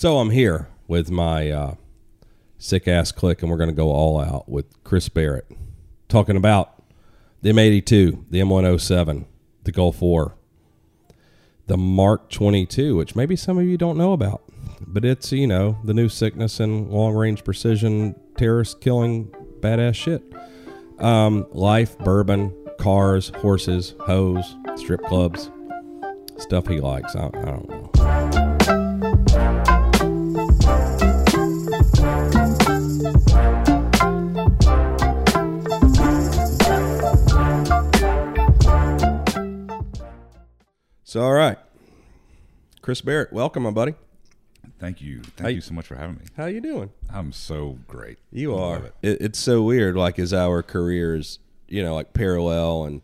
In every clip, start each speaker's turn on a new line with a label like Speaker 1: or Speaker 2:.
Speaker 1: So I'm here with my uh, sick ass click, and we're going to go all out with Chris Barrett talking about the M82, the M107, the Gulf War, the Mark 22, which maybe some of you don't know about, but it's, you know, the new sickness and long range precision terrorist killing badass shit. Um, life, bourbon, cars, horses, hoes, strip clubs, stuff he likes. I, I don't know. So, all right, Chris Barrett, welcome, my buddy.
Speaker 2: Thank you. Thank
Speaker 1: How
Speaker 2: you so much for having me.
Speaker 1: How you doing?
Speaker 2: I'm so great.
Speaker 1: You
Speaker 2: I
Speaker 1: are.
Speaker 2: it.
Speaker 1: It, it's so weird. Like as our careers, you know, like parallel, and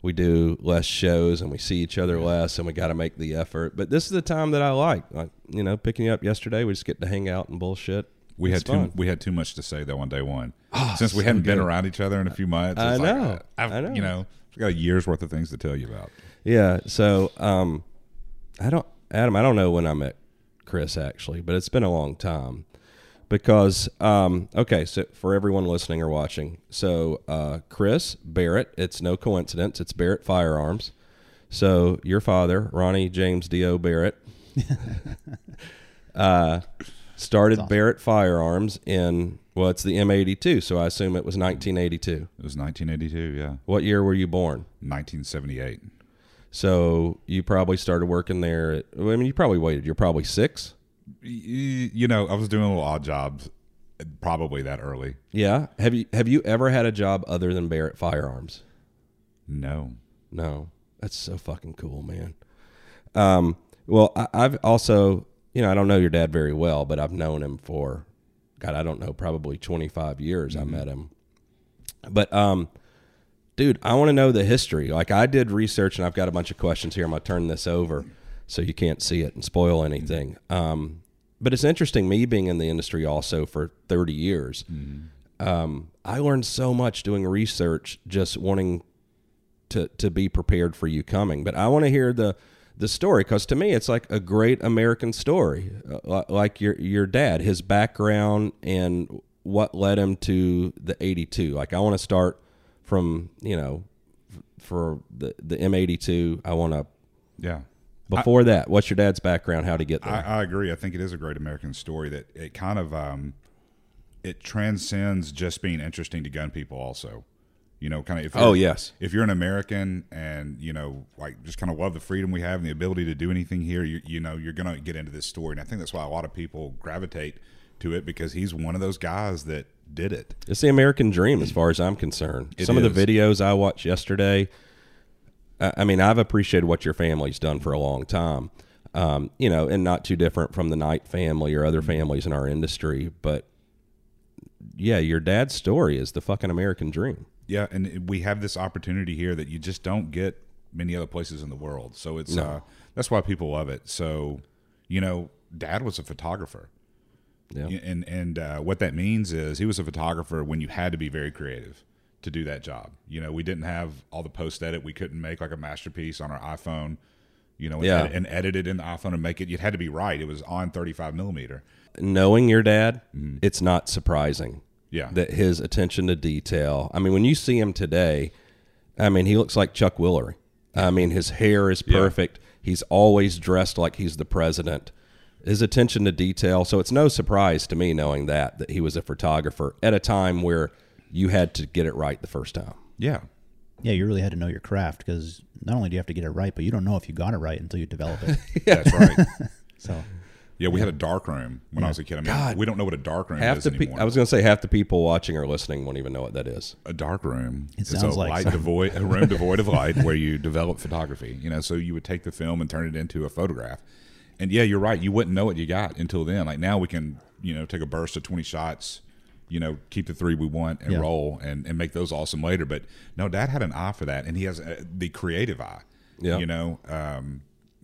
Speaker 1: we do less shows, and we see each other less, and we got to make the effort. But this is the time that I like. Like you know, picking you up yesterday, we just get to hang out and bullshit.
Speaker 2: We
Speaker 1: It's
Speaker 2: had too we had too much to say though on day one. Since we
Speaker 1: so
Speaker 2: hadn't been around each other in a few months,
Speaker 1: I
Speaker 2: like,
Speaker 1: know.
Speaker 2: uh, I've,
Speaker 1: I know.
Speaker 2: You know, I've got a year's worth of things to tell you about.
Speaker 1: Yeah. So, um, I don't, Adam. I don't know when I met Chris actually, but it's been a long time because, um, okay. So for everyone listening or watching, so uh, Chris Barrett. It's no coincidence. It's Barrett Firearms. So your father, Ronnie James Dio Barrett, uh, started Barrett Firearms in well, it's the M82. So I assume it was 1982.
Speaker 2: It was 1982. Yeah,
Speaker 1: What year were you born?
Speaker 2: 1978.
Speaker 1: So you probably started working there. At, I mean, you probably waited. You're probably six.
Speaker 2: You know, I was doing little odd jobs, probably that early.
Speaker 1: Yeah. Have you have you ever had a job other than Barrett Firearms?
Speaker 2: No,
Speaker 1: No. That's so fucking cool, man. Um. Well, I, I've also, you know, I don't know your dad very well, but I've known him for, God, I don't know, probably 25 years. I met him. But um, dude, I want to know the history. Like I did research, and I've got a bunch of questions here. I'm gonna turn this over so you can't see it and spoil anything. Um, but it's interesting. Me being in the industry also for 30 years, um, I learned so much doing research, just wanting to to be prepared for you coming. But I want to hear the the story because to me it's like a great American story, uh, like your your dad, his background and what led him to the 82. Like I want to start from you know for the the M82. I want to
Speaker 2: yeah.
Speaker 1: before that. What's your dad's background? How to get there?
Speaker 2: I, I agree. I think it is a great American story that it kind of um, it transcends just being interesting to gun people. Also, you know, kind of. If
Speaker 1: oh yes,
Speaker 2: if you're an American and you know, like, just kind of love the freedom we have and the ability to do anything here, you, you know, you're going to get into this story, and I think that's why a lot of people gravitate to it because he's one of those guys that did it.
Speaker 1: It's the American dream, as far as I'm concerned.
Speaker 2: It
Speaker 1: Some of the videos I watched yesterday, I I mean, I've appreciated what your family's done for a long time. Um, you know, and not too different from the Knight family or other families in our industry. But yeah, your dad's story is the fucking American dream.
Speaker 2: Yeah, and we have this opportunity here that you just don't get many other places in the world. So it's
Speaker 1: No.
Speaker 2: uh, that's why people love it. So, you know, Dad was a photographer.
Speaker 1: Yeah.
Speaker 2: and and uh, what that means is he was a photographer when you had to be very creative to do that job. You know, we didn't have all the post edit. We couldn't make like a masterpiece on our iPhone. You know, and,
Speaker 1: Yeah.
Speaker 2: edit, and edit it in the iPhone and make it. It had to be right. It was on 35 millimeter.
Speaker 1: Knowing your dad, it's not surprising
Speaker 2: Yeah,
Speaker 1: that his attention to detail. I mean, when you see him today, I mean, he looks like Chuck Woolery. I mean, his hair is perfect. He's always dressed like he's the president. His attention to detail. So it's no surprise to me knowing that that he was a photographer at a time where you had to get it right the first time.
Speaker 2: yeah,
Speaker 3: Yeah, you really had to know your craft because not only do you have to get it right, but you don't know if you got it right until you develop it.
Speaker 2: that's right.
Speaker 3: so
Speaker 2: Yeah, we had a dark room when I was a kid. I mean,
Speaker 1: God.
Speaker 2: we don't know what a dark room
Speaker 1: Half
Speaker 2: is
Speaker 1: the pe-
Speaker 2: anymore.
Speaker 1: I was going to say half the people watching or listening won't even know what that is.
Speaker 2: a dark room.
Speaker 3: It
Speaker 2: is
Speaker 3: sounds
Speaker 2: a
Speaker 3: like
Speaker 2: light
Speaker 3: some-
Speaker 2: devoid, a room devoid of light where you develop photography. You know, so you would take the film and turn it into a photograph. And yeah, you're right. You wouldn't know what you got until then. Like now, we can you know take a burst of 20 shots. You know, keep the three we want and
Speaker 3: Yeah.
Speaker 2: roll and, and make those awesome later. But no, Dad had an eye for that, and he has uh the creative eye.
Speaker 1: Yeah.
Speaker 2: You know, um,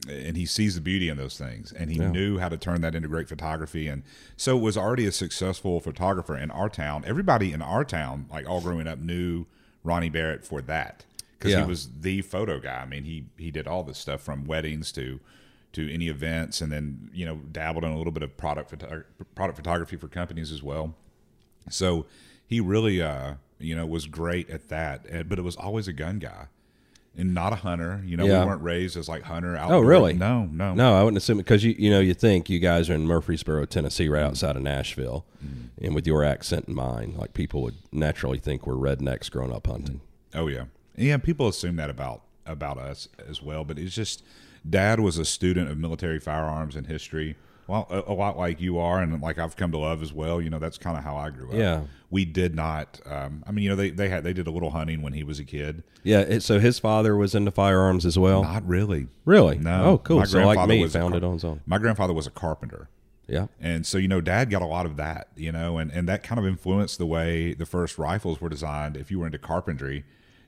Speaker 2: and he sees the beauty in those things, and he knew how to turn that into great photography. And so was already a successful photographer in our town. Everybody in our town, like all growing up, knew Ronnie Barrett for that because
Speaker 1: Yeah.
Speaker 2: he was the photo guy. I mean, he he did all this stuff from weddings to to any events, and then you know dabbled in a little bit of product photo- product photography for companies as well. So he really, uh, you know, was great at that. But it was always a gun guy, and not a hunter. You know,
Speaker 1: Yeah.
Speaker 2: we weren't raised as like hunter.
Speaker 1: Oh, really?
Speaker 2: No, no,
Speaker 1: No, I wouldn't assume because you you know you think you guys are in Murfreesboro, Tennessee, right mm-hmm. outside of Nashville, mm-hmm. and with your accent in mind, like people would naturally think we're rednecks growing up mm-hmm. hunting.
Speaker 2: Oh yeah, yeah. People assume that about about us as well, but it's just Dad was a student of military firearms and history. Well, a, a lot like you are, and like I've come to love as well. You know, that's kind of how I grew up.
Speaker 1: Yeah.
Speaker 2: we did not. Um, I mean, you know, they they had they did a little hunting when he was a kid.
Speaker 1: Yeah, it, so his father was into firearms as well.
Speaker 2: Not really.
Speaker 1: really?
Speaker 2: No.
Speaker 1: Oh, cool.
Speaker 2: My
Speaker 1: So like
Speaker 2: grandfather
Speaker 1: me,
Speaker 2: was a
Speaker 1: found it on his own.
Speaker 2: My grandfather was a carpenter.
Speaker 1: Yeah.
Speaker 2: And so, you know, dad got a lot of that, you know, and, and that kind of influenced the way the first rifles were designed if you were into carpentry.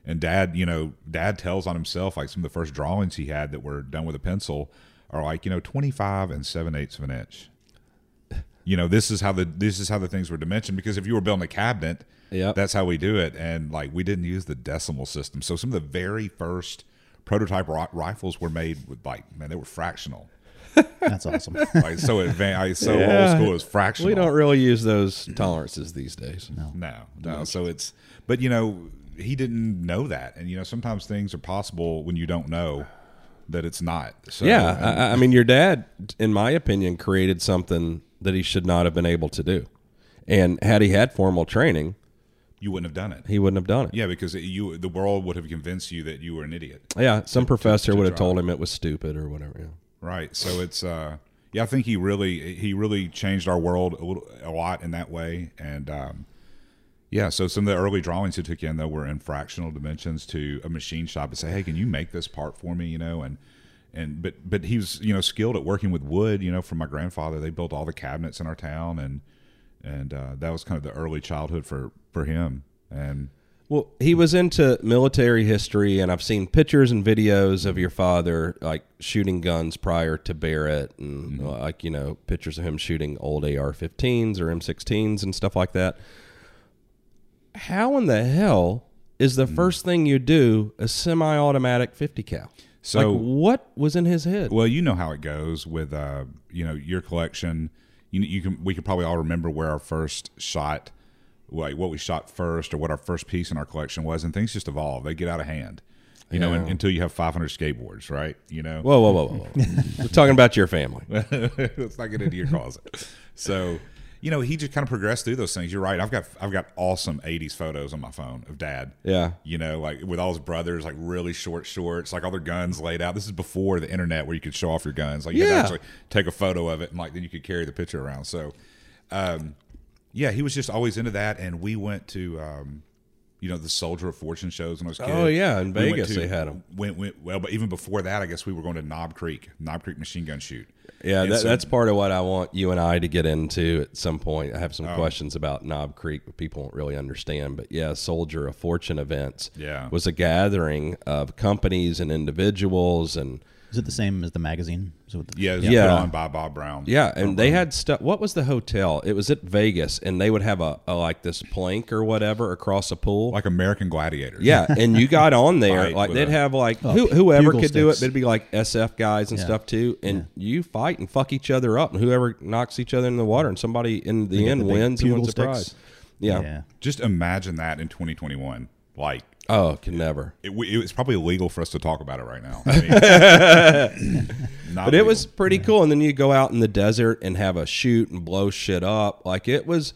Speaker 2: And dad, you know, dad tells on himself, like some of the first drawings he had that were done with a pencil are like, you know, 25 and 7 eighths of an inch. You know, this is how the this is how the things were dimensioned because if you were building a cabinet,
Speaker 1: Yep.
Speaker 2: that's how we do it. And like we didn't use the decimal system. So some of the very first prototype ri- rifles were made with like, man, they were fractional.
Speaker 3: That's awesome.
Speaker 2: Like so advanced, so
Speaker 1: Yeah.
Speaker 2: old school is fractional.
Speaker 1: We don't really use those tolerances these days.
Speaker 3: No.
Speaker 2: No, no. So it's, but you know, he didn't know that, and you know, sometimes things are possible when you don't know that it's not. So,
Speaker 1: Yeah,
Speaker 2: and-
Speaker 1: I, I mean, your dad, in my opinion, created something that he should not have been able to do. And had he had formal training,
Speaker 2: you wouldn't have done it.
Speaker 1: he wouldn't have done it.
Speaker 2: Yeah, because it, you, the world would have convinced you that you were an idiot.
Speaker 1: Yeah, some professor
Speaker 2: to
Speaker 1: would have told him it was stupid or whatever. Yeah.
Speaker 2: Right. So it's, uh, yeah, I think he really, he really changed our world a little, a lot in that way, and. um yeah, so some of the early drawings he took in though were in fractional dimensions to a machine shop and say, "Hey, can you make this part for me?" You know, and and but but he was you know skilled at working with wood. You know, from my grandfather, they built all the cabinets in our town, and and uh, that was kind of the early childhood for for him. And
Speaker 1: Well, he was into military history, and I've seen pictures and videos of your father like shooting guns prior to Barrett, and uh, like you know pictures of him shooting old AR-15s or M16s and stuff like that. How in the hell is the first thing you do a semi-automatic 50 cal?
Speaker 2: So-
Speaker 1: like, what was in his head?
Speaker 2: well, you know how it goes with uh, you know your collection. You you can we could probably all remember where our first shot, like what we shot first, or what our first piece in our collection was, and things just evolve. They get out of hand. You know,
Speaker 1: Yeah.
Speaker 2: un- until you have 500 skateboards, right? You know,
Speaker 1: Whoa, whoa, whoa, whoa! whoa. We're talking about your family.
Speaker 2: Let's not get into your closet. So, you know, he just kind of progressed through those things. You're right. I've got I've got awesome '80s photos on my phone of Dad.
Speaker 1: Yeah.
Speaker 2: You know, like with all his brothers, like really short shorts, like all their guns laid out. This is before the internet where you could show off your guns. Like you had
Speaker 1: Yeah.
Speaker 2: to actually take a photo of it, and like then you could carry the picture around. So, um, yeah, he was just always into that. And we went to. Um, you know the Soldier of Fortune shows when I was a oh, kid.
Speaker 1: Oh, yeah, in
Speaker 2: We
Speaker 1: Vegas
Speaker 2: to-
Speaker 1: they had them.
Speaker 2: Went, went well, but even before that, I guess we were going to Knob Creek, Knob Creek machine gun shoot.
Speaker 1: Yeah, that,
Speaker 2: so-
Speaker 1: that's part of what I want you and I to get into at some point. I have
Speaker 2: Oh.
Speaker 1: some questions about Knob Creek, but people won't really understand. But yeah, Soldier of Fortune events
Speaker 2: Yeah.
Speaker 1: was a gathering of companies and individuals and
Speaker 3: Is it the same as the magazine? Is it the-
Speaker 2: Yeah, it was
Speaker 1: Yeah.
Speaker 2: put on by Bob Brown.
Speaker 1: yeah, and they had stuff. What was the hotel? It was at Vegas, and they would have a, a like this plank or whatever across a pool.
Speaker 2: like American Gladiators.
Speaker 1: yeah, and you got on there like they'd
Speaker 2: a-
Speaker 1: have like
Speaker 3: Oh,
Speaker 1: who, whoever
Speaker 3: bugle
Speaker 1: could do it.
Speaker 3: sticks.
Speaker 1: But it'd be like SF guys and
Speaker 3: Yeah.
Speaker 1: stuff too, and you fight and fuck each other up, and whoever knocks each other in the water, and somebody in the
Speaker 3: get
Speaker 1: end
Speaker 3: the
Speaker 1: wins and
Speaker 3: bugle
Speaker 1: wins the prize. Yeah.
Speaker 3: yeah.
Speaker 2: Just imagine that in 2021. Like,
Speaker 1: Oh, can never.
Speaker 2: it, w- it's probably illegal for us to talk about it right now. I mean, not
Speaker 1: But it was pretty cool. And then you go out in the desert and have a shoot and blow shit up. Like it was.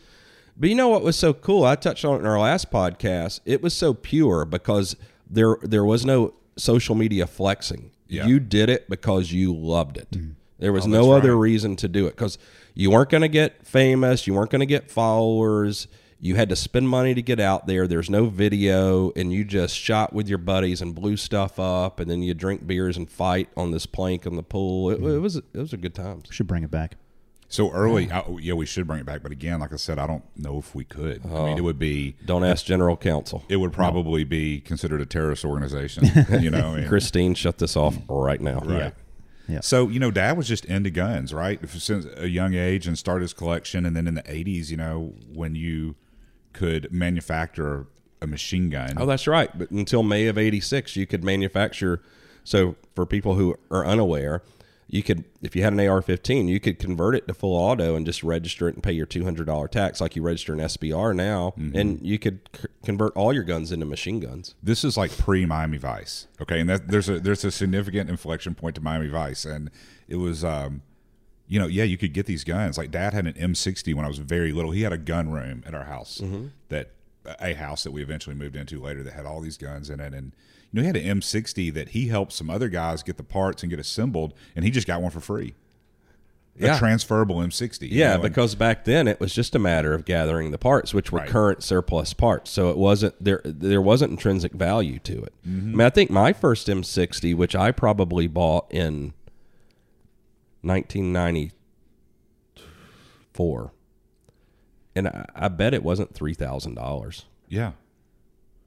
Speaker 1: But you know what was so cool? I touched on it in our last podcast. It was so pure because there there was no social media flexing.
Speaker 2: Yeah.
Speaker 1: You did it because you loved it. Mm-hmm. There was
Speaker 2: Oh,
Speaker 1: no
Speaker 2: that's
Speaker 1: other
Speaker 2: right.
Speaker 1: reason to do it because you weren't going to get famous. You weren't going to get followers. You had to spend money to get out there. There's no video, and you just shot with your buddies and blew stuff up, and then you drink beers and fight on this plank in the pool. It, it mm-hmm. was it was a good time.
Speaker 3: Should bring it back.
Speaker 2: so early. I, yeah, we should bring it back. But again, like I said, I don't know if we could. I mean, it uh-huh. would be.
Speaker 1: Don't ask general counsel.
Speaker 2: It would probably be considered a terrorist organization. You know, I mean,
Speaker 1: Christine, shut this off right now.
Speaker 2: Right.
Speaker 3: Yeah.
Speaker 2: So you know, Dad was just into guns, right, since a young age, and started his collection. And then in the '80s, you know, when you could manufacture a machine gun,
Speaker 1: Oh, that's right. But until May of '86, you could manufacture. So for people who are unaware, you could if you had an AR-15, you could convert it to full auto and just register it and pay your two hundred dollar tax like you register an SBR now,
Speaker 2: Mm-hmm.
Speaker 1: and you could c- convert all your guns into machine guns.
Speaker 2: this is like pre Miami Vice. Okay, and that, there's a there's a significant inflection point to Miami Vice, and it was, um, you know, yeah, you could get these guns. Like Dad had an M60 when I was very little. He had a gun room at our house that a house that we eventually moved into later that had all these guns in it, and you know, he had an M60 that he helped some other guys get the parts and get assembled, and he just got one for free.
Speaker 1: Yeah.
Speaker 2: A transferable M60.
Speaker 1: Yeah,
Speaker 2: know, and-
Speaker 1: because back then it was just a matter of gathering the parts, which were
Speaker 2: Right.
Speaker 1: current surplus parts. So it wasn't there. There wasn't intrinsic value to it.
Speaker 2: Mm-hmm.
Speaker 1: I mean, I think my first M60, which I probably bought in 1994, and I, I bet it wasn't three thousand dollars.
Speaker 2: Yeah.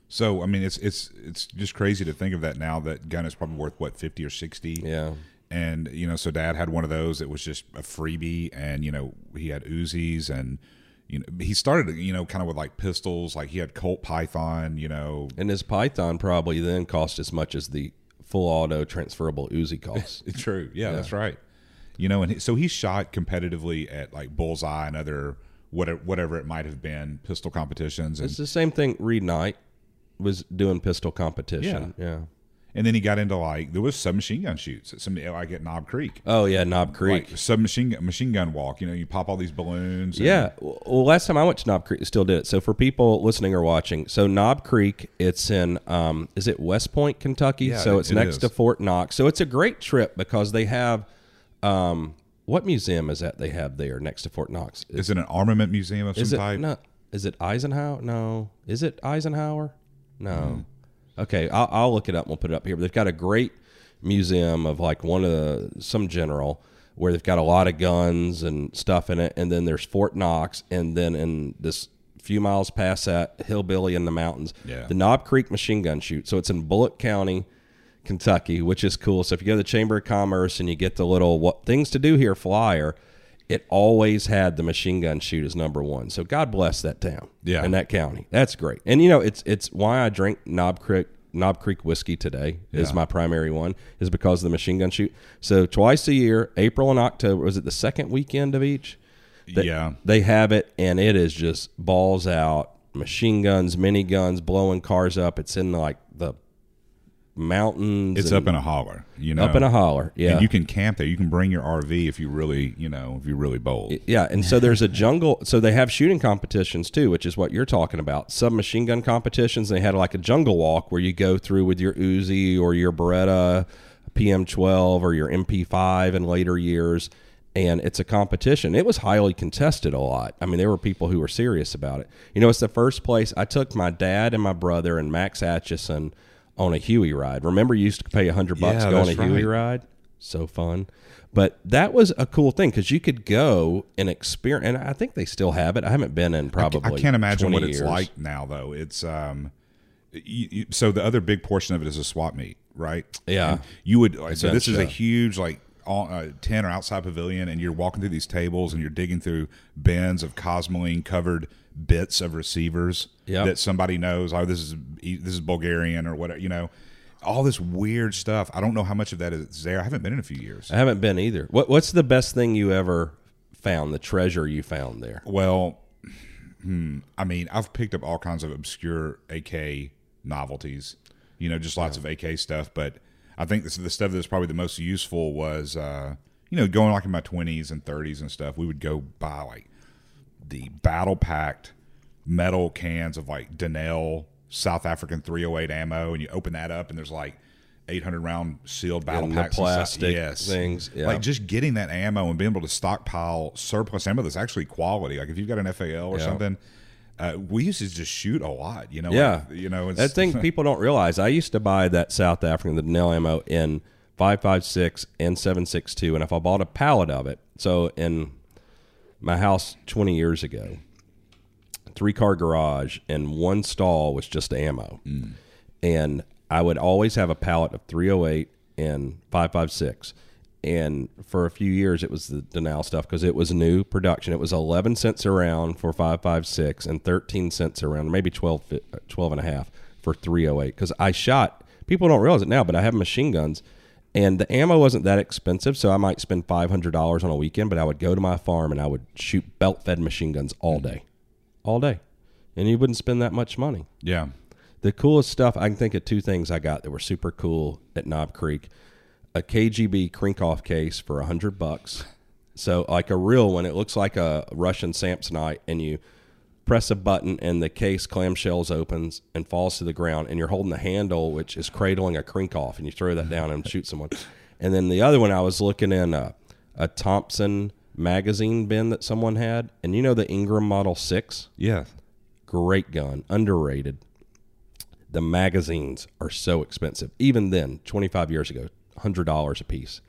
Speaker 2: So I mean, it's it's it's just crazy to think of that now. That gun is probably worth what fifty or sixty.
Speaker 1: Yeah.
Speaker 2: And you know, so Dad had one of those. It was just a freebie, and you know, he had Uzis, and you know, he started you know kind of with like pistols. Like he had Colt Python. You know,
Speaker 1: And his Python probably then cost as much as the full auto transferable Uzi costs.
Speaker 2: True. Yeah, that's right. You know, and he, so he shot competitively at like Bullseye and other whatever whatever it might have been pistol competitions, and
Speaker 1: it's the same thing. Reed Knight was doing pistol competition. yeah.
Speaker 2: and then he got into like there was submachine gun shoots at some like at Knob Creek.
Speaker 1: Oh yeah, Knob Creek.
Speaker 2: like submachine gun, machine gun walk. You know, you pop all these balloons. and-
Speaker 1: Yeah. Well, last time I went to Knob Creek, still did it. So for people listening or watching, so Knob Creek, it's in, um, is it West Point, Kentucky?
Speaker 2: Yeah,
Speaker 1: so
Speaker 2: it-
Speaker 1: it's
Speaker 2: it
Speaker 1: next
Speaker 2: is.
Speaker 1: to Fort Knox. So it's a great trip because they have, um, what museum is that they have there next to Fort Knox?
Speaker 2: Is it an armament museum of
Speaker 1: Is
Speaker 2: some
Speaker 1: it
Speaker 2: type?
Speaker 1: no? Is it Eisenhower? No. Is it Eisenhower? No.
Speaker 2: Hmm.
Speaker 1: Okay, I'll, I'll look it up. and We'll put it up here. But they've got a great museum of like one of the some general where they've got a lot of guns and stuff in it, and then there's Fort Knox, and then in this few miles past that, Hillbilly in the mountains,
Speaker 2: Yeah.
Speaker 1: the Knob Creek Machine Gun Shoot. So it's in Bullitt County. Kentucky, which is cool. So if you go to the Chamber of Commerce and you get the little what things to do here flyer, it always had the machine gun shoot as number one. So God bless that town,
Speaker 2: Yeah.
Speaker 1: and that county. That's great. And you know, it's it's why I drink Knob Creek Knob Creek whiskey today is
Speaker 2: Yeah.
Speaker 1: my primary one is because of the machine gun shoot. So twice a year, April and October. Was it the second weekend of each? They-
Speaker 2: Yeah.
Speaker 1: they have it, and it is just balls out. Machine guns, mini guns, blowing cars up. It's in like mountains.
Speaker 2: It's up in a holler. You know,
Speaker 1: up in a holler. Yeah.
Speaker 2: And you can camp there. You can bring your RV if you really, you know, if you're really bold.
Speaker 1: yeah, and so there's a jungle. So they have shooting competitions too, which is what you're talking about. Submachine gun competitions. They had like a jungle walk where you go through with your Uzi or your Beretta PM12 or your MP5 in later years, and it's a competition. It was highly contested a lot. I mean, there were people who were serious about it. You know, it's the first place I took my dad and my brother and Max Atchison on a Huey ride. Remember, you used to pay a hundred bucks
Speaker 2: Yeah,
Speaker 1: to go on a
Speaker 2: that's
Speaker 1: Huey ride. So fun. But that was a cool thing because you could go and experience, and I think they still have it. I haven't been in probably.
Speaker 2: I can't imagine
Speaker 1: 20
Speaker 2: what it's
Speaker 1: years.
Speaker 2: like now, though. It's um, you, you, so the other big portion of it is a swap meet, right?
Speaker 1: Yeah.
Speaker 2: And you would like, so this is a huge like all, uh, tent or outside pavilion, and you're walking through these tables and you're digging through bins of Cosmoline covered bits of receivers
Speaker 1: Yep.
Speaker 2: that somebody knows. Oh, this is this is Bulgarian or whatever. You know, all this weird stuff. I don't know how much of that is there. I haven't been in a few years.
Speaker 1: I haven't been either. What What's the best thing you ever found? The treasure you found there?
Speaker 2: Well, hmm, I mean, I've picked up all kinds of obscure AK novelties, you know, just lots of AK stuff. But I think this, the stuff that's probably the most useful was, uh, you know, going like in my 20s and 30s and stuff, we would go buy like the battle packed metal cans of like Denel South African 308 ammo, and you open that up, and there's like 800 round sealed battle
Speaker 1: And
Speaker 2: packs,
Speaker 1: plastic
Speaker 2: yes,
Speaker 1: things, yeah.
Speaker 2: Like just getting that ammo and being able to stockpile surplus ammo that's actually quality. Like if you've got an FAL or
Speaker 1: Yeah.
Speaker 2: something, uh, we used to just shoot a lot. You know,
Speaker 1: Yeah,
Speaker 2: like, you know, it's,
Speaker 1: that thing people don't realize. I used to buy that South African the ammo in five five six and seven six two, and if I bought a pallet of it, so in my house twenty years ago, three car garage and one stall was just ammo, and I would always have a pallet of three hundred eight and five five six. And for a few years, it was the Denel stuff because it was new production. It was 11 cents around for 556 and 13 cents around, round, maybe 12, uh, 12 and a half for 308. Because I shot, people don't realize it now, but I have machine guns And the ammo wasn't that expensive, so I might spend five hundred dollars on a weekend. But I would go to my farm and I would shoot belt-fed machine guns all day, all day, and you wouldn't spend that much money.
Speaker 2: Yeah.
Speaker 1: The coolest stuff I can think of two things I got that were super cool at Knob Creek: a KGB Krinkov case for a hundred bucks. So like a real one, it looks like a Russian Samsonite, and you press a button and the case clamshells opens and falls to the ground, and you're holding the handle which is cradling a Krinkov and you throw that down and shoot someone. And then the other one, I was looking in a, a Thompson magazine bin that someone had, and you know the Ingram Model Six,
Speaker 2: Yeah.
Speaker 1: great gun, underrated. The magazines are so expensive. Even then, 25 years ago, $100 a piece.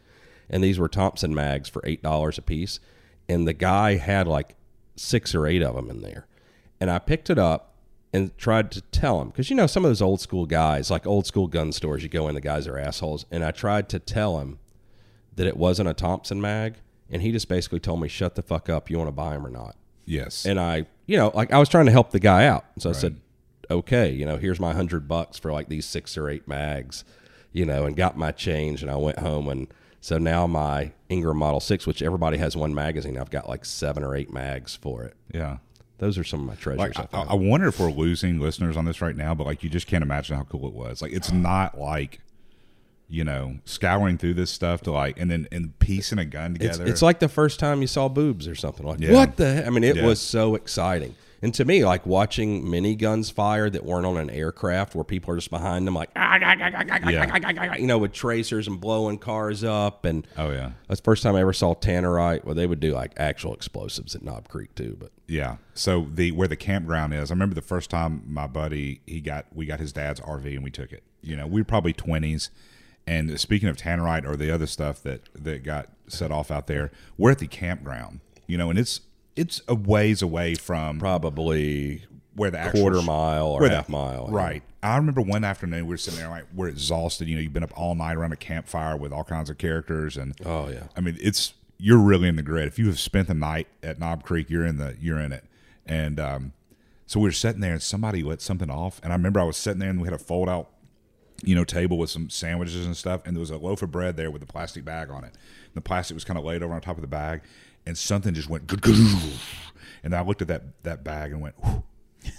Speaker 1: And these were Thompson mags for $8 a piece. And the guy had like six or eight of them in there. And I picked it up and tried to tell him, because you know, some of those old school guys, like old school gun stores, you go in, the guys are assholes. And I tried to tell him that it wasn't a Thompson mag. And he just basically told me, shut the fuck up. You want to buy them or not?
Speaker 2: Yes.
Speaker 1: and I, you know, like I was trying to help the guy out. So I said, okay, you know, here's my hundred bucks for like these six or eight mags, you know, and got my change. And I went home. And so now my Ingram Model 6, which everybody has one magazine, I've got like seven or eight mags for it.
Speaker 2: yeah.
Speaker 1: Those are some of my treasures.
Speaker 2: Like
Speaker 1: I
Speaker 2: I. I wonder if we're losing listeners on this right now, but like you just can't imagine how cool it was. Like it's not like you know scouring through this stuff to like and then and piecing a gun
Speaker 1: it's,
Speaker 2: together.
Speaker 1: it's like the first time you saw boobs or something like
Speaker 2: Yeah.
Speaker 1: what the heck? I mean, it
Speaker 2: Yeah.
Speaker 1: was so exciting. And to me, like watching miniguns fire that weren't on an aircraft where people are just behind them, like, you know, with tracers and blowing cars up. And
Speaker 2: oh yeah,
Speaker 1: that's the first time I ever saw Tannerite. Well, they would do like actual explosives at Knob Creek too. But
Speaker 2: yeah. So the where the campground is, I remember the first time my buddy he got we got his dad's RV and we took it. You know, we were probably twenties. And speaking of Tannerite or the other stuff that that got set off out there, we're at the campground. You know, and it's it's a ways away from
Speaker 1: probably
Speaker 2: where the actual
Speaker 1: quarter mile or
Speaker 2: where the-
Speaker 1: half mile.
Speaker 2: Right. I remember one afternoon we were sitting there like we're exhausted. You know, you've been up all night around a campfire with all kinds of characters, and
Speaker 1: Oh yeah.
Speaker 2: I mean it's you're really in the grid. If you have spent the night at Knob Creek, you're in the you're in it. And um, so we were sitting there, and somebody let something off, and I remember I was sitting there, and we had a fold out, you know, table with some sandwiches and stuff, and there was a loaf of bread there with a plastic bag on it. And the plastic was kind of laid over on top of the bag, and something just went, and I looked at that that bag and went.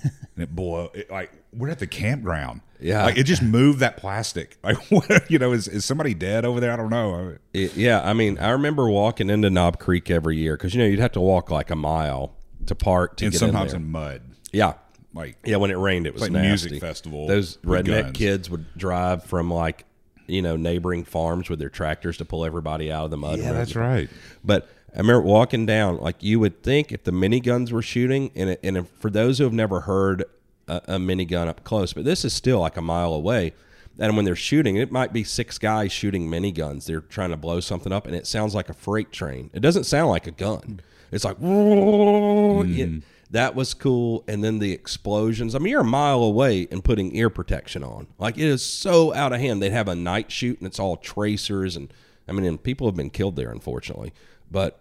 Speaker 2: and it blew it, like we're at the campground.
Speaker 1: Yeah.
Speaker 2: like it just moved that plastic. Like, what, you know, is is somebody dead over there? I don't know.
Speaker 1: It- yeah, I mean, I remember walking into Knob Creek every year because you know you'd have to walk like a mile to park to
Speaker 2: and sometimes
Speaker 1: in
Speaker 2: in, mud.
Speaker 1: yeah,
Speaker 2: Like
Speaker 1: yeah. When it rained, it was
Speaker 2: like
Speaker 1: nasty.
Speaker 2: music festival
Speaker 1: Those redneck
Speaker 2: guns.
Speaker 1: kids would drive from like you know neighboring farms with their tractors to pull everybody out of the mud.
Speaker 2: yeah, that's right.
Speaker 1: But I remember walking down, like you would think if the miniguns were shooting, and it, and if, for those who have never heard a, a minigun up close, but this is still like a mile away. And when they're shooting, it might be six guys shooting miniguns. They're trying to blow something up, and it sounds like a freight train. It doesn't sound like a gun. It's like mm. it- that was cool. And then the explosions. I mean, you're a mile away and putting ear protection on. Like it is so out of hand. They'd have a night shoot, and it's all tracers, and I mean, and people have been killed there, unfortunately. But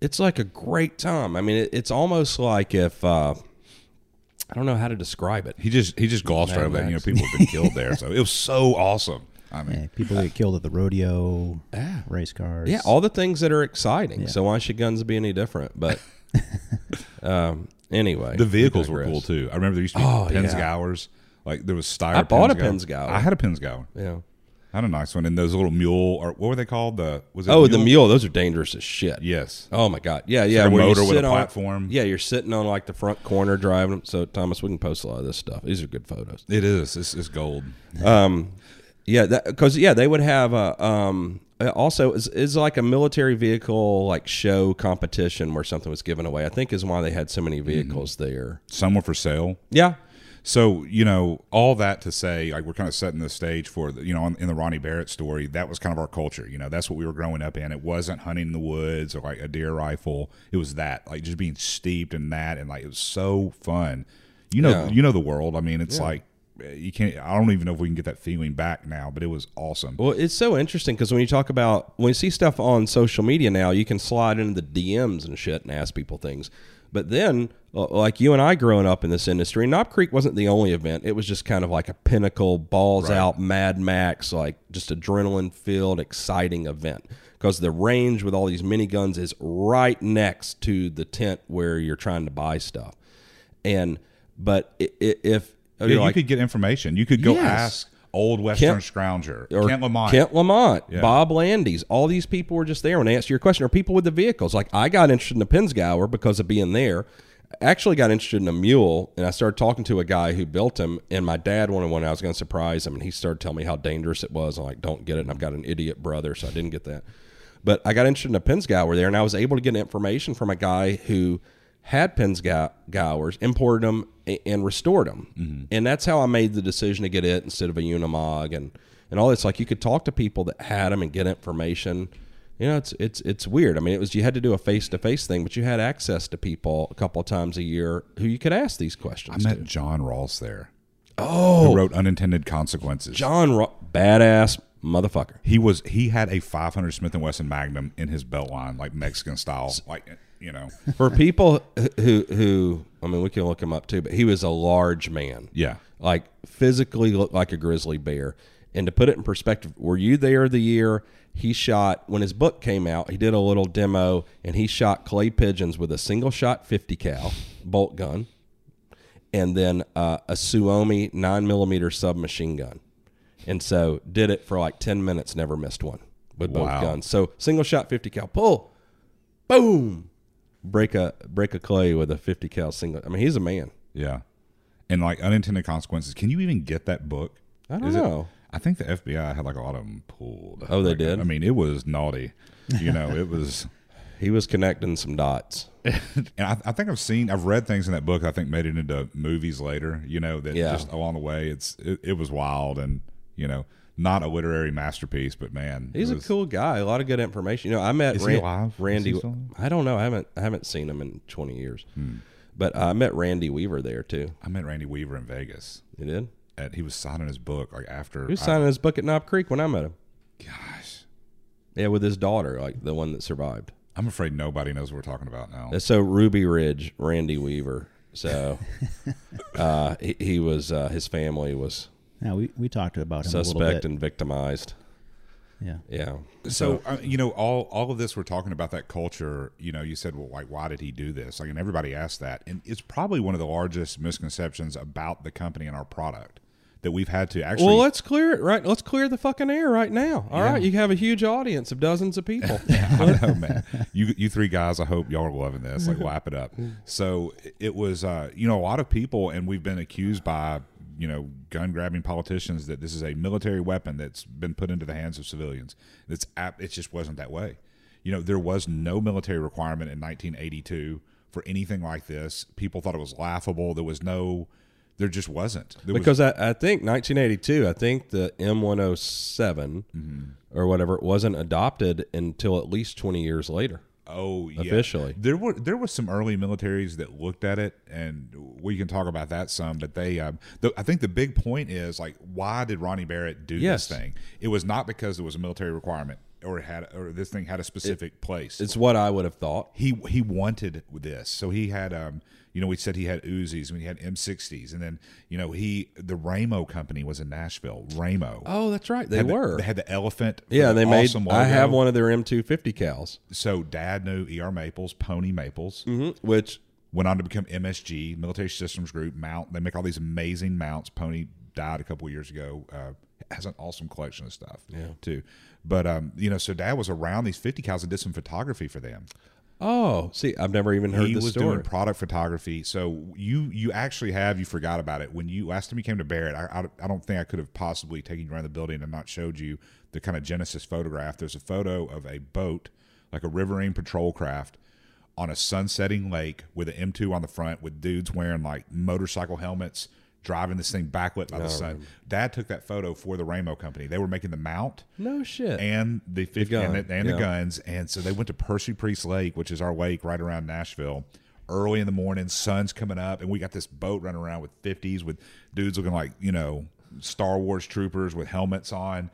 Speaker 1: it's like a great time. I mean, it, it's almost like if uh, I don't know how to describe it.
Speaker 2: He just he just glossed
Speaker 1: right
Speaker 2: over that. You know, people have been killed there, so it was so awesome. I mean,
Speaker 3: Yeah, people get killed at the rodeo, race cars.
Speaker 1: Yeah, all the things that are exciting. So why should guns be any different? But um, anyway,
Speaker 2: the
Speaker 1: we
Speaker 2: vehicles were cool too. I remember there used to be
Speaker 1: Oh, yeah.
Speaker 2: Like there was Steyr.
Speaker 1: I bought a
Speaker 2: Pinzgauer.
Speaker 1: Pinzgauer.
Speaker 2: I had a Pinzgauer.
Speaker 1: Yeah.
Speaker 2: Had a nice one, and those little mule or what were they called? The was it
Speaker 1: Oh, the mule. Those are dangerous as shit.
Speaker 2: Yes.
Speaker 1: Oh my god. Yeah, yeah.
Speaker 2: like a motor with a
Speaker 1: on-
Speaker 2: platform.
Speaker 1: Yeah, you're sitting on like the front corner driving. them. So Thomas, we can post a lot of this stuff. These are good photos.
Speaker 2: It is. This is gold.
Speaker 1: Um, yeah, because yeah, they would have a um. Also, is is like a military vehicle like show competition where something was given away. I think is why they had so many vehicles there.
Speaker 2: Some were for sale.
Speaker 1: Yeah,
Speaker 2: So you know all that to say, like we're kind of setting the stage for the, you know in the Ronnie Barrett story. That was kind of our culture. You know, that's what we were growing up in. It wasn't hunting in the woods or like a deer rifle. It was that, like just being steeped in that, and like it was so fun. You know,
Speaker 1: Yeah.
Speaker 2: you know the world. I mean, it's like eh, you can't. I don't even know if we can get that feeling back now, but it was awesome.
Speaker 1: Well, it's so interesting because when you talk about when you see stuff on social media now, you can slide into the DMs and shit and ask people things. But then, like you and I growing up in this industry, Knob Creek wasn't the only event. It was just kind of like a pinnacle, balls
Speaker 2: Right.
Speaker 1: out, Mad Max, like just adrenaline filled, exciting event. Because the range with all these miniguns is right next to the tent where you're trying to buy stuff. And, but if,
Speaker 2: Yeah,
Speaker 1: you're like,
Speaker 2: could get information. You could go
Speaker 1: Yes.
Speaker 2: ask old Western
Speaker 1: Kent-
Speaker 2: Scrounger,
Speaker 1: or
Speaker 2: Kent Lamont.
Speaker 1: Kent Lamont,
Speaker 2: Yeah.
Speaker 1: Bob Landis, all these people were just there and answer your question. Or people with the vehicles. Like I got interested in the Pinzgauer because of being there. Actually, got interested in a mule, and I started talking to a guy who built him. And my dad wanted one. I was going to surprise him, and he started telling me how dangerous it was. I'm like, don't get it. And I've got an idiot brother, so I didn't get that. But I got interested in a Pinzgauer there, and I was able to get information from a guy who had Pinzgauers, imported them, and restored them. Mm-hmm. And that's how I made the decision to get it instead of a Unimog and, and all this. Like you could talk to people that had them and get information. You know, it's it's it's weird. I mean, it was you had to do a face to face thing, but you had access to people a couple of times a year who you could ask these questions.
Speaker 2: I met
Speaker 1: to.
Speaker 2: John Ross there,
Speaker 1: Oh,
Speaker 2: who wrote Unintended Consequences.
Speaker 1: John, Ro- badass motherfucker.
Speaker 2: He was he had a 500 Smith and Wesson Magnum in his belt line, like Mexican style, like you know,
Speaker 1: For people who who I mean, we can look him up too, but he was a large man.
Speaker 2: yeah.
Speaker 1: like physically looked like a grizzly bear. And to put it in perspective, were you there the year he shot when his book came out? He did a little demo and he shot clay pigeons with a single shot 50 cal bolt gun, and then uh, a Suomi nine millimeter submachine gun. And so did it for like 10 minutes, never missed one with both
Speaker 2: Wow.
Speaker 1: guns. So single shot 50 cal, pull, boom, break a break a clay with a 50 cal single. I mean, he's a man.
Speaker 2: Yeah. And like unintended consequences. Can you even get that book?
Speaker 1: I don't
Speaker 2: Is it-
Speaker 1: know.
Speaker 2: I think the FBI had like a lot of them pulled.
Speaker 1: Oh, they
Speaker 2: Like,
Speaker 1: did?
Speaker 2: I mean, it was naughty. You know, it was.
Speaker 1: He was connecting some dots.
Speaker 2: And I, I think I've seen, I've read things in that book. I think made it into movies later. You know, that
Speaker 1: Yeah.
Speaker 2: just along the way, it's it, it was wild and you know not a literary masterpiece, but man, it
Speaker 1: He's a cool guy. A lot of good information. You know, I met
Speaker 2: Is he
Speaker 1: Ran-
Speaker 2: alive? Is
Speaker 1: Randy.
Speaker 2: he still alive?
Speaker 1: I don't know. I haven't. I haven't seen him in twenty years.
Speaker 2: Hmm.
Speaker 1: But I met Randy Weaver there too.
Speaker 2: I met Randy Weaver in Vegas.
Speaker 1: You did.
Speaker 2: At, he was signing his book like after.
Speaker 1: He was
Speaker 2: I-
Speaker 1: signing his book at Knob Creek when I met him.
Speaker 2: gosh,
Speaker 1: Yeah, with his daughter, like the one that survived.
Speaker 2: I'm afraid nobody knows what we're talking about now.
Speaker 1: So Ruby Ridge, Randy Weaver. So uh, he, he was. Uh, his family was
Speaker 3: Yeah, we, we talked about him a little
Speaker 1: suspect
Speaker 3: bit.
Speaker 1: and victimized.
Speaker 3: yeah.
Speaker 1: Yeah.
Speaker 2: So uh, you know, all all of this we're talking about that culture. You know, you said, well, like, why did he do this? Like, and everybody asked that, and it's probably one of the largest misconceptions about the company and our product that we've had to actually.
Speaker 1: Well, let's clear it right. Let's clear the fucking air right now. All right,
Speaker 2: Yeah.
Speaker 1: you have a huge audience of dozens of people.
Speaker 2: I know, man. You you three guys, I hope y'all are loving this. Like, lap it up. So it was, uh, you know, a lot of people, and we've been accused by you know gun grabbing politicians that this is a military weapon that's been put into the hands of civilians. It's it just wasn't that way. You know, there was no military requirement in 1982 for anything like this. People thought it was laughable. There was no. There just wasn't. There was-
Speaker 1: Because I, I think 1982, I think the M107
Speaker 2: Mm-hmm.
Speaker 1: or whatever it wasn't adopted until at least 20 years later.
Speaker 2: Oh, yeah.
Speaker 1: Officially.
Speaker 2: there were there was some early militaries that looked at it, and we can talk about that some. But they, um, the, I think the big point is like, why did Ronnie Barrett do
Speaker 1: Yes.
Speaker 2: this thing? It was not because it was a military requirement, or it had, or this thing had a specific place.
Speaker 1: It's what I would have thought.
Speaker 2: he he wanted this, so he had, um, you know, we said he had Uzis, and he had M60s, and then you know he the Ramo company was in Nashville. Ramo.
Speaker 1: Oh, that's right. They
Speaker 2: Had the-
Speaker 1: were.
Speaker 2: they had the elephant.
Speaker 1: yeah,
Speaker 2: the
Speaker 1: they made.
Speaker 2: awesome
Speaker 1: I have one of their M250 cows,
Speaker 2: So Dad knew ER Maples, Pony Maples.
Speaker 1: which
Speaker 2: went on to become MSG, Military Systems Group. Mount. They make all these amazing mounts. Pony died a couple years ago. Uh, has an awesome collection of stuff.
Speaker 1: Yeah.
Speaker 2: too. But um, you know, so Dad was around these fifty cals and did some photography for them.
Speaker 1: Oh, see, I've never even heard
Speaker 2: he
Speaker 1: this
Speaker 2: was
Speaker 1: story.
Speaker 2: doing product photography. So you you actually have you forgot about it when you last time you came to Barrett. I, I, I don't think I could have possibly taken you around the building and not showed you the kind of Genesis photograph. There's a photo of a boat, like a riverine patrol craft, on a sunsetting lake with an M2 on the front, with dudes wearing like motorcycle helmets. Driving this thing backlit by the sun. Dad took that photo for the Ramo company. They were making the mount
Speaker 1: no shit.
Speaker 2: and the 50
Speaker 1: gun,
Speaker 2: and, the, and
Speaker 1: yeah.
Speaker 2: the guns and so they went to Percy Priest Lake which is our lake right around Nashville early in the morning, sun's coming up, and we got this boat running around with fifties with dudes looking like you know Star Wars troopers with helmets on.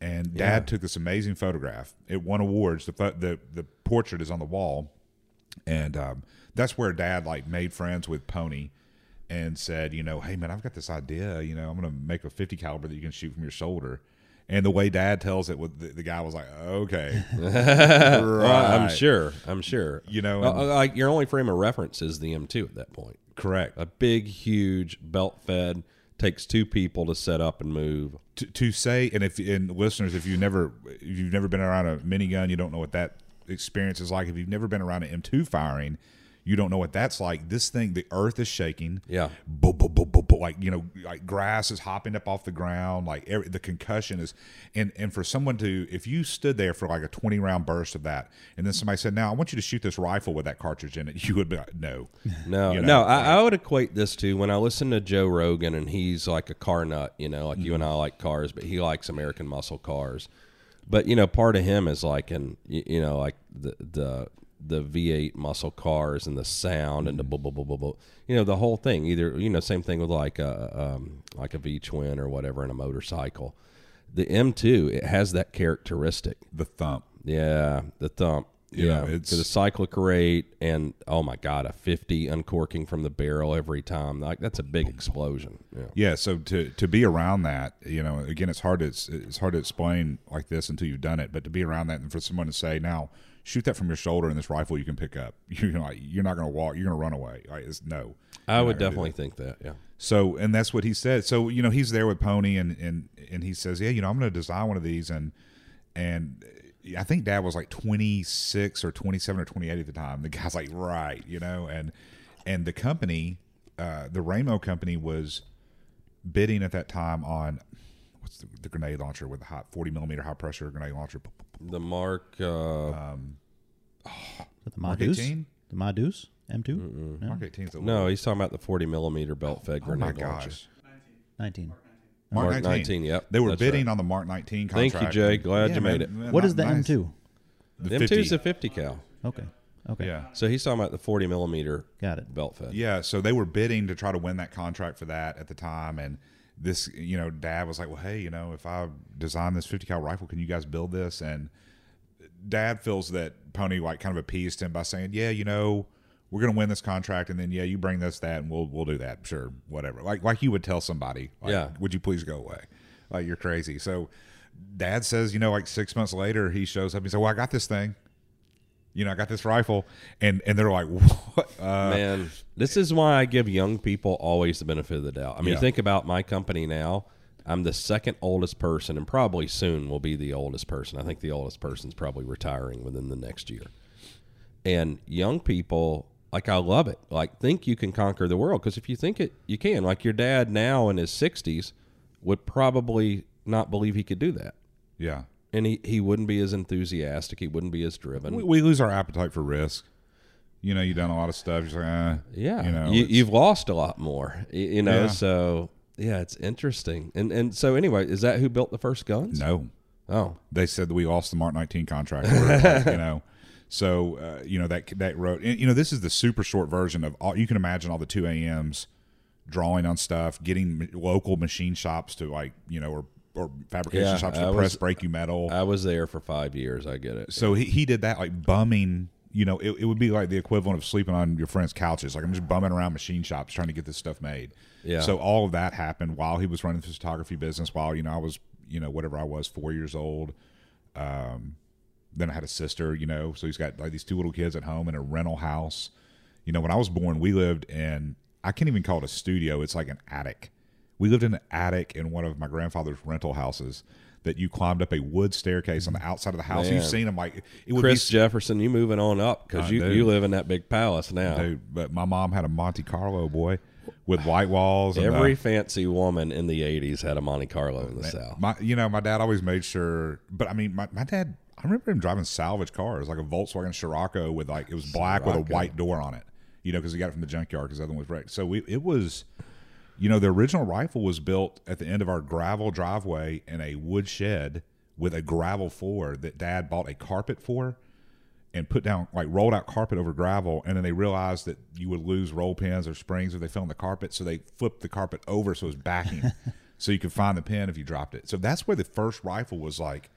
Speaker 2: And Dad took this amazing photograph. It won awards. The the the portrait is on the wall, and um, that's where Dad like made friends with Pony, and said, you know, hey man, I've got this idea. You know, I'm gonna make a 50 caliber that you can shoot from your shoulder. And the way Dad tells it, the, the guy was like, okay,
Speaker 1: Well, I'm sure. I'm sure.
Speaker 2: You know,
Speaker 1: Uh,
Speaker 2: and-
Speaker 1: uh, like your only frame of reference is the M2 at that point.
Speaker 2: correct.
Speaker 1: A big, huge belt fed takes two people to set up and move.
Speaker 2: to, to say and if and listeners if you've never if you've never been around a minigun you don't know what that experience is like if you've never been around an m2 firing you don't know what that's like. This thing the earth is shaking.
Speaker 1: Yeah.
Speaker 2: bo- bo- bo- bo- bo- like you know like grass is hopping up off the ground like every, the concussion is and and for someone to if you stood there for like a 20 round burst of that and then somebody said now i want you to shoot this rifle with that cartridge in it you would be like no.
Speaker 1: No,
Speaker 2: You know,
Speaker 1: no, I, I would equate this to when I listen to Joe Rogan and he's like a car nut, you know, like you and I mm-hmm. like cars, but he likes American muscle cars. But you know, part of him is like, and you know, like the the the V8 muscle cars and the sound and the blah, blah, blah, blah, blah. you know, the whole thing. Either you know, same thing with like a um, like a V twin or whatever in a motorcycle. The M2 it has that characteristic.
Speaker 2: the thump
Speaker 1: Yeah, the thump.
Speaker 2: You
Speaker 1: yeah,
Speaker 2: know, it's-
Speaker 1: the cyclic rate, and oh my god, a fifty uncorking from the barrel every time. Like that's a big explosion. Yeah.
Speaker 2: Yeah, so to to be around that, you know, again, it's hard to it's, it's hard to explain like this until you've done it. But to be around that and for someone to say, now shoot that from your shoulder and this rifle you can pick up, you're like you're not going to walk, you're going to run away. Like, it's, no,
Speaker 1: I would definitely think that. Yeah.
Speaker 2: so, and that's what he said. So, you know, he's there with Pony, and and and he says, yeah, you know, I'm going to design one of these, and and I think Dad was like 26 or 27 or 28 at the time. The guy's like, right, you know, and and the company, uh, the Ramo company, was bidding at that time on what's the, the grenade launcher with the hot 40 millimeter high pressure grenade launcher.
Speaker 1: The Mark. Uh,
Speaker 3: Is that the
Speaker 2: Mark
Speaker 3: Madus?
Speaker 2: 18?
Speaker 3: The Madus M2?
Speaker 2: Mark 18 's a
Speaker 1: no, he's talking about the forty millimeter belt fed
Speaker 2: oh my
Speaker 1: grenade launcher.
Speaker 2: gosh.
Speaker 3: 19.
Speaker 2: Mark,
Speaker 1: Mark 19, yep,
Speaker 2: They were
Speaker 1: that's
Speaker 2: bidding
Speaker 1: right.
Speaker 2: on the Mark 19 contract.
Speaker 1: Thank you, Jay. Glad you made
Speaker 2: man,
Speaker 1: it.
Speaker 2: man,
Speaker 3: What is the
Speaker 2: nice.
Speaker 3: M2?
Speaker 2: The
Speaker 1: The M2 is
Speaker 2: 50.
Speaker 1: a fifty cal.
Speaker 3: Okay. Okay.
Speaker 2: Yeah.
Speaker 1: So he's talking about the forty millimeter
Speaker 3: Got it.
Speaker 1: belt fed.
Speaker 2: Yeah, so they were bidding to try to win that contract for that at the time, and this, you know, Dad was like, "Well, hey, you know, if I design this 50 cal rifle, can you guys build this?" And Dad feels that Pony like kind of appeased him by saying, "Yeah, you know, we're going to win this contract, and then yeah, you bring this that, and we'll we'll do that, sure, whatever." Like like you would tell somebody, like,
Speaker 1: Yeah.
Speaker 2: would you please go away? Like you're crazy. So Dad says, you know, like six months later, he shows up. And he said, "Well, I got this thing." You know, I got this rifle, and and they're like, "What?" Uh,
Speaker 1: Man, this is why I give young people always the benefit of the doubt. I mean,
Speaker 2: Yeah.
Speaker 1: think about my company now. I'm the second oldest person, and probably soon will be the oldest person. I think the oldest person's probably retiring within the next year. And young people, like, I love it. Like, think you can conquer the world because if you think it, you can. Like, your dad now in his 60s would probably not believe he could do that.
Speaker 2: yeah.
Speaker 1: And he, he wouldn't be as enthusiastic. He wouldn't be as driven.
Speaker 2: we, we lose our appetite for risk. You know, you've done a lot of stuff. You're like, eh,
Speaker 1: Yeah,
Speaker 2: you know,
Speaker 1: you, you've lost a lot more. y- You know,
Speaker 2: Yeah.
Speaker 1: so yeah, it's interesting. And and so anyway, is that who built the first guns?
Speaker 2: no.
Speaker 1: Oh,
Speaker 2: They said that we lost the Mark 19 contract. Like, you know, so uh, you know that that wrote. and, You know, this is the super short version of all. You can imagine all the two AMs drawing on stuff, getting m- local machine shops to like you know or or fabrication
Speaker 1: Yeah,
Speaker 2: shops to press break you metal.
Speaker 1: I was there for five years. I get it.
Speaker 2: So he, he did that like bumming. You know, it, it would be like the equivalent of sleeping on your friend's couches. Like I'm just bumming around machine shops trying to get this stuff made.
Speaker 1: Yeah.
Speaker 2: So all of that happened while he was running the photography business. While you know I was you know whatever I was four years old. Um, then I had a sister. You know, so he's got like these two little kids at home in a rental house. You know, when I was born, we lived in I can't even call it a studio. It's like an attic. We lived in an attic in one of my grandfather's rental houses. That you climbed up a wood staircase on the outside of the house.
Speaker 1: Man.
Speaker 2: You've seen them like it would
Speaker 1: Chris
Speaker 2: be
Speaker 1: Jefferson, you moving on up because you, you live in that big palace now.
Speaker 2: Dude, but my mom had a Monte Carlo boy with white walls. And
Speaker 1: Every
Speaker 2: uh,
Speaker 1: fancy woman in the '80s had a Monte Carlo in the South.
Speaker 2: my, you know, my dad always made sure. But I mean, my, my dad. I remember him driving salvage cars, like a Volkswagen Scirocco with like it was black with a white door on it. You know, because he got it from the junkyard because the other one was wrecked. So we, it was, you know, the original rifle was built at the end of our gravel driveway in a wood shed with a gravel floor that Dad bought a carpet for. and put down like rolled out carpet over gravel, and then they realized that you would lose roll pins or springs if they fell on the carpet, so they flipped the carpet over so it was backing, so you could find the pin if you dropped it. So that's where the first rifle was like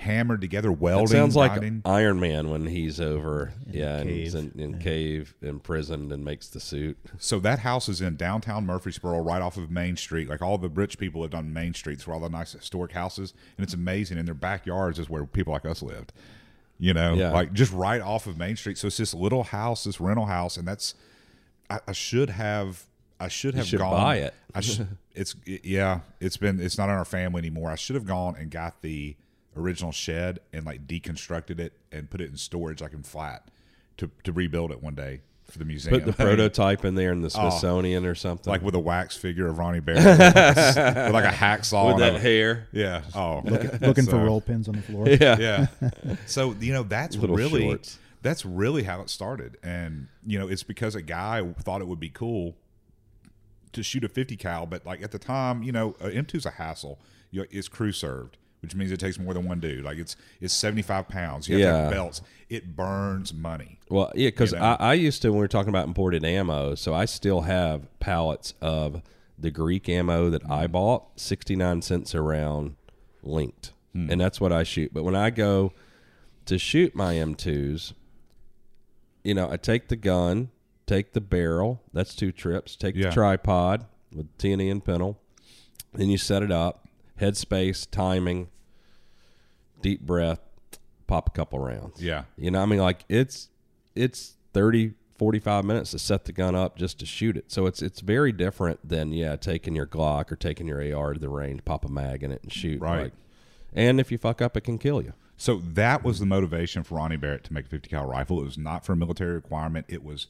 Speaker 2: hammered together, welding.
Speaker 1: It sounds like
Speaker 2: grinding.
Speaker 1: Iron Man when he's over, yeah, and he's in, in cave, imprisoned, and makes the suit.
Speaker 2: So that house is in downtown Murfreesboro, right off of Main Street. Like all the rich people lived on Main Street, where all the nice historic houses, and it's amazing. In their backyards is where people like us lived. You know,
Speaker 1: Yeah.
Speaker 2: like just right off of Main Street. So it's this little house, this rental house, and that's. I, I should have. I should have
Speaker 1: should
Speaker 2: gone.
Speaker 1: buy it.
Speaker 2: I should. It's yeah. It's been. It's not in our family anymore. I should have gone and got the original shed and like deconstructed it and put it in storage like in flat to to rebuild it one day for the museum.
Speaker 1: Put the prototype in there in the oh, Smithsonian or something.
Speaker 2: Oh. like with a wax figure of Ronnie Barrett with like a hacksaw
Speaker 1: with that
Speaker 2: a-
Speaker 1: hair.
Speaker 2: Yeah. Oh,
Speaker 3: Looking for roll pins on the floor.
Speaker 1: Yeah.
Speaker 2: Yeah. So you know that's
Speaker 1: Little
Speaker 2: really
Speaker 1: shorts.
Speaker 2: that's really how it started, and you know it's because a guy thought it would be cool to shoot a 50 cal, but like at the time, you know, a M2's a hassle. You know, it's crew served, which means it takes more than one dude. Like it's it's 75 pounds. You have to have
Speaker 1: Yeah.
Speaker 2: belts. It burns money.
Speaker 1: Well, yeah, because
Speaker 2: You know?
Speaker 1: I, I used to when we were talking about imported ammo, so I still have pallets of the Greek ammo that I mm-hmm. bought, sixty nine cents a round, linked, hmm. and that's what I shoot. But when I go to shoot my M2s, you know, I take the gun, take the barrel, that's two trips, take
Speaker 2: Yeah.
Speaker 1: the tripod with T&E and pintle, then you set it up, headspace, timing, deep breath, pop a couple rounds.
Speaker 2: Yeah.
Speaker 1: You know, I mean, like it's it's 30, 45 minutes to set the gun up just to shoot it. So it's it's very different than yeah, taking your Glock or taking your AR to the range, pop a mag in it and shoot.
Speaker 2: Right.
Speaker 1: Like, and if you fuck up, it can kill you.
Speaker 2: So that was the motivation for Ronnie Barrett to make a 50 cal rifle. It was not for a military requirement. It was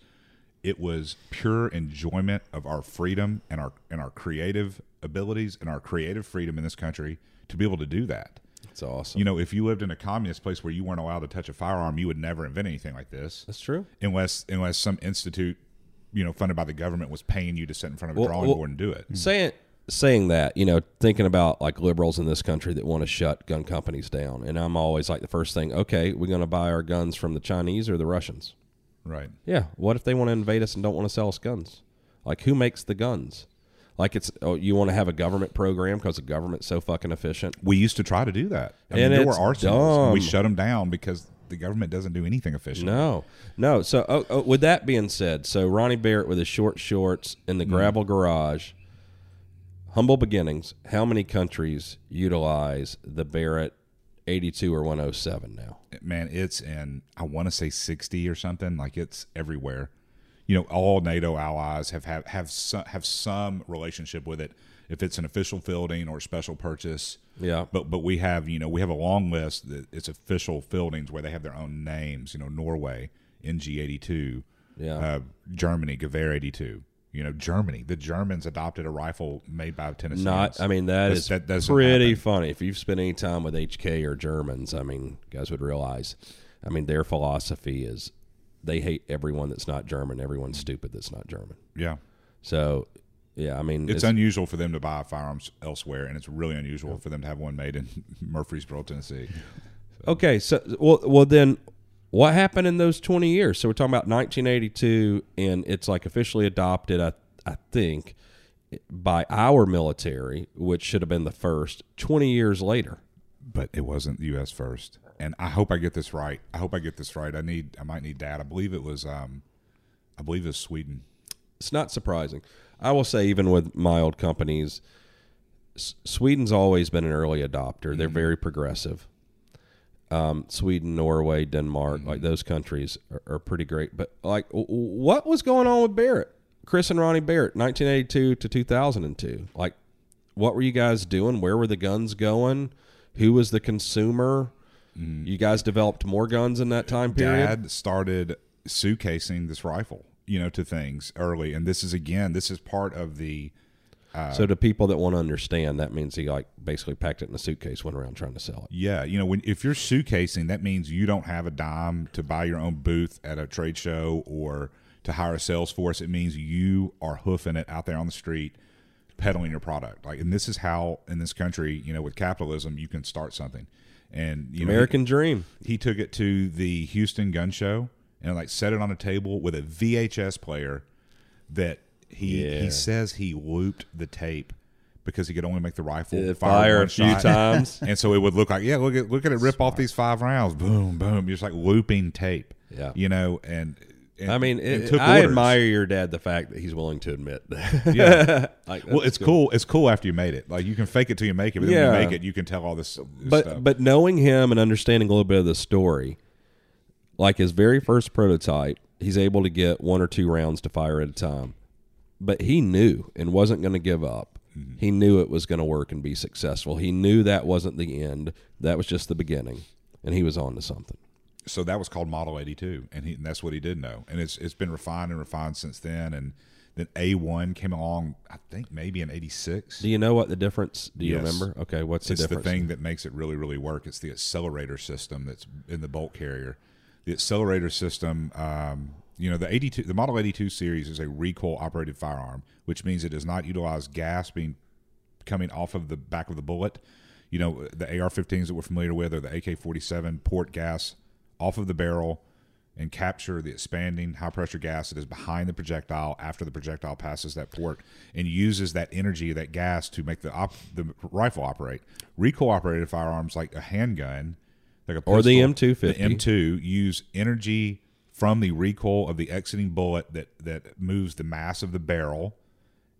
Speaker 2: it was pure enjoyment of our freedom and our and our creative abilities and our creative freedom in this country to be able to do that.
Speaker 1: It's awesome.
Speaker 2: You know, if you lived in a communist place where you weren't allowed to touch a firearm, you would never invent anything like this.
Speaker 1: That's true.
Speaker 2: Unless unless some institute, you know, funded by the government was paying you to sit in front of a
Speaker 1: Well,
Speaker 2: drawing
Speaker 1: well,
Speaker 2: board and do it.
Speaker 1: Saying saying that, you know, thinking about like liberals in this country that want to shut gun companies down, and I'm always like the first thing, okay, we're going to buy our guns from the Chinese or the Russians.
Speaker 2: Right.
Speaker 1: Yeah. What if they want to invade us and don't want to sell us guns? Like, who makes the guns? Like, it's oh, you want to have a government program because the government's so fucking efficient.
Speaker 2: We used to try to do that. I mean,
Speaker 1: And
Speaker 2: there were arsenals, and we shut them down because the government doesn't do anything efficient.
Speaker 1: No, no. So, oh, oh, with that being said, so Ronnie Barrett with his short shorts in the mm-hmm. gravel garage, humble beginnings. How many countries utilize the Barrett 82 or 107 now?
Speaker 2: man, it's in I want to say sixty or something. Like it's everywhere. You know, all NATO allies have have have some, have some relationship with it. If it's an official fielding or special purchase,
Speaker 1: Yeah.
Speaker 2: But but we have you know we have a long list that it's official fieldings where they have their own names. You know, Norway NG eighty two,
Speaker 1: Yeah.
Speaker 2: uh, Germany Gewehr eighty two. You know, Germany. The Germans adopted a rifle made by Tennessee.
Speaker 1: Not, I mean, that
Speaker 2: That's-
Speaker 1: is
Speaker 2: that
Speaker 1: pretty
Speaker 2: happen.
Speaker 1: funny. If you've spent any time with HK or Germans, I mean, guys would realize, I mean, their philosophy is they hate everyone that's not German. Everyone's stupid that's not German.
Speaker 2: yeah.
Speaker 1: So, yeah, I mean,
Speaker 2: It's unusual for them to buy firearms elsewhere, and it's really unusual for them to have one made in Murfreesboro, Tennessee.
Speaker 1: okay. So, well, well, then what happened in those 20 years? So we're talking about 1982, and it's like officially adopted, I, I think, by our military, which should have been the first 20 years later.
Speaker 2: But it wasn't the U.S. first, and I hope I get this right. I hope I get this right. I need, I might need data. I believe it was, um, I believe it was Sweden.
Speaker 1: it's not surprising. I will say, even with mild companies, S- Sweden's always been an early adopter. They're very progressive. Um, Sweden, Norway, Denmark, like those countries are, are pretty great. But like, w- what was going on with Barrett, Chris and Ronnie Barrett, 1982 to 2002? Like, what were you guys doing? Where were the guns going? Who was the consumer? You guys developed more guns in that time period.
Speaker 2: Dad started suitcasing this rifle, you know, to things early, and this is again, this is part of the.
Speaker 1: So to people that want to understand, that means he like basically packed it in a suitcase, went around trying to sell it.
Speaker 2: Yeah, you know, when if you're suitcasing, that means you don't have a dime to buy your own booth at a trade show or to hire a sales force. It means you are hoofing it out there on the street, peddling your product. Like, and this is how in this country, you know, with capitalism, you can start something. And you know,
Speaker 1: American Dream.
Speaker 2: he, he took it to the Houston Gun Show and like set it on a table with a VHS player that he
Speaker 1: Yeah.
Speaker 2: he says he looped the tape because he could only make the rifle
Speaker 1: It
Speaker 2: fire,
Speaker 1: fire a few
Speaker 2: shot.
Speaker 1: times.
Speaker 2: and so it would look like yeah look at look at it rip off these five rounds boom boom you're just like looping tape
Speaker 1: Yeah.
Speaker 2: you know and, and
Speaker 1: I mean, it,
Speaker 2: took
Speaker 1: I
Speaker 2: orders.
Speaker 1: admire your dad the fact that he's willing to admit that.
Speaker 2: Yeah.
Speaker 1: Like,
Speaker 2: well, it's cool. It's cool after you made it. Like you can fake it till you make it, but then
Speaker 1: Yeah.
Speaker 2: when you make it, you can tell all this, this
Speaker 1: but
Speaker 2: stuff.
Speaker 1: but knowing him and understanding a little bit of the story, like his very first prototype, he's able to get one or two rounds to fire at a time. But he knew and wasn't going to give up.
Speaker 2: Mm-hmm.
Speaker 1: He knew it was going to work and be successful. He knew that wasn't the end. That was just the beginning, and he was on to something.
Speaker 2: so that was called Model 82, and, he, and that's what he did know. And it's it's been refined and refined since then. And then A1 came along, I think maybe in '86.
Speaker 1: Do you know what the difference? Do you
Speaker 2: Yes.
Speaker 1: remember? Okay, what's the
Speaker 2: It's the thing that makes it really, really work. It's the accelerator system that's in the bolt carrier. The accelerator system, um, you know, the 82, the Model 82 series is a recoil operated firearm, which means it does not utilize gas being coming off of the back of the bullet. You know, the AR-15s that we're familiar with, or the AK-47 port gas off of the barrel and capture the expanding high pressure gas that is behind the projectile after the projectile passes that port and uses that energy that gas to make the op- the rifle operate recoil operated firearms like a handgun like a
Speaker 1: Or the M250.
Speaker 2: the M2 use energy from the recoil of the exiting bullet that that moves the mass of the barrel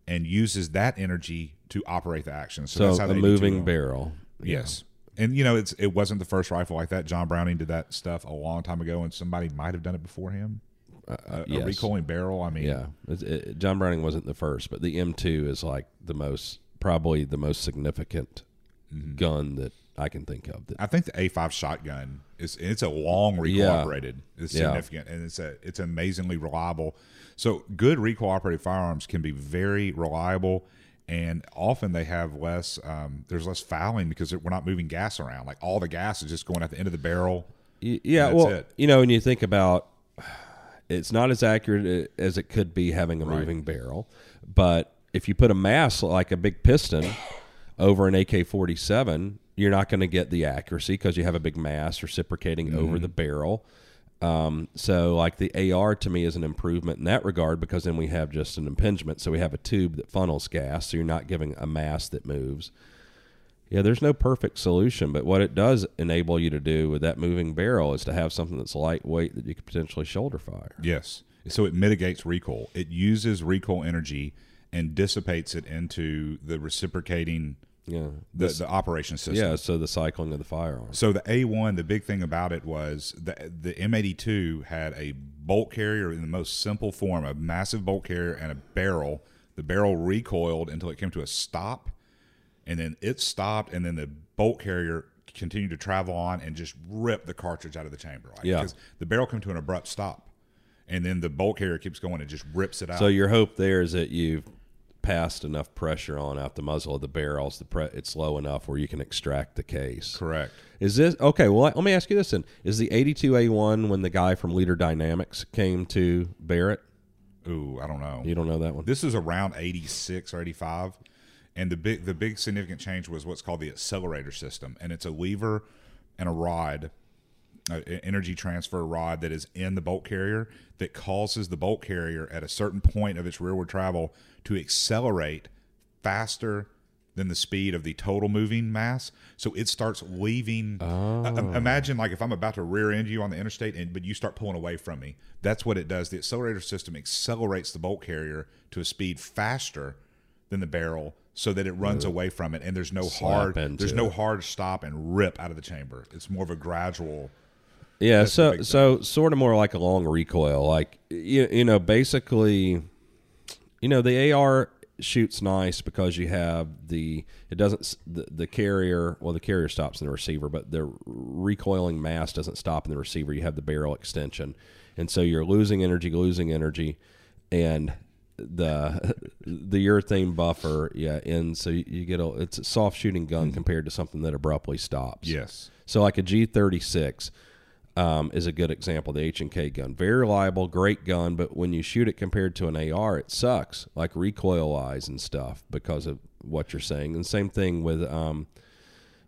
Speaker 2: and uses that energy to operate the action so,
Speaker 1: so
Speaker 2: that's how the
Speaker 1: moving barrel.
Speaker 2: Yes. And you know, it's it wasn't the first rifle like that. John Browning did that stuff a long time ago, and somebody might have done it before him. a, a
Speaker 1: Uh, yes.
Speaker 2: recoiling barrel. I mean,
Speaker 1: Yeah, It's- it, John Browning wasn't the first, but the M2 is like the most, probably the most significant
Speaker 2: Mm-hmm.
Speaker 1: gun that I can think of. That
Speaker 2: I think the A5 shotgun is it's a long recoil
Speaker 1: Yeah.
Speaker 2: operated. It's
Speaker 1: Yeah.
Speaker 2: significant, and it's a it's amazingly reliable. So good recoil operated firearms can be very reliable. And often they have less. Um, there's less fouling because we're not moving gas around. Like all the gas is just going at the end of the barrel.
Speaker 1: Yeah,
Speaker 2: That's
Speaker 1: well,
Speaker 2: it.
Speaker 1: you know, when you think about, it's not as accurate as it could be having a moving barrel, but if you put a mass like a big piston over an AK-47, you're not going to get the accuracy because you have a big mass reciprocating
Speaker 2: Mm-hmm.
Speaker 1: over the barrel. Um, so like the AR to me is an improvement in that regard because then we have just an impingement. So we have a tube that funnels gas. So you're not giving a mass that moves. Yeah, there's no perfect solution, but what it does enable you to do with that moving barrel is to have something that's lightweight that you could potentially shoulder fire.
Speaker 2: Yes. So it mitigates recoil. It uses recoil energy and dissipates it into the reciprocating
Speaker 1: Yeah.
Speaker 2: the, the operation system.
Speaker 1: Yeah, so the cycling of the firearm.
Speaker 2: So the A1, the big thing about it was the the M82 had a bolt carrier in the most simple form, a massive bolt carrier and a barrel. The barrel recoiled until it came to a stop, and then it stopped, and then the bolt carrier continued to travel on and just rip the cartridge out of the chamber. Like,
Speaker 1: Yeah.
Speaker 2: because the barrel came to an abrupt stop, and then the bolt carrier keeps going and just rips it out.
Speaker 1: So your hope there is that you've passed enough pressure on out the muzzle of the barrels, the pre- it's low enough where you can extract the case.
Speaker 2: Correct.
Speaker 1: Is this okay? Well, let me ask you this: then is the 82A1 when the guy from Leader Dynamics came to Barrett?
Speaker 2: Ooh, I don't know.
Speaker 1: You don't know that one?
Speaker 2: This is around 86 or 85 and the big the big significant change was what's called the accelerator system and it's a lever and a rod an energy transfer rod that is in the bolt carrier that causes the bolt carrier at a certain point of its rearward travel to accelerate faster than the speed of the total moving mass. So it starts leaving uh, imagine like if i'm about to rear end you on the interstate and but you start pulling away from me that's what it does. The accelerator system accelerates the bolt carrier to a speed faster than the barrel so that it runs away from it and there's no
Speaker 1: Slap
Speaker 2: hard there's no hard stop and rip out of the chamber. It's more of a gradual
Speaker 1: Yeah, so so sort of more like a long recoil, like you, you know, basically, you know, the AR shoots nice because you have the it doesn't the, the carrier well the carrier stops in the receiver, but the recoiling mass doesn't stop in the receiver. You have the barrel extension, and so you're losing energy, losing energy, and the the urethane buffer yeah and so you, you get a it's a soft shooting gun compared to something that abruptly stops.
Speaker 2: Yes.
Speaker 1: So like a G thirty six um, is a good example. The H and K gun, very reliable, great gun, but when you shoot it compared to an AR, it sucks. Like recoil wise and stuff because of what you're saying. And same thing with um,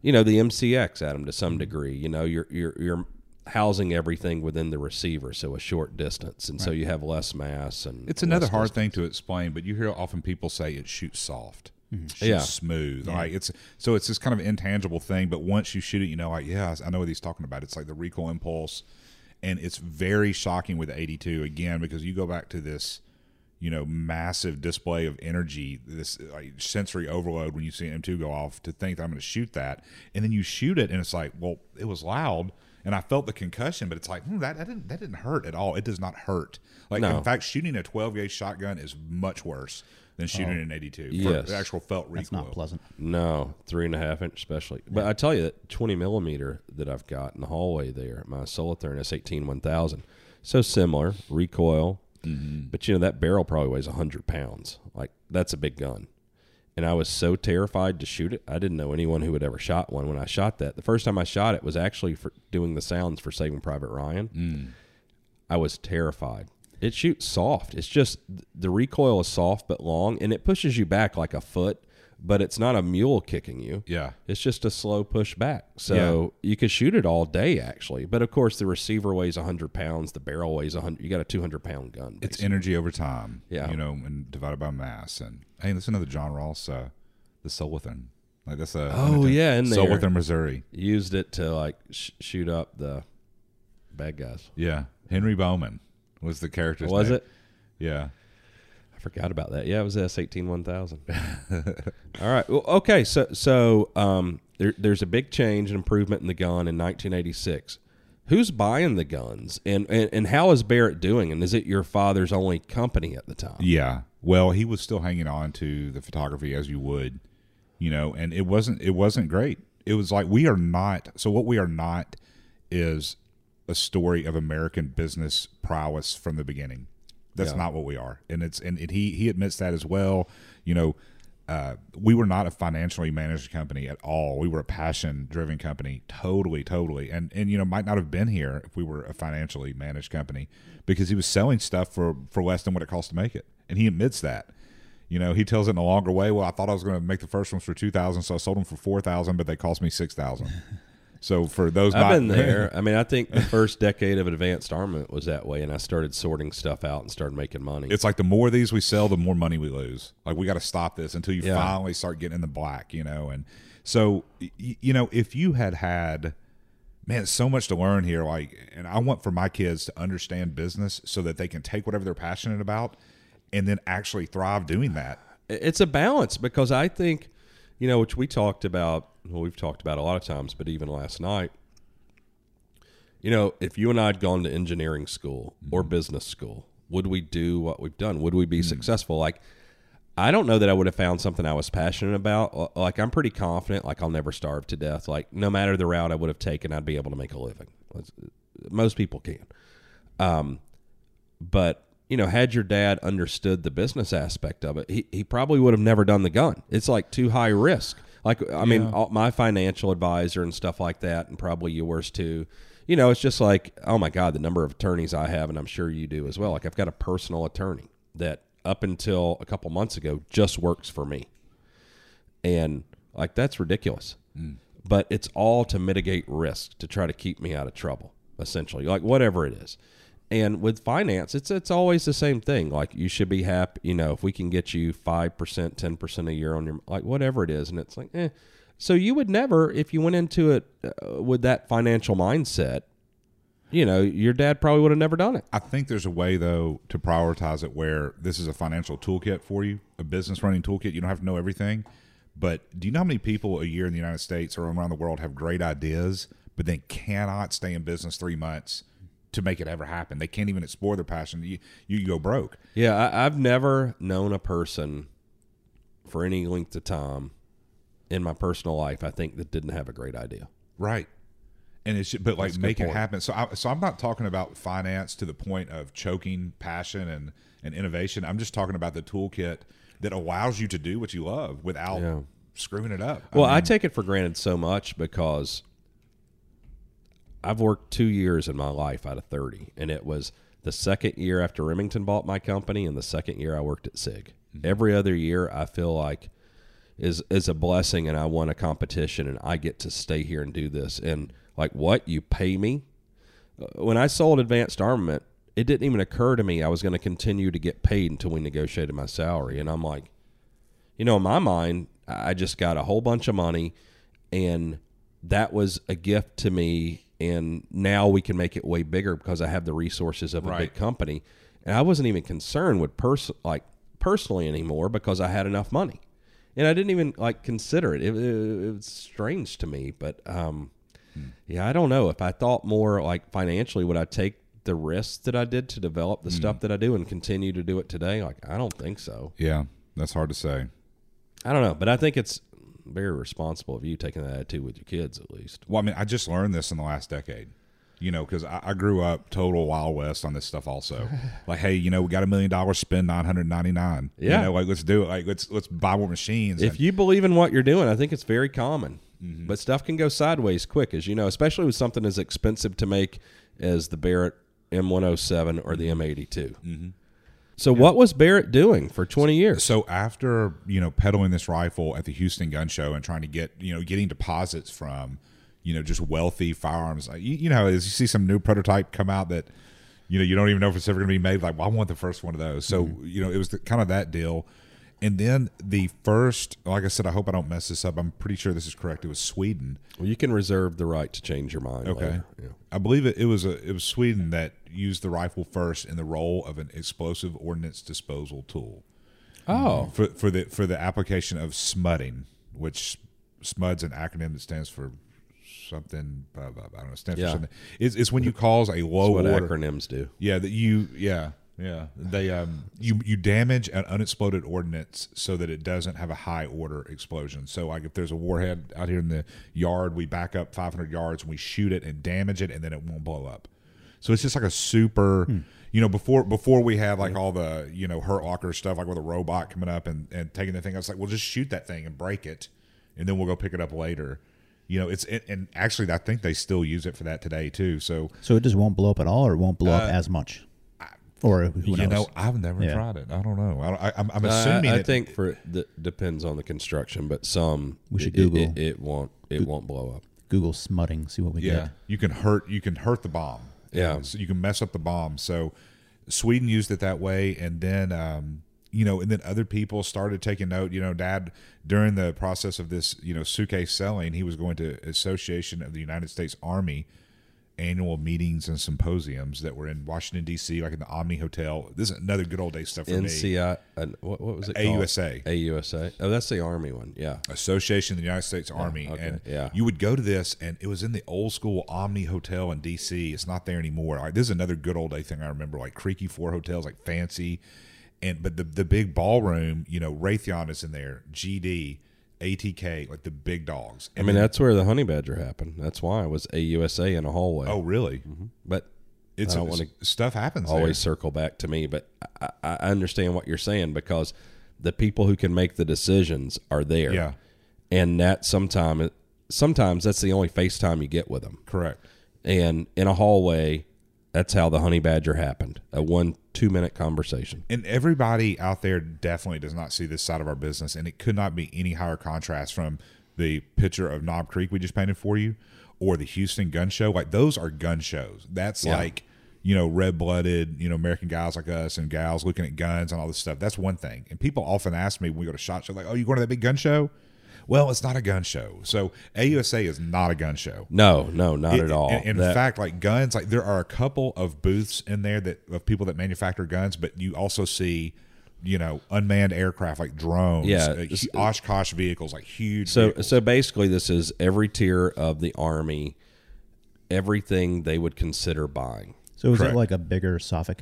Speaker 1: you know the MCX Adam, to some degree. You know, you're you're you're housing everything within the receiver, so a short distance, and so you have less mass. And
Speaker 2: It's another hard
Speaker 1: distance.
Speaker 2: thing to explain, but you hear often people say it shoots soft, shoots
Speaker 1: Yeah.
Speaker 2: smooth. Like it's so it's this kind of intangible thing, but once you shoot it, you know, like yeah, I know what he's talking about. It's like the recoil impulse, and it's very shocking with the 82 again because you go back to this, you know, massive display of energy, this like sensory overload when you see an M2 go off to think that I'm going to shoot that, and then you shoot it, and it's like, well, it was loud. And I felt the concussion, but it's like hmm, that, that didn't that didn't hurt at all. It does not hurt. Like
Speaker 1: No.
Speaker 2: in fact, shooting a 12 gauge shotgun is much worse than shooting oh. an 82. for
Speaker 1: Yes.
Speaker 2: the actual felt recoil.
Speaker 3: That's not pleasant.
Speaker 1: No, three and a half inch, especially. But I tell you that twenty millimeter that I've got in the hallway there, my Solothurn S eighteen one thousand, so similar recoil, mm-hmm. but you know that barrel probably weighs hundred pounds. Like that's a big gun, and I was so terrified to shoot it. I didn't know anyone who had ever shot one. When I shot that, the first time I shot it was actually for doing the sounds for Saving Private Ryan. Mm. I was terrified. It shoots soft. It's just the recoil is soft but long, and it pushes you back like a foot, but it's not a mule kicking you.
Speaker 2: Yeah.
Speaker 1: It's just a slow push back. So you could shoot it all day, actually. But of course, the receiver weighs 100 pounds, the barrel weighs 100. You got a 200 pound gun.
Speaker 2: It's energy over time.
Speaker 1: Yeah.
Speaker 2: You know, and divided by mass. And hey, to the John Ross, uh, the Solothurn. Like that's a
Speaker 1: Oh, yeah, in there.
Speaker 2: Missouri.
Speaker 1: used it to like sh- shoot up the bad guys.
Speaker 2: Yeah, Henry Bowman was the character's
Speaker 1: Was
Speaker 2: name.
Speaker 1: it?
Speaker 2: Yeah.
Speaker 1: I forgot about that. Yeah, it was S eighteen one thousand. All right. Well, okay. So so um, there, there's a big change and improvement in the gun in 1986. Who's buying the guns, and, and and how is Barrett doing? And is it your father's only company at the time?
Speaker 2: Yeah. Well, he was still hanging on to the photography as you would, you know, and it wasn't it wasn't great. It was like we are not so what we are not is a story of American business prowess from the beginning. That's
Speaker 1: Yeah.
Speaker 2: not what we are. And it's and it, he he admits that as well. You know, uh, we were not a financially managed company at all. We were a passion driven company, totally, totally. And and you know, might not have been here if we were a financially managed company because he was selling stuff for for less than what it cost to make it, and he admits that. You know, he tells it in a longer way. Well, I thought I was going to make the first ones for two thousand, so I sold them for four thousand, but they cost me six thousand. So for those,
Speaker 1: I've
Speaker 2: not,
Speaker 1: been there. I mean, I think the first decade of advanced armament was that way, and I started sorting stuff out and started making money.
Speaker 2: it's like the more of these we sell, the more money we lose. Like we got to stop this until you
Speaker 1: Yeah.
Speaker 2: finally start getting in the black, you know. And so, y- you know, if you had had, man, so much to learn here. Like, and I want for my kids to understand business so that they can take whatever they're passionate about and then actually thrive doing that.
Speaker 1: it's a balance because I think, you know, which we talked about, well, we've talked about a lot of times, but even last night, you know, if you and I had gone to engineering school or business school, would we do what we've done? Would we be successful? Like, I don't know that I would have found something I was passionate about. Like, I'm pretty confident, like, I'll never starve to death. Like, no matter the route I would have taken, I'd be able to make a living. Most people can. Um, but you know, had your dad understood the business aspect of it, he, he probably would have never done the gun. It's like too high risk. Like I mean, all, my financial advisor and stuff like that, and probably yours too. You know, it's just like, oh my god, the number of attorneys I have, and I'm sure you do as well. Like I've got a personal attorney that up until a couple months ago just works for me, and like that's ridiculous. Mm. But it's all to mitigate risk to try to keep me out of trouble, essentially, like whatever it is. And with finance, it's it's always the same thing. Like you should be happy, you know, if we can get you five percent, ten percent a year on your like whatever it is, and it's like, eh. So you would never, if you went into it uh, with that financial mindset, you know, your dad probably would have never done it.
Speaker 2: I think there's a way though to prioritize it where this is a financial toolkit for you, a business running toolkit. You don't have to know everything, but do you know how many people a year in the United States or around the world have great ideas, but then cannot stay in business three months to make it ever happen? They can't even explore their passion. You you go broke.
Speaker 1: Yeah, I, I've never known a person for any length of time in my personal life. I think that didn't have a great idea.
Speaker 2: Right. And it's but like make it happen. So I, so I'm not talking about finance to the point of choking passion and and innovation. I'm just talking about the toolkit that allows you to do what you love without
Speaker 1: Yeah.
Speaker 2: screwing it up.
Speaker 1: Well, I,
Speaker 2: mean,
Speaker 1: take it for granted so much because I've worked two years in my life out of 30, and it was the second year after Remington bought my company and the second year I worked at SIG. Every other year, I feel like is is a blessing, and I won a competition, and I get to stay here and do this. And like, what you pay me? Uh, When I sold Advanced Armament, it didn't even occur to me I was going to continue to get paid until we negotiated my salary. And I'm like, you know, in my mind, I just got a whole bunch of money, and that was a gift to me. And now we can make it way bigger because I have the resources of a big company, and I wasn't even concerned with person like personally anymore because I had enough money, and I didn't even like consider it. It, it, it was strange to me, but um, yeah, I don't know if I thought more like financially, would I take the risks that I did to develop the stuff that I do and continue to do it today? Like, I don't think so.
Speaker 2: Yeah, that's hard to say.
Speaker 1: I don't know, but I think it's very responsible of you taking that attitude with your kids, at least.
Speaker 2: Well, I mean, I just learned this in the last decade. You know, because I, I grew up total Wild West on this stuff. Also, like, hey, you know, we got a million dollars, spend nine hundred ninety nine.
Speaker 1: Yeah.
Speaker 2: you know, like let's do it. Like let's let's buy more machines.
Speaker 1: If
Speaker 2: and-
Speaker 1: you believe in what you're doing, I think it's very common.
Speaker 2: Mm-hmm.
Speaker 1: But stuff can go sideways quick, as you know, especially with something as expensive to make as the Barrett M107 or the M82. Mm-hmm. So, what was Barrett doing for 20 years?
Speaker 2: So after you know peddling this rifle at the Houston Gun Show and trying to get you know getting deposits from you know just wealthy firearms, you, you know, as you see some new prototype come out that you know you don't even know if it's ever going to be made. Like, well, I want the first one of those. So mm-hmm. you know, it was the, kind of that deal. And then the first, like I said, I hope I don't mess this up. I'm pretty sure this is correct. It was Sweden.
Speaker 1: Well, you can reserve the right to change your mind.
Speaker 2: Okay.
Speaker 1: Yeah.
Speaker 2: I believe it, it was a it was Sweden that used the rifle first in the role of an explosive ordnance disposal tool.
Speaker 1: Oh,
Speaker 2: for for the for the application of SMUDing, which SMUD's an acronym that stands for something. Blah, blah, blah, I don't know. Stands
Speaker 1: Yeah.
Speaker 2: for something. It's, it's when you cause a low
Speaker 1: what
Speaker 2: order.
Speaker 1: acronyms do.
Speaker 2: Yeah, that you. Yeah, yeah. They um you you damage an unexploded ordnance so that it doesn't have a high order explosion. So like if there's a warhead out here in the yard, we back up 500 yards and we shoot it and damage it, and then it won't blow up. So it's just like a super. You know, before before we had like all the you know Hurt Locker stuff, like with a robot coming up and, and taking the thing, I was like, well, just shoot that thing and break it, and then we'll go pick it up later. You know, it's and, and actually, I think they still use it for that today too. So
Speaker 3: So it just won't blow up at all, or it won't blow up as much. Or who
Speaker 2: you
Speaker 3: knows?
Speaker 2: know, I've never
Speaker 3: Yeah.
Speaker 2: tried it. I don't know. I, I, I'm, I'm
Speaker 1: I,
Speaker 2: assuming
Speaker 1: I
Speaker 2: it-
Speaker 1: think for the depends on the construction, but some
Speaker 3: We should
Speaker 1: it, it-
Speaker 3: Google.
Speaker 1: It, it won't. It won't blow up.
Speaker 3: Google smutting, see what we
Speaker 2: yeah,
Speaker 3: get.
Speaker 2: you can hurt you can hurt the bomb.
Speaker 1: Yeah.
Speaker 2: so you can mess up the bomb. So Sweden used it that way, and then um, you know, and then other people started taking note. You know, Dad during the process of this, you know, suitcase selling, he was going to Association of the United States Army annual meetings and symposiums that were in Washington D.C., like in the Omni Hotel. This is another good old day stuff for me.
Speaker 1: NCI. Uh, what, what was it? called?
Speaker 2: AUSA.
Speaker 1: AUSA. Oh, that's the Army one. Yeah.
Speaker 2: Association of the United States Army,
Speaker 1: okay,
Speaker 2: and
Speaker 1: yeah.
Speaker 2: you would go to this, and it was in the old school Omni Hotel in D.C. It's not there anymore. Like, this is another good old day thing I remember, like creaky four hotels, like fancy, and but the the big ballroom, you know, Raytheon is in there, GD, ATK, like the big dogs.
Speaker 1: I mean,
Speaker 2: then-
Speaker 1: that's where the honey badger happened. That's why it was AUSA in a hallway.
Speaker 2: oh really? Mm-hmm.
Speaker 1: but
Speaker 2: It's
Speaker 1: I
Speaker 2: it's- stuff happens.
Speaker 1: always
Speaker 2: there.
Speaker 1: circle back to me. But I, I understand what you're saying because the people who can make the decisions are there.
Speaker 2: Yeah.
Speaker 1: and that sometime sometimes that's the only FaceTime you get with them.
Speaker 2: correct.
Speaker 1: And in a hallway, that's how the honey badger happened. A one two minute conversation.
Speaker 2: And everybody out there definitely does not see this side of our business, and it could not be any higher contrast from the picture of Knob Creek we just painted for you, or the Houston Gun Show. Like those are gun shows. That's
Speaker 1: Yeah.
Speaker 2: like you know red blooded, you know American guys like us and gals looking at guns and all this stuff. That's one thing. And people often ask me when we go to shot show, like, "Oh, you going to that big gun show?" Well, it's not a gun show. So AUSA is not a gun show.
Speaker 1: No, no, not
Speaker 2: It-
Speaker 1: at all.
Speaker 2: In, in
Speaker 1: That-
Speaker 2: fact, like guns, like there are a couple of booths in there that of people that manufacture guns, but you also see, you know, unmanned aircraft like drones,
Speaker 1: Yeah,
Speaker 2: uh, Oshkosh vehicles, like huge.
Speaker 1: So
Speaker 2: vehicles.
Speaker 1: so basically, this is every tier of the army, everything they would consider buying.
Speaker 3: So is
Speaker 2: Correct.
Speaker 3: it like a bigger SOFIC?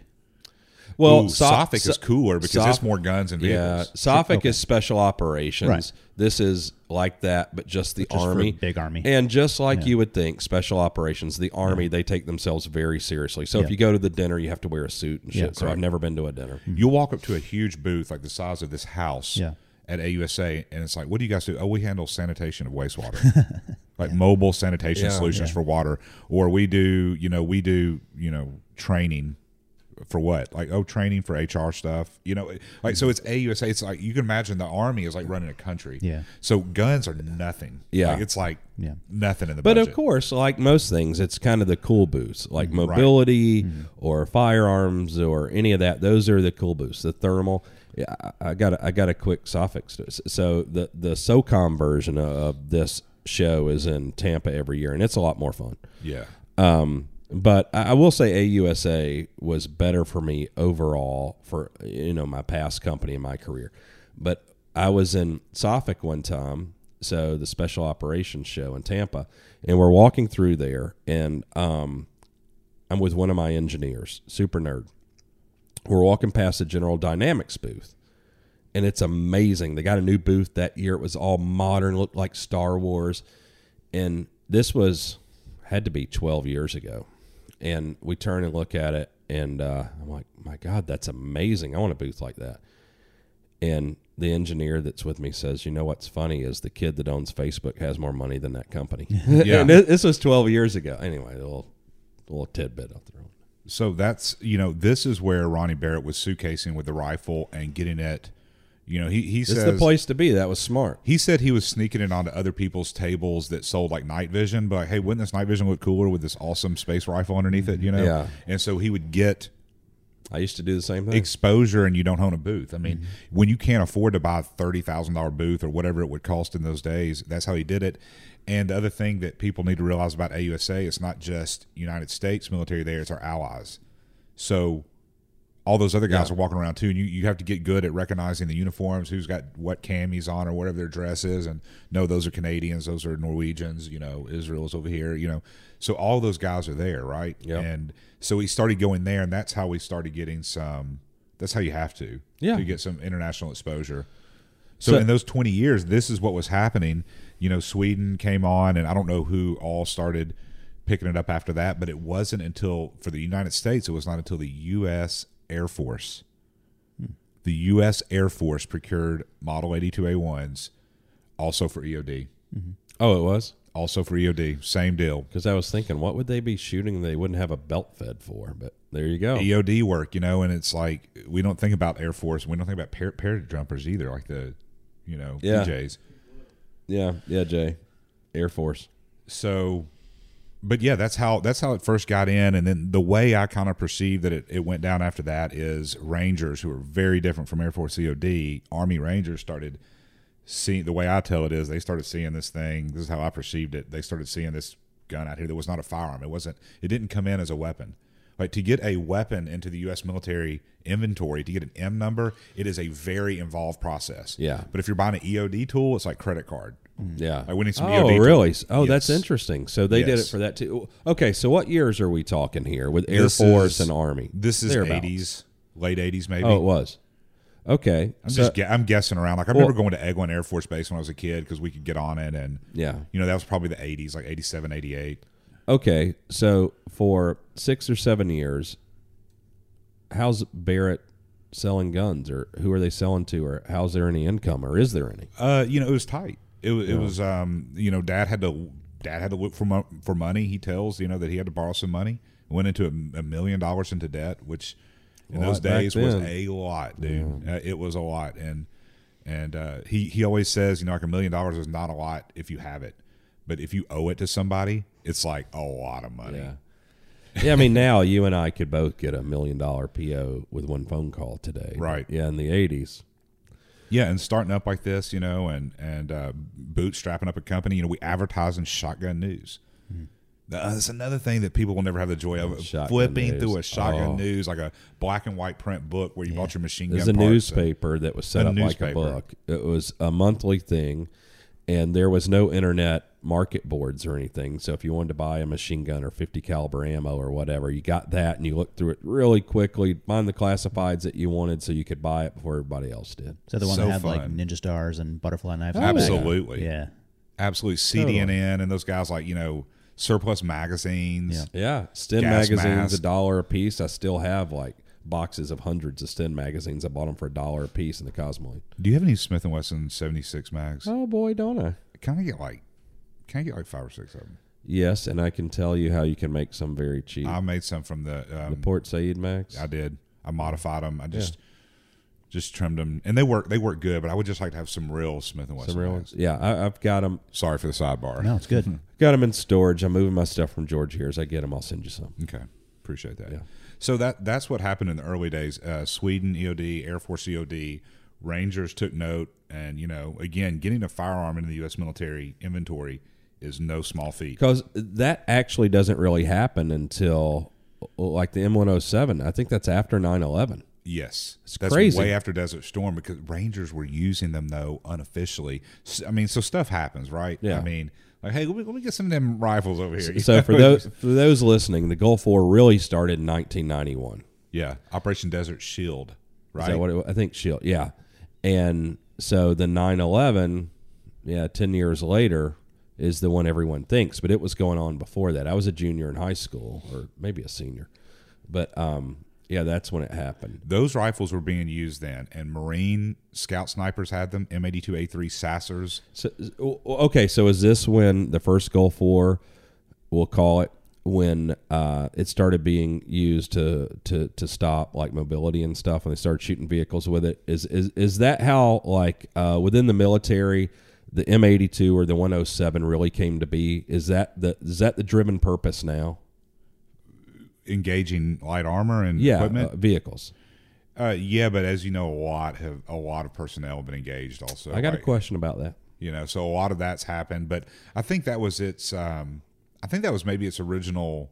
Speaker 1: Well,
Speaker 2: Ooh,
Speaker 1: So- So-
Speaker 2: is cooler because
Speaker 1: Sof-
Speaker 2: it's more guns and
Speaker 1: Yeah,
Speaker 2: vehicles.
Speaker 1: Is special operations.
Speaker 3: Right.
Speaker 1: This is like that, but just the
Speaker 3: Just for
Speaker 1: army,
Speaker 3: big army.
Speaker 1: and just like you would think, special operations. The army they take themselves very seriously. So if
Speaker 3: Yeah.
Speaker 1: you go to the dinner, you have to wear a suit and shit.
Speaker 3: Yeah,
Speaker 1: so I've never been to a dinner.
Speaker 2: You'll walk up to a huge booth like the size of this house
Speaker 3: Yeah.
Speaker 2: at AUSA, and it's like, what do you guys do? Oh, we handle sanitation of wastewater, like mobile sanitation
Speaker 1: Yeah.
Speaker 2: solutions for water, or we do, you know, we do, you know, training for what? Like oh, training for HR stuff. You know, like so it's AUSA. It's like you can imagine the army is like running a country.
Speaker 3: Yeah.
Speaker 2: So guns are nothing.
Speaker 1: Yeah.
Speaker 2: Like, it's like
Speaker 3: Yeah.
Speaker 2: nothing in the
Speaker 1: But
Speaker 2: budget.
Speaker 1: of course, like most things, it's kind of the cool boosts, like
Speaker 2: Mm-hmm.
Speaker 1: mobility or firearms or any of that. Those are the cool boosts. The thermal. Yeah, I, I got a, I got a quick suffix. To it. So the the SOCOM version of this show is in Tampa every year, and it's a lot more fun.
Speaker 2: Yeah.
Speaker 1: Um, but I will say AUSA was better for me overall for you know my past company and my career. But I was in SOFIC one time, so the special operations show in Tampa, and we're walking through there, and um, I'm with one of my engineers, super nerd. We're walking past the General Dynamics booth, and it's amazing. They got a new booth that year. It was all modern, looked like Star Wars, and this was had to be 12 years ago. And we turn and look at it, and uh, I'm like, my God, that's amazing. I want a booth like that. And the engineer that's with me says, you know what's funny is the kid that owns Facebook has more money than that company.
Speaker 2: Yeah.
Speaker 1: and this, was 12 years ago. Anyway, a little, a little tidbit out there.
Speaker 2: So that's you know this is where Ronnie Barrett was suitcasing with the rifle and getting it. You know he he
Speaker 1: It's
Speaker 2: says
Speaker 1: the place to be. That was smart.
Speaker 2: he said he was sneaking it onto other people's tables that sold like night vision, but like, hey, wouldn't this night vision look cooler with this awesome space rifle underneath it? You know,
Speaker 1: Yeah.
Speaker 2: And so he would get
Speaker 1: I used to do the same thing.
Speaker 2: exposure, and you don't own a booth. I mean,
Speaker 1: Mm-hmm.
Speaker 2: when you can't afford to buy a thirty thousand dollar booth or whatever it would cost in those days, that's how he did it. And the other thing that people need to realize about AUSA, it's not just United States military there; it's our allies. So all those other guys
Speaker 1: Yeah.
Speaker 2: are walking around too, and you, you have to get good at recognizing the uniforms, who's got what camis on or whatever their dress is, and no, those are Canadians, those are Norwegians, you know, Israel's over here, you know. So all those guys are there, right?
Speaker 1: Yeah.
Speaker 2: And so we started going there, and that's how we started getting some. That's how you have to,
Speaker 1: Yeah.
Speaker 2: to get some international exposure. So,
Speaker 1: So-
Speaker 2: in those 20 years, this is what was happening. You know, Sweden came on, and I don't know who all started picking it up after that, but it wasn't until, for the United States, it was not until the U.S. Air Force. The U.S. Air Force procured Model 82A1s also for EOD. Mm-hmm.
Speaker 1: oh, it was
Speaker 2: Also for EOD. Same deal.
Speaker 1: because I was thinking, what would they be shooting? They wouldn't have a belt fed for. But there you go.
Speaker 2: EOD work, you know, and it's like we don't think about Air Force. We don't think about par- parajumpers either, like the, you know,
Speaker 1: Yeah.
Speaker 2: PJs.
Speaker 1: Yeah, yeah, Jay, Air Force.
Speaker 2: so but yeah that's how that's how it first got in. And then the way i kind of perceived that it, it went down after that is rangers who are very different from air force eod army rangers started seeing the way i tell it is they started seeing this thing this is how i perceived it they started seeing this gun out here that was not a firearm. It wasn't it didn't come in as a weapon like to get a weapon into the u.s military inventory to get an m number it is a very involved process
Speaker 1: Yeah.
Speaker 2: but if you're buying an eod tool it's like credit card mm.
Speaker 1: Yeah.
Speaker 2: Like we need some
Speaker 1: oh,
Speaker 2: EOD
Speaker 1: really?
Speaker 2: tools.
Speaker 1: Oh, that's interesting. So they did it for that too. Okay, so what years are we talking here with Air
Speaker 2: This
Speaker 1: Force
Speaker 2: is-
Speaker 1: and Army?
Speaker 2: This is eighties, late eighties, maybe.
Speaker 1: Oh, it was. Okay.
Speaker 2: I'm
Speaker 1: so-
Speaker 2: just I'm guessing around. Like I remember going to Eglin Air Force Base when I was a kid because we could get on it, and
Speaker 1: yeah.
Speaker 2: you know that was probably the eighties, like 87, 88.
Speaker 1: Okay, so for six or seven years, how's Barrett selling guns, or who are they selling to, or how's there any income, or is there any?
Speaker 2: Uh, you know, it was tight. It was, it was um, you know, dad had to dad had to look for mo- for money. He tells you know that he had to borrow some money. Went into a, a million dollars into debt, which in those days was a lot, dude. Uh, it was a lot, and and uh, he he always says, you know, like a million dollars is not a lot if you have it, but if you owe it to somebody, it's like a lot of money.
Speaker 1: Yeah. Yeah, I mean now you and I could both get a million dollar PO with one phone call today.
Speaker 2: Right.
Speaker 1: Yeah, in the eighties.
Speaker 2: Yeah, and starting up like this, you know, and and uh, bootstrapping up a company, you know, we advertise in Shotgun News. Uh, that's another thing that people will never have the joy of
Speaker 1: Shotgun
Speaker 2: flipping
Speaker 1: News.
Speaker 2: through a Shotgun
Speaker 1: Oh.
Speaker 2: News like a black and white print book where you bought your machine gun.
Speaker 1: There's a
Speaker 2: and-
Speaker 1: newspaper that was set up like a book. It was a monthly thing, and there was no internet market boards or anything. So if you wanted to buy a machine gun or 50 caliber ammo or whatever, you got that and you looked through it really quickly, find the classifieds that you wanted, so you could buy it before everybody else did.
Speaker 3: So the one
Speaker 2: So
Speaker 3: that had like ninja stars and butterfly knives?
Speaker 1: Oh,
Speaker 3: on?
Speaker 2: Absolutely,
Speaker 3: Yeah.
Speaker 2: absolutely. CDNN and those guys like you know surplus magazines.
Speaker 3: Yeah.
Speaker 1: Yeah, Sten
Speaker 2: Gas
Speaker 1: magazines
Speaker 2: mask.
Speaker 1: a dollar a piece. I still have like boxes of hundreds of Sten magazines. I bought them for a dollar a piece in the Cosmoline.
Speaker 2: Do you have any Smith and Wesson seventy six mags?
Speaker 1: Oh boy, don't I?
Speaker 2: Can I get like, can I get like five or six of them?
Speaker 1: Yes, and I can tell you how you can make some very cheap.
Speaker 2: I made some from the um,
Speaker 1: the Port Said Max.
Speaker 2: I did. I modified them. I just just trimmed them, and they work. They work good. But I would just like to have some real Smith and Wesson.
Speaker 1: some real
Speaker 2: mags.
Speaker 1: ones. Yeah, I, I've got them.
Speaker 2: Sorry for the sidebar.
Speaker 3: No, it's good.
Speaker 1: Got them in storage. I'm moving my stuff from George here. As I get them, I'll send you some.
Speaker 2: Okay, appreciate that.
Speaker 1: Yeah.
Speaker 2: So that that's what happened in the early days. Uh, Sweden EOD, Air Force EOD, Rangers took note, and you know, again, getting a firearm into the U.S. military inventory is no small feat.
Speaker 1: Because that actually doesn't really happen until like the M107. I think that's after 9/11.
Speaker 2: Yes,
Speaker 1: It's
Speaker 2: that's
Speaker 1: crazy.
Speaker 2: way after Desert Storm because Rangers were using them though unofficially. I mean, so stuff happens, right?
Speaker 1: Yeah.
Speaker 2: I mean, like, hey, let me, let me get some of them rifles over here. you
Speaker 1: So
Speaker 2: know?
Speaker 1: for those for those listening, the Gulf War really started in 1991.
Speaker 2: yeah, Operation Desert Shield, right?
Speaker 1: What it, I think? Shield, yeah. And so the 9/11, yeah, ten years later is the one everyone thinks, but it was going on before that. I was a junior in high school, or maybe a senior, but um, yeah, that's when it happened.
Speaker 2: Those rifles were being used then, and Marine scout snipers had them. M82A3 SASRs.
Speaker 1: So, okay, so is this when the first Gulf War, we'll call it, when uh, it started being used to, to to stop like mobility and stuff, when they started shooting vehicles with it? Is is is that how like uh, within the military, the M82 or the 107 really came to be? Is that the is that the driven purpose now?
Speaker 2: Engaging light armor and
Speaker 1: Yeah,
Speaker 2: equipment.
Speaker 1: uh, vehicles.
Speaker 2: Uh, yeah, but as you know, a lot have a lot of personnel have been engaged. Also,
Speaker 1: I got a question about that.
Speaker 2: You know, so a lot of that's happened, but I think that was its. Um, I think that was maybe its original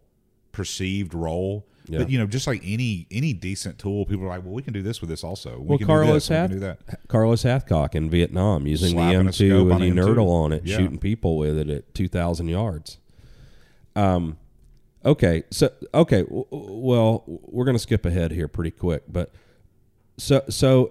Speaker 2: perceived role.
Speaker 1: Yeah.
Speaker 2: But you know, just like any any decent tool, people are like, "Well, we can do this with this also. We
Speaker 1: Well,
Speaker 2: can
Speaker 1: Carlos
Speaker 2: do this, we can do that."
Speaker 1: Carlos Hathcock in Vietnam using
Speaker 2: Slapping
Speaker 1: the M2 with the
Speaker 2: an M2.
Speaker 1: Unertl on it,
Speaker 2: Yeah.
Speaker 1: shooting people with it at 2,000 yards. Um, okay, so okay, w- well, we're going to skip ahead here pretty quick, but so so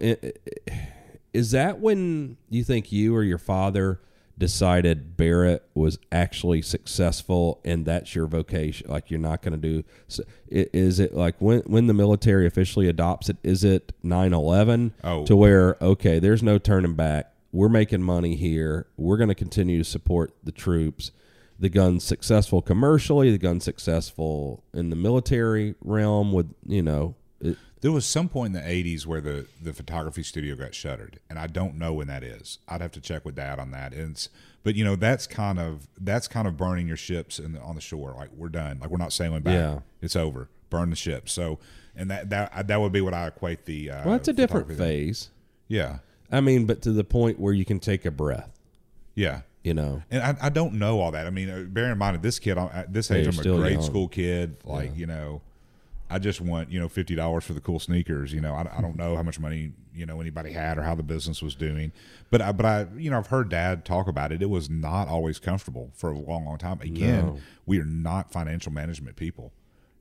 Speaker 1: is that when you think you or your father decided Barrett was actually successful and that's your vocation like you're not going to do so is it like when when the military officially adopts it is it 9/11
Speaker 2: Oh.
Speaker 1: to where okay there's no turning back we're making money here we're going to continue to support the troops the gun's successful commercially the gun's successful in the military realm with you know it,
Speaker 2: There was some point in the '80s where the the photography studio got shuttered, and I don't know when that is. I'd have to check with Dad on that. And it's, but you know, that's kind of that's kind of burning your ships in the, on the shore. Like we're done. Like we're not sailing back.
Speaker 1: Yeah.
Speaker 2: It's over. Burn the ship. So, and that that that would be what I equate the. Uh,
Speaker 1: well that's a different phase
Speaker 2: Yeah,
Speaker 1: I mean, but to the point where you can take a breath,
Speaker 2: yeah.
Speaker 1: You know.
Speaker 2: And I, I don't know all that. I mean, uh, bear in mind at this kid, at this age, I'm a grade
Speaker 1: young.
Speaker 2: school kid. Like you know, I just want you know fifty dollars for the cool sneakers. You know, I, I don't know how much money you know anybody had or how the business was doing, but I, but I you know I've heard Dad talk about it. It was not always comfortable for a long, long time. Again,
Speaker 1: No.
Speaker 2: we are not financial management people.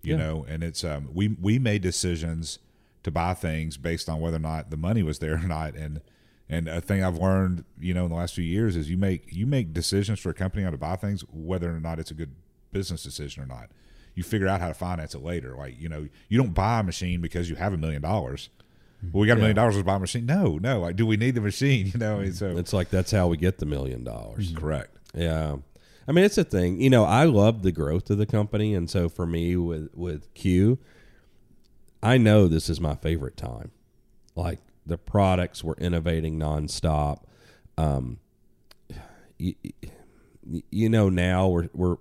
Speaker 2: You
Speaker 1: Yeah.
Speaker 2: know, and it's um we we made decisions to buy things based on whether or not the money was there or not, and. And a thing I've learned, you know, in the last few years is you make you make decisions for a company on to buy things whether or not it's a good business decision or not. You figure out how to finance it later. Like you know, you don't buy a machine because you have a million dollars. Well, we got a million dollars to buy a machine. No, no. Like, do we need the machine? You know, and so
Speaker 1: It's like that's how we get the million dollars. Mm-hmm.
Speaker 2: correct.
Speaker 1: Yeah. I mean, it's a thing. You know, I love the growth of the company, and so for me with with Q, I know this is my favorite time. Like the products were innovating nonstop. Um, you, you know, now we're we're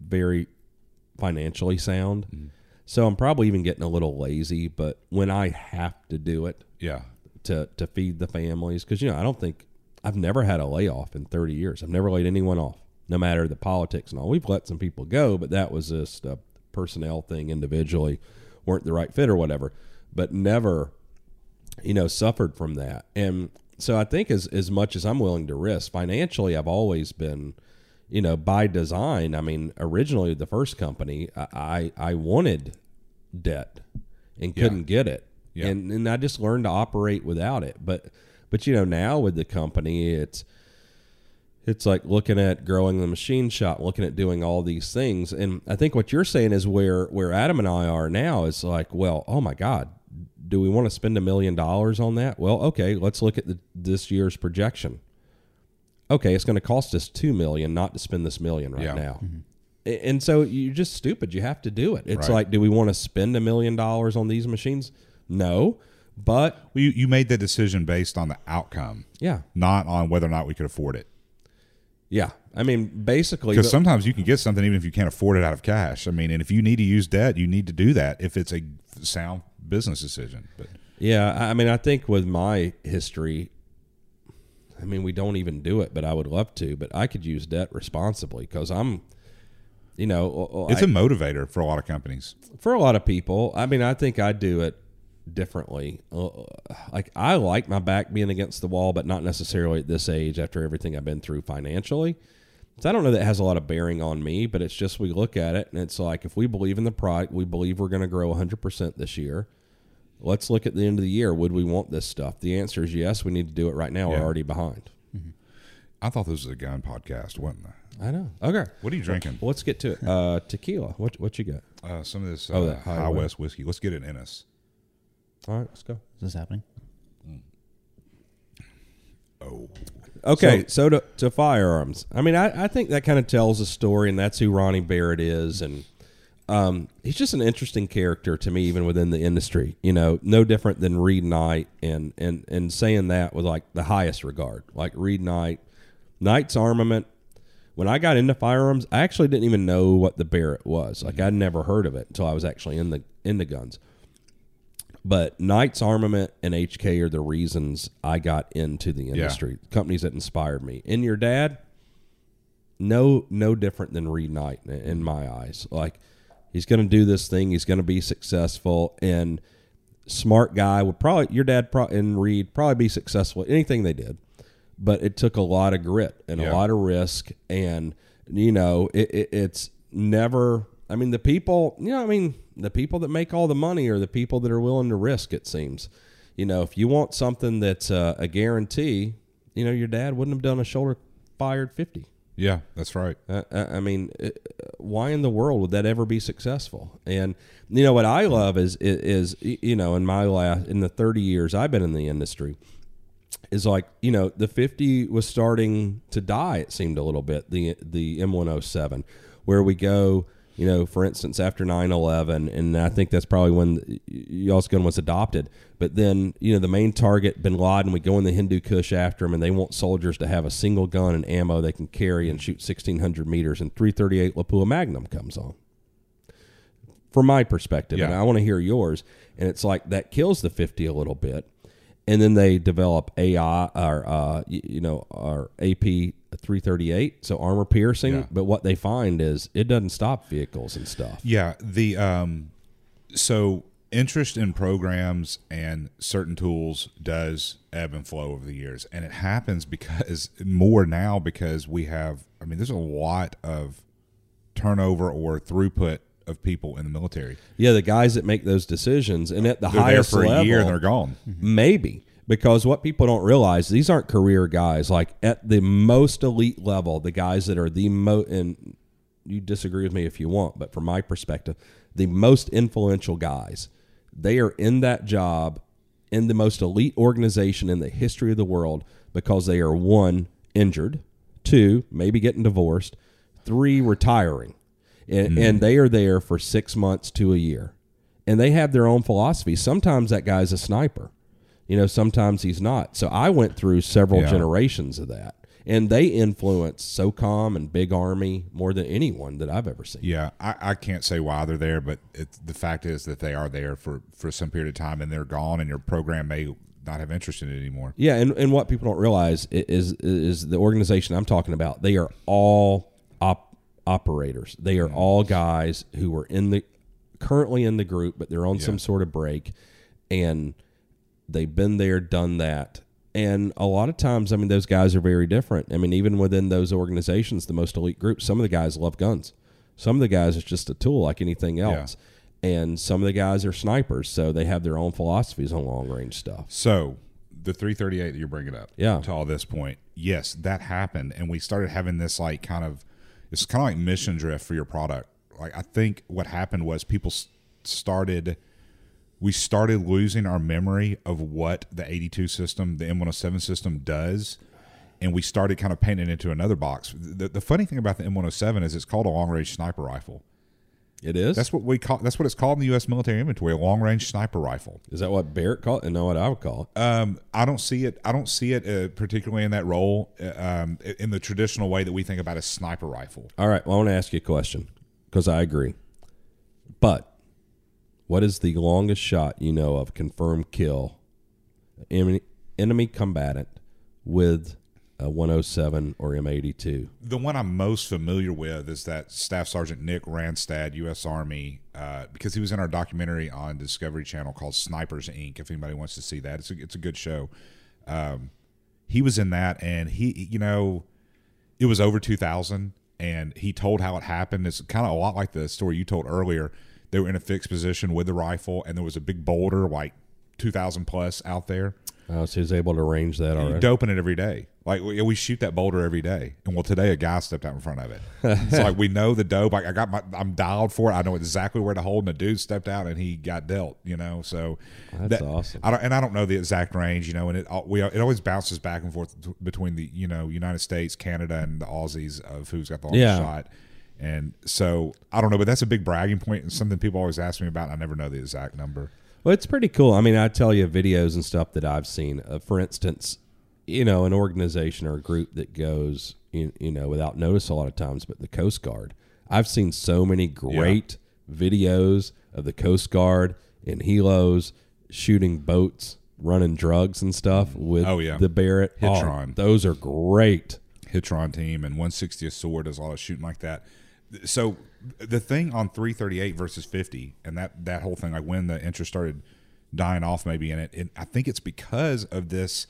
Speaker 1: very financially sound, so I'm probably even getting a little lazy. But when I have to do it,
Speaker 2: Yeah,
Speaker 1: to to feed the families because you know I don't think I've never had a layoff in 30 years. I've never laid anyone off, no matter the politics and all. We've let some people go, but that was just a personnel thing individually, weren't the right fit or whatever. But never, you know, suffered from that. And so I think as as much as I'm willing to risk financially, I've always been. You know, by design. I mean, originally the first company, I I, I wanted debt and couldn't get it
Speaker 2: Yeah.
Speaker 1: and and I just learned to operate without it. But but you know now with the company, it's it's like looking at growing the machine shop, looking at doing all these things. And I think what you're saying is where where Adam and I are now is like, well, oh my God, do we want to spend a million dollars on that? Well, okay, let's look at the, this year's projection. Okay, it's going to cost us two million not to spend this million right
Speaker 2: Yeah.
Speaker 1: now. Mm-hmm. and so you're just stupid. You have to do it. It's
Speaker 2: Right.
Speaker 1: like, do we want to spend a million dollars on these machines? No, but
Speaker 2: Well, you, you made the decision based on the outcome,
Speaker 1: yeah,
Speaker 2: not on whether or not we could afford it.
Speaker 1: yeah. I mean, basically,
Speaker 2: Because sometimes you can get something even if you can't afford it out of cash. I mean, and if you need to use debt, you need to do that if it's a sound business decision. But
Speaker 1: Yeah, I I mean, I think with my history, I mean, we don't even do it, but I would love to. But I could use debt responsibly because I'm, you know,
Speaker 2: it's
Speaker 1: a
Speaker 2: a motivator for a lot of companies.
Speaker 1: for a lot of people. I mean, I think I do it differently. Uh, Like I like my back being against the wall, but not necessarily at this age after everything I've been through financially. So I don't know that has a lot of bearing on me, but it's just we look at it and it's like if we believe in the product, we believe we're going to grow 100% this year. Let's look at the end of the year. Would we want this stuff? The answer is yes. We need to do it right now.
Speaker 2: Yeah.
Speaker 1: We're already behind.
Speaker 2: I thought this was a gun podcast, wasn't it?
Speaker 1: I know. Okay.
Speaker 2: What are you drinking?
Speaker 1: Well, let's get to it. Uh, tequila. What what you got?
Speaker 2: Uh, some of this uh,
Speaker 1: Oh, that
Speaker 2: High,
Speaker 1: High
Speaker 2: West whiskey. Let's get it in us.
Speaker 1: All right, let's go.
Speaker 3: Is this happening?
Speaker 2: Oh,
Speaker 1: Okay, so, to, to firearms. I mean, I, I think that kind of tells a story, and that's who Ronnie Barrett is, and um, he's just an interesting character to me, even within the industry. You know, no different than Reed Knight, and and and saying that with like the highest regard, like Reed Knight, Knight's armament. When I got into firearms, I actually didn't even know what the Barrett was. Like I'd never heard of it until I was actually in the in the guns. But Knight's Armament and HK are the reasons I got into the industry. Companies that inspired me. And your dad, no, no different than Reed Knight in- in my eyes. Like he's going to do this thing. He's going to be successful and smart guy. Would probably your dad pro- and Reed probably be successful at anything they did. But it took a lot of grit and
Speaker 2: Yeah.
Speaker 1: a lot of risk, and you know it, it, it's never. I mean, the people, you know, I mean, the people that make all the money are the people that are willing to risk. It seems, you know, if you want something that's uh, a guarantee, you know, your dad wouldn't have done a shoulder fired fifty.
Speaker 2: Yeah, that's right.
Speaker 1: Uh, I mean, why in the world would that ever be successful? And you know what I love is is, is you know in my last in the thirty years I've been in the industry is like you know the fifty was starting to die. It seemed a little bit the the M one hundred seven where we go. You know, for instance, after 9-11, and I think that's probably when y'all's gun was adopted. But then, you know, the main target, Bin Laden, we go in the Hindu Kush after him, and they want soldiers to have a single gun and ammo they can carry and shoot 1,600 meters, and 338 Lapua Magnum comes on. From my perspective, and
Speaker 2: Yeah.
Speaker 1: I want to hear yours, and it's like that kills the 50 a little bit. And then they develop AI or uh, you know our AP 338, so armor piercing.
Speaker 2: Yeah.
Speaker 1: But what they find is it doesn't stop vehicles and stuff.
Speaker 2: Yeah, the um, so interest in programs and certain tools does ebb and flow over the years, and it happens because more now because we have. I mean, there's a lot of turnover or throughput of people in the military.
Speaker 1: Yeah, the guys that make those decisions, and at the
Speaker 2: They're
Speaker 1: highest
Speaker 2: for
Speaker 1: level,
Speaker 2: a year and they're gone.
Speaker 1: Maybe because what people don't realize these aren't career guys. Like at the most elite level, the guys that are the most and you disagree with me if you want, but from my perspective, the most influential guys, they are in that job in the most elite organization in the history of the world because they are one injured, two maybe getting divorced, three retiring, and, mm-hmm. and they are there for six months to a year and they have their own philosophy. Sometimes that guy's a sniper, you know, sometimes he's not. So I went through several
Speaker 2: Yeah.
Speaker 1: generations of that, and they influence SOCOM and Big Army more than anyone that I've ever seen.
Speaker 2: Yeah, I, I can't say why they're there, but it, the fact is that they are there for, for some period of time and they're gone, and your program may not have interest in it anymore.
Speaker 1: Yeah, and, and what people don't realize i- is is the organization I'm talking about. They are all op- operators. They are all guys who are in the currently in the group, but they're on some sort of break, and they've been there, done that. And a lot of times, I mean, those guys are very different. I mean, even within those organizations, the most elite groups, some of the guys love guns. Some of the guys, it's just a tool like anything else. And some of the guys are snipers, so they have their own philosophies on long range stuff.
Speaker 2: So the 338 that you're bringing up,
Speaker 1: Yeah.
Speaker 2: to all this point, yes, that happened, and we started having this like kind of, it's kind of like mission drift for your product. Like I think what happened was people started, we started losing our memory of what the 82 system, the M107 system does, and we started kind of painting it into another box. The, the funny thing about the M107 is it's called a long range sniper rifle.
Speaker 1: It is.
Speaker 2: That's what we call. That's what it's called in the U.S. military inventory, a long range sniper rifle.
Speaker 1: is that what Barrett called? it? No, what I would call it.
Speaker 2: Um, I don't see it. I don't see it uh, particularly in that role, uh, um, in the traditional way that we think about a sniper rifle.
Speaker 1: All right. Well, I want to ask you a question because I agree. But what is the longest shot you know of confirmed kill enemy, enemy combatant with a 107 or M82?
Speaker 2: The one I'm most familiar with is that Staff Sergeant Nick Ranstad, U.S. Army, uh, because he was in our documentary on Discovery Channel called Snipers Inc. If anybody wants to see that, it's a, it's a good show. Um, he was in that, and he, you know, it was over 2000, and he told how it happened. It's kind of a lot like the story you told earlier. They were in a fixed position with the rifle, and there was a big boulder, like 2000 plus, out there.
Speaker 1: Uh, so he's able to range that
Speaker 2: You're doping it every day. Like we, we shoot that boulder every day, and well, today a guy stepped out in front of it. it's like we know the dope. Like I got my, I'm dialed for it. I know exactly where to hold. And the dude stepped out, and he got dealt. You know, so
Speaker 1: That's awesome.
Speaker 2: I don't, and I don't know the exact range. You know, and it we it always bounces back and forth between the you know United States, Canada, and the Aussies of who's got the longest
Speaker 1: Yeah.
Speaker 2: shot. And so I don't know, but that's a big bragging point and something people always ask me about. I never know the exact number.
Speaker 1: Well, it's pretty cool. I mean, I tell you videos and stuff that I've seen. Uh, for instance, you know, an organization or a group that goes, you, you know, without notice a lot of times, but the Coast Guard. I've seen so many great videos of the Coast Guard in helos shooting boats, running drugs and stuff with
Speaker 2: Oh, yeah.
Speaker 1: the Barrett. Oh,
Speaker 2: Hitron.
Speaker 1: those are great.
Speaker 2: Hitron team and 160th Sword does a lot of shooting like that. So the thing on 338 versus 50 and that that whole thing, like when the interest started dying off, maybe in it, I think it's because of this.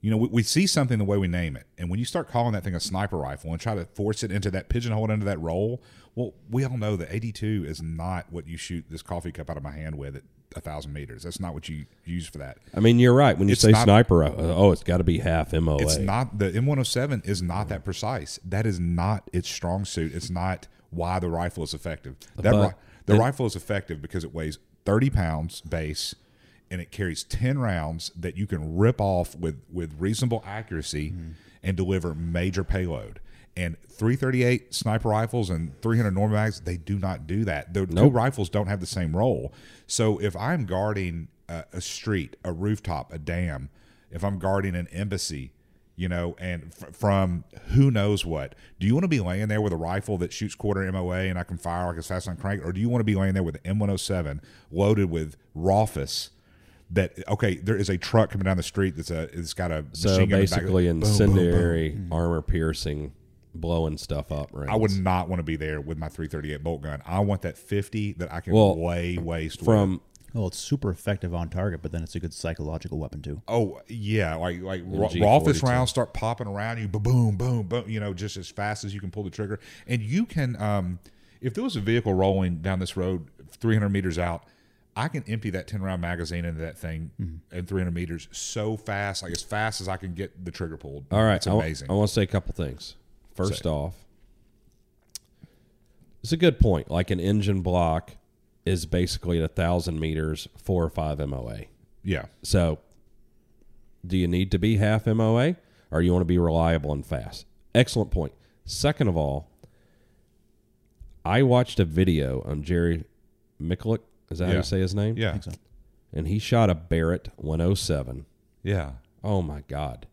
Speaker 2: You know, we, we see something the way we name it, and when you start calling that thing a sniper rifle and try to force it into that pigeonhole into that role, well, we all know that 82 is not what you shoot this coffee cup out of my hand with at a thousand meters. That's not what you use for that.
Speaker 1: I mean, you're right. When you
Speaker 2: It's
Speaker 1: say
Speaker 2: not-
Speaker 1: sniper, uh, oh, it's got to be half MOA.
Speaker 2: It's not the M107 is not that precise. That is not its strong suit. It's not why the rifle is effective. That
Speaker 1: But-
Speaker 2: the rifle is effective because it weighs 30 pounds base and it carries 10 rounds that you can rip off with with reasonable accuracy and deliver major payload. And 338 sniper rifles and 300 Norma mags, they do not do that. The two rifles don't have the same role. So if I'm guarding a, a street, a rooftop, a dam, if I'm guarding an embassy, you know, and f- from who knows what, do you want to be laying there with a rifle that shoots quarter MOA and I can fire like as fast as I can crank, or do you want to be laying there with an M107 loaded with Raufoss? That okay, there is a truck coming down the street that's a it's got a
Speaker 1: so
Speaker 2: machine gun in the back of
Speaker 1: basically
Speaker 2: Boom, boom, boom.
Speaker 1: incendiary, mm-hmm. armor piercing, blowing stuff up. Right.
Speaker 2: I would not want to be there with my 338 bolt gun. I want that 50 that I can
Speaker 1: Well,
Speaker 2: lay waste with.
Speaker 1: from
Speaker 3: Well, it's super effective on target, but then it's a good psychological weapon too.
Speaker 2: Oh yeah, like like raw,
Speaker 1: G42.
Speaker 2: Raufoss rounds start popping around you, boom, boom, boom. You know, just as fast as you can pull the trigger, and you can. Um, if there was a vehicle rolling down this road 300 meters out, I can empty that 10 round magazine into that thing
Speaker 1: Mm-hmm.
Speaker 2: in 300 meters so fast, like as fast as I can get the trigger pulled.
Speaker 1: All right,
Speaker 2: it's amazing.
Speaker 1: I, want to say a couple things. First
Speaker 2: Say.
Speaker 1: off, it's a good point. Like an engine block is basically at a thousand meters, four or five MOA.
Speaker 2: yeah,
Speaker 1: So, do you need to be half MOA, or you want to be reliable and fast? Excellent point. Second of all, I watched a video on Jerry Miculek. Is that how you say his name?
Speaker 2: yeah,
Speaker 3: think so.
Speaker 1: And he shot a Barrett 107.
Speaker 2: yeah.
Speaker 1: Oh my God!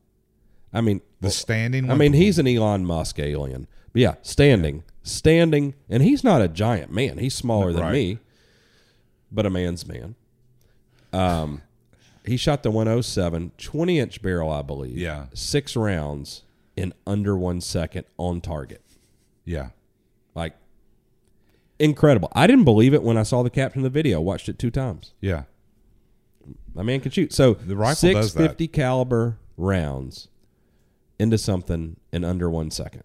Speaker 1: I mean,
Speaker 2: The standing.
Speaker 1: I mean, he's an Elon Musk alien. But yeah, standing, standing, and he's not a giant man. He's smaller than
Speaker 2: Right.
Speaker 1: me, but a man's man. Um, he shot the 107, 20 inch barrel, I believe.
Speaker 2: Yeah.
Speaker 1: Six rounds in under one second on target.
Speaker 2: yeah,
Speaker 1: Like, incredible. I didn't believe it when I saw the caption of the video. Watched it two times.
Speaker 2: yeah.
Speaker 1: My man can shoot. So
Speaker 2: The rifle does that.
Speaker 1: 650 caliber rounds into something in under one second,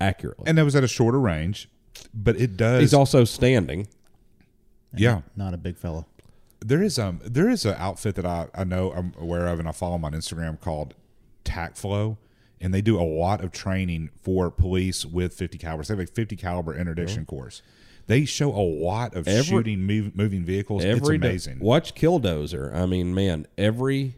Speaker 1: accurately.
Speaker 2: And that was at a shorter range, but it does.
Speaker 1: He's also standing.
Speaker 2: yeah.
Speaker 3: Not a big fella.
Speaker 2: There is um there is an outfit that I, I know I'm aware of and I follow them on Instagram called Tac Flow, and they do a lot of training for police with 50 calibers. They have a 50 caliber interdiction course. They show a lot of
Speaker 1: Every-
Speaker 2: shooting move, moving vehicles.
Speaker 1: Every
Speaker 2: it's
Speaker 1: day-
Speaker 2: amazing.
Speaker 1: Watch Killdozer. I mean, man, every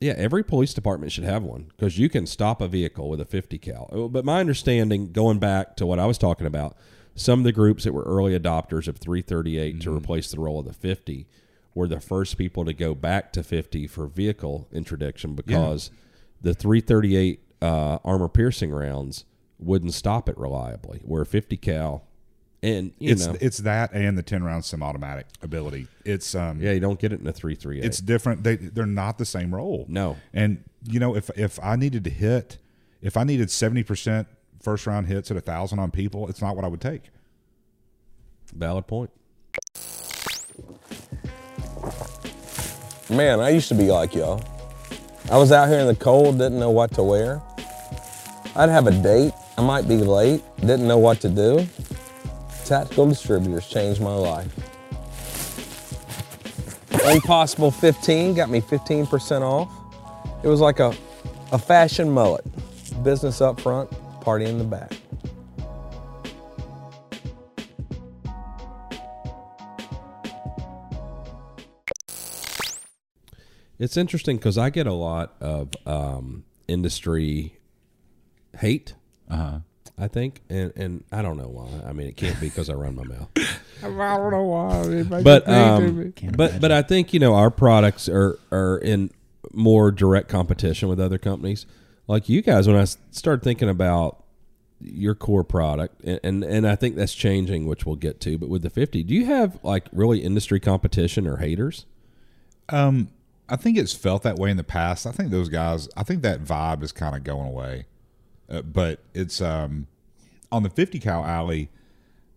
Speaker 1: Yeah, every police department should have one because you can stop a vehicle with a 50 cal. Oh, But my understanding, going back to what I was talking about, some of the groups that were early adopters of 338 to replace the role of the 50 were the first people to go back to 50 for vehicle interdiction because the 338 uh, armor piercing rounds wouldn't stop it reliably, where 50 cal, and you
Speaker 2: it's
Speaker 1: know,
Speaker 2: it's that and the ten round semi-automatic ability. It's um
Speaker 1: yeah, you don't get it in a 338.
Speaker 2: it's different. They they're not the same role.
Speaker 1: No.
Speaker 2: And you know, if if I needed to hit, if I needed seventy percent first round hits at a thousand on people, it's not what I would take.
Speaker 1: valid point.
Speaker 4: Man, I used to be like y'all. I was out here in the cold, didn't know what to wear. I'd have a date, I might be late, didn't know what to do. Tactical Distributors changed my life. Impossible 15 got me 15% off. It was like a, a fashion mullet. Business up front, party in the back.
Speaker 1: It's interesting because I get a lot of um, industry hate.
Speaker 2: Uh huh.
Speaker 1: I think, and and I don't know why. I mean, it can't be because I run my mouth.
Speaker 4: I don't know why.
Speaker 1: But um, but
Speaker 3: imagine.
Speaker 1: but I think you know our products are are in more direct competition with other companies. Like you guys, When I started thinking about your core product, and, and and I think that's changing, which we'll get to. But with the fifty, do you have like really industry competition or haters?
Speaker 2: Um, I think it's felt that way in the past. I think those guys. I think that vibe is kind of going away. Uh, but it's um on the fifty cal alley.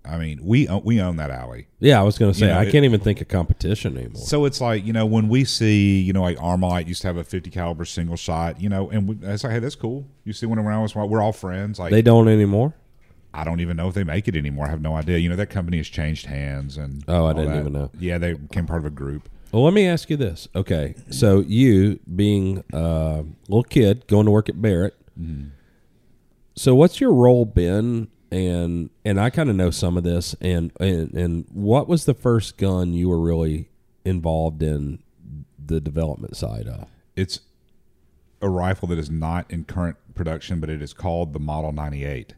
Speaker 2: I mean, we own, we own that alley.
Speaker 1: Yeah, I was going to say
Speaker 2: You know,
Speaker 1: I
Speaker 2: it-
Speaker 1: can't even think of competition anymore.
Speaker 2: So it's like you know when we see you know like Armalite used to have a 50 caliber single shot, you know, and we, it's like hey that's cool. You see one around us, we're all friends. Like
Speaker 1: they don't anymore.
Speaker 2: I don't even know if they make it anymore. I have no idea. You know that company has changed hands and
Speaker 1: Oh, I didn't
Speaker 2: that.
Speaker 1: even know.
Speaker 2: Yeah, they became part of a group.
Speaker 1: Well, let me ask you this. Okay, so you being a little kid going to work at Barrett, mm-hmm. So what's your role been? And and I kind of know some of this. And, and and what was the first gun you were really involved in the development side of?
Speaker 2: It's a rifle that is not in current production, but it is called the Model 98,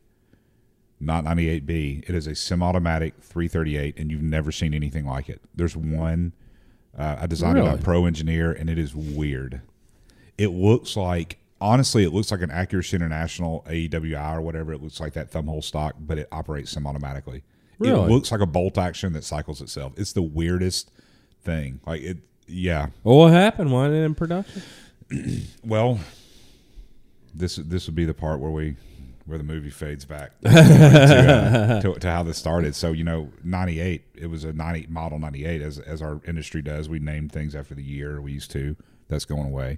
Speaker 2: not 98B. It is a semi-automatic 338, and you've never seen anything like it. There's one. Uh, I designed it
Speaker 1: Really?
Speaker 2: on Pro Engineer, and it is weird. It looks like honestly, it looks like an Accuracy International AEWI or whatever. It looks like that thumbhole stock, but it operates semi-automatically. It looks like a bolt action that cycles itself. It's the weirdest thing. Like it, yeah.
Speaker 1: Well, what happened? Why ain't it in production?
Speaker 2: Well, this this would be the part where we where the movie fades back to, uh, to, to how this started. So you know, ninety eight. It was a ninety model ninety eight, as as our industry does. We name things after the year. We used to. That's going away.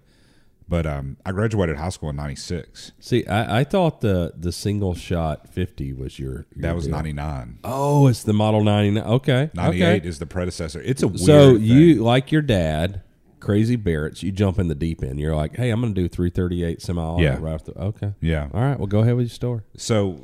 Speaker 2: But um, I graduated high school in ninety six.
Speaker 1: See, I, I thought the the single shot fifty was your, your
Speaker 2: That was ninety nine.
Speaker 1: Oh, it's the model ninety nine. Okay,
Speaker 2: Ninety eight
Speaker 1: okay.
Speaker 2: is the predecessor. It's a weird
Speaker 1: So
Speaker 2: thing.
Speaker 1: you like your dad, crazy Barrett's. You jump in the deep end. You're like, hey, I'm going to do 338 semi.
Speaker 2: Yeah.
Speaker 1: Right after. Okay.
Speaker 2: yeah.
Speaker 1: All right. Well, go ahead with your story.
Speaker 2: so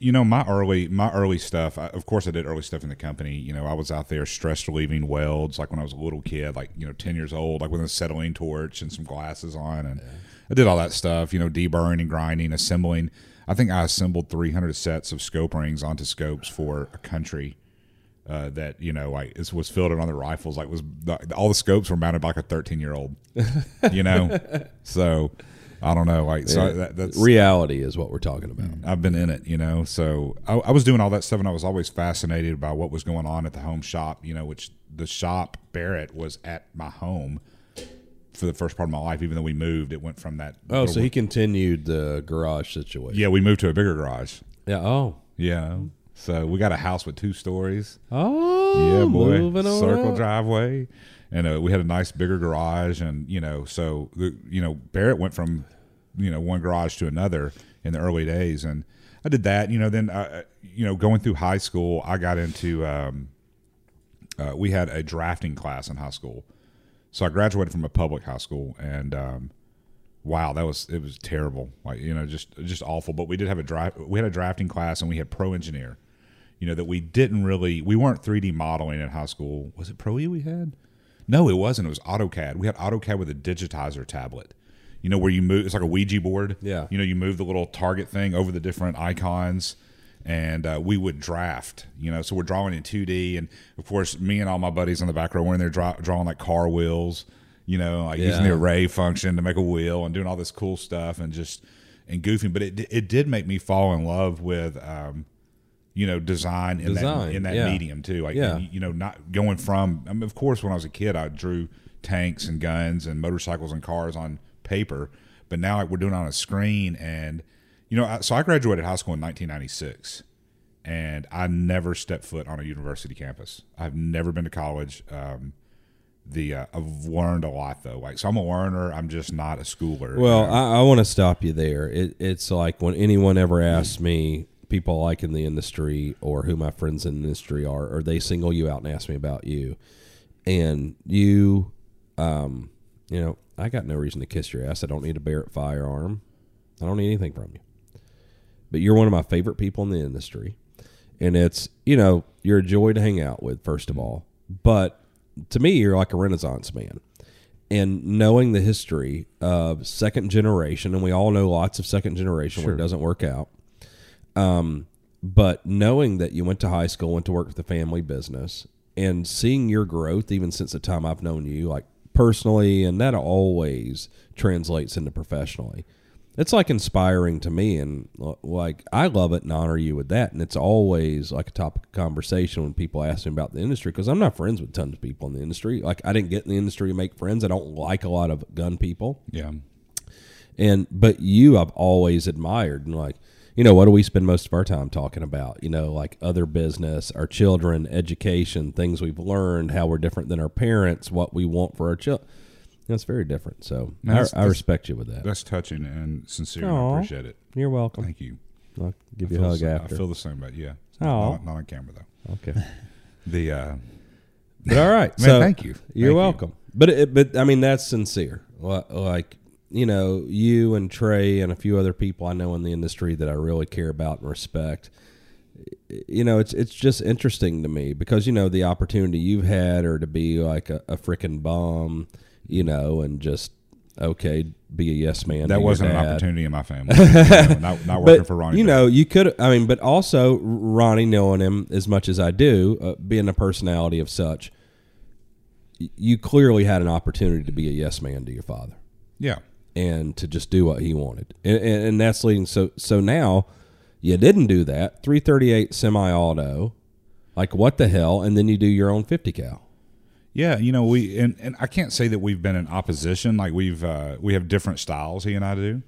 Speaker 2: you know my early my early stuff I, of course i did early stuff in the company. You know i was out there stress relieving welds like when i was a little kid like you know 10 years old like with an acetylene torch and some glasses on and i did all that stuff you know deburring and grinding assembling. I think i assembled 300 sets of scope rings onto scopes for a country uh, that you know like it was filled in on the rifles like was the, all the scopes were mounted by like a 13 year old you know? So i don't know like so that, that's
Speaker 1: Reality is what we're talking about. Mm.
Speaker 2: I've been in it, you know. So I, I was doing all that stuff, and I was always fascinated by what was going on at the home shop, you know. Which the shop Barrett was at my home for the first part of my life. Even though we moved, it went from that.
Speaker 1: Oh, so he continued the garage situation.
Speaker 2: yeah, we moved to a bigger garage.
Speaker 1: Yeah. Oh.
Speaker 2: Yeah, so we got a house with two stories.
Speaker 1: Oh.
Speaker 2: yeah, boy,
Speaker 1: Moving on.
Speaker 2: circle driveway, and uh, we had a nice bigger garage, and you know, so the, you know, Barrett went from you know one garage to another in the early days, and I did that. You know, then uh, you know, going through high school, I got into. Um, uh, we had a drafting class in high school, so I graduated from a public high school, and um, wow, that was it was terrible. Like you know, just just awful. But we did have a draft. We had a drafting class, and we had pro engineer. You know that we didn't really we weren't 3D modeling in high school. Was it Pro E we had? No, it wasn't. It was AutoCAD. We had AutoCAD with a digitizer tablet. You know where you move? It's like a Ouija board.
Speaker 1: Yeah.
Speaker 2: You know, you move the little target thing over the different icons, and uh, we would draft. You know, so we're drawing in 2D, and of course, me and all my buddies in the back row we're in there draw, drawing like car wheels. You know, like using the array function to make a wheel and doing all this cool stuff and just and goofing. But it it did make me fall in love with. Um, you know, design in
Speaker 1: Design,
Speaker 2: that in that
Speaker 1: yeah.
Speaker 2: medium too. Like,
Speaker 1: Yeah.
Speaker 2: you know, not going from. I mean, of course, when I was a kid, I drew tanks and guns and motorcycles and cars on paper, but now like, we're doing it on a screen. And you know, I, so I graduated high school in 1996, and I never stepped foot on a university campus. I've never been to college. Um, the uh, I've learned a lot though. Like, so I'm a learner. I'm just not a schooler.
Speaker 1: Well,
Speaker 2: you know?
Speaker 1: I, I want to stop you there. It, it's like when anyone ever asks me, people like in the industry or who my friends in the industry are, or they single you out and ask me about you, and you, um, you know, I got no reason to kiss your ass. I don't need a Barrett firearm. I don't need anything from you. But you're one of my favorite people in the industry, and it's you know you're a joy to hang out with. First of all, but to me, you're like a Renaissance man and knowing the history of second generation, and we all know lots of second generation where it doesn't work out. Um, but knowing that you went to high school, went to work with the family business, and seeing your growth even since the time I've known you, like personally, and that always translates into professionally. It's like inspiring to me, and uh, like I love it and honor you with that. And it's always like a topic of conversation when people ask me about the industry because I'm not friends with tons of people in the industry. Like I didn't get in the industry to make friends. I don't like a lot of gun people
Speaker 2: yeah.
Speaker 1: and but you I've always admired and like you know what do we spend most of our time talking about you know like other business our children education things we've learned how we're different than our parents what we want for our children that's very different so
Speaker 2: Man,
Speaker 1: I, I respect you with that
Speaker 2: That's touching and sincere. and I appreciate it.
Speaker 1: you're welcome
Speaker 2: Thank you.
Speaker 1: I'll give
Speaker 2: I
Speaker 1: you a hug
Speaker 2: same-
Speaker 1: after
Speaker 2: I feel the same about yeah.
Speaker 1: Aw.
Speaker 2: Not, not on camera though.
Speaker 1: okay
Speaker 2: The uh,
Speaker 1: but all right
Speaker 2: Man,
Speaker 1: so
Speaker 2: thank you.
Speaker 1: you're
Speaker 2: Thank you.
Speaker 1: welcome but it, but I mean that's sincere like you know you and Trey and a few other people I know in the industry that I really care about and respect you know, it's it's just interesting to me because you know the opportunity you've had, or to be like a, a freaking bomb, you know, and just okay, be a yes man.
Speaker 2: that wasn't an opportunity in my family. You know, not, not working
Speaker 1: But
Speaker 2: for Ronnie.
Speaker 1: you know, you could. I mean, but also Ronnie, knowing him as much as I do, uh, being a personality of such, you clearly had an opportunity to be a yes man to your father
Speaker 2: yeah,
Speaker 1: and to just do what he wanted, and, and, and that's leading. So so now you didn't do that. Three thirty eight semi auto, like what the hell? And then you do your own fifty cal.
Speaker 2: yeah. You know, we and, and I can't say that we've been in opposition. Like we've uh, we have different styles he and I do,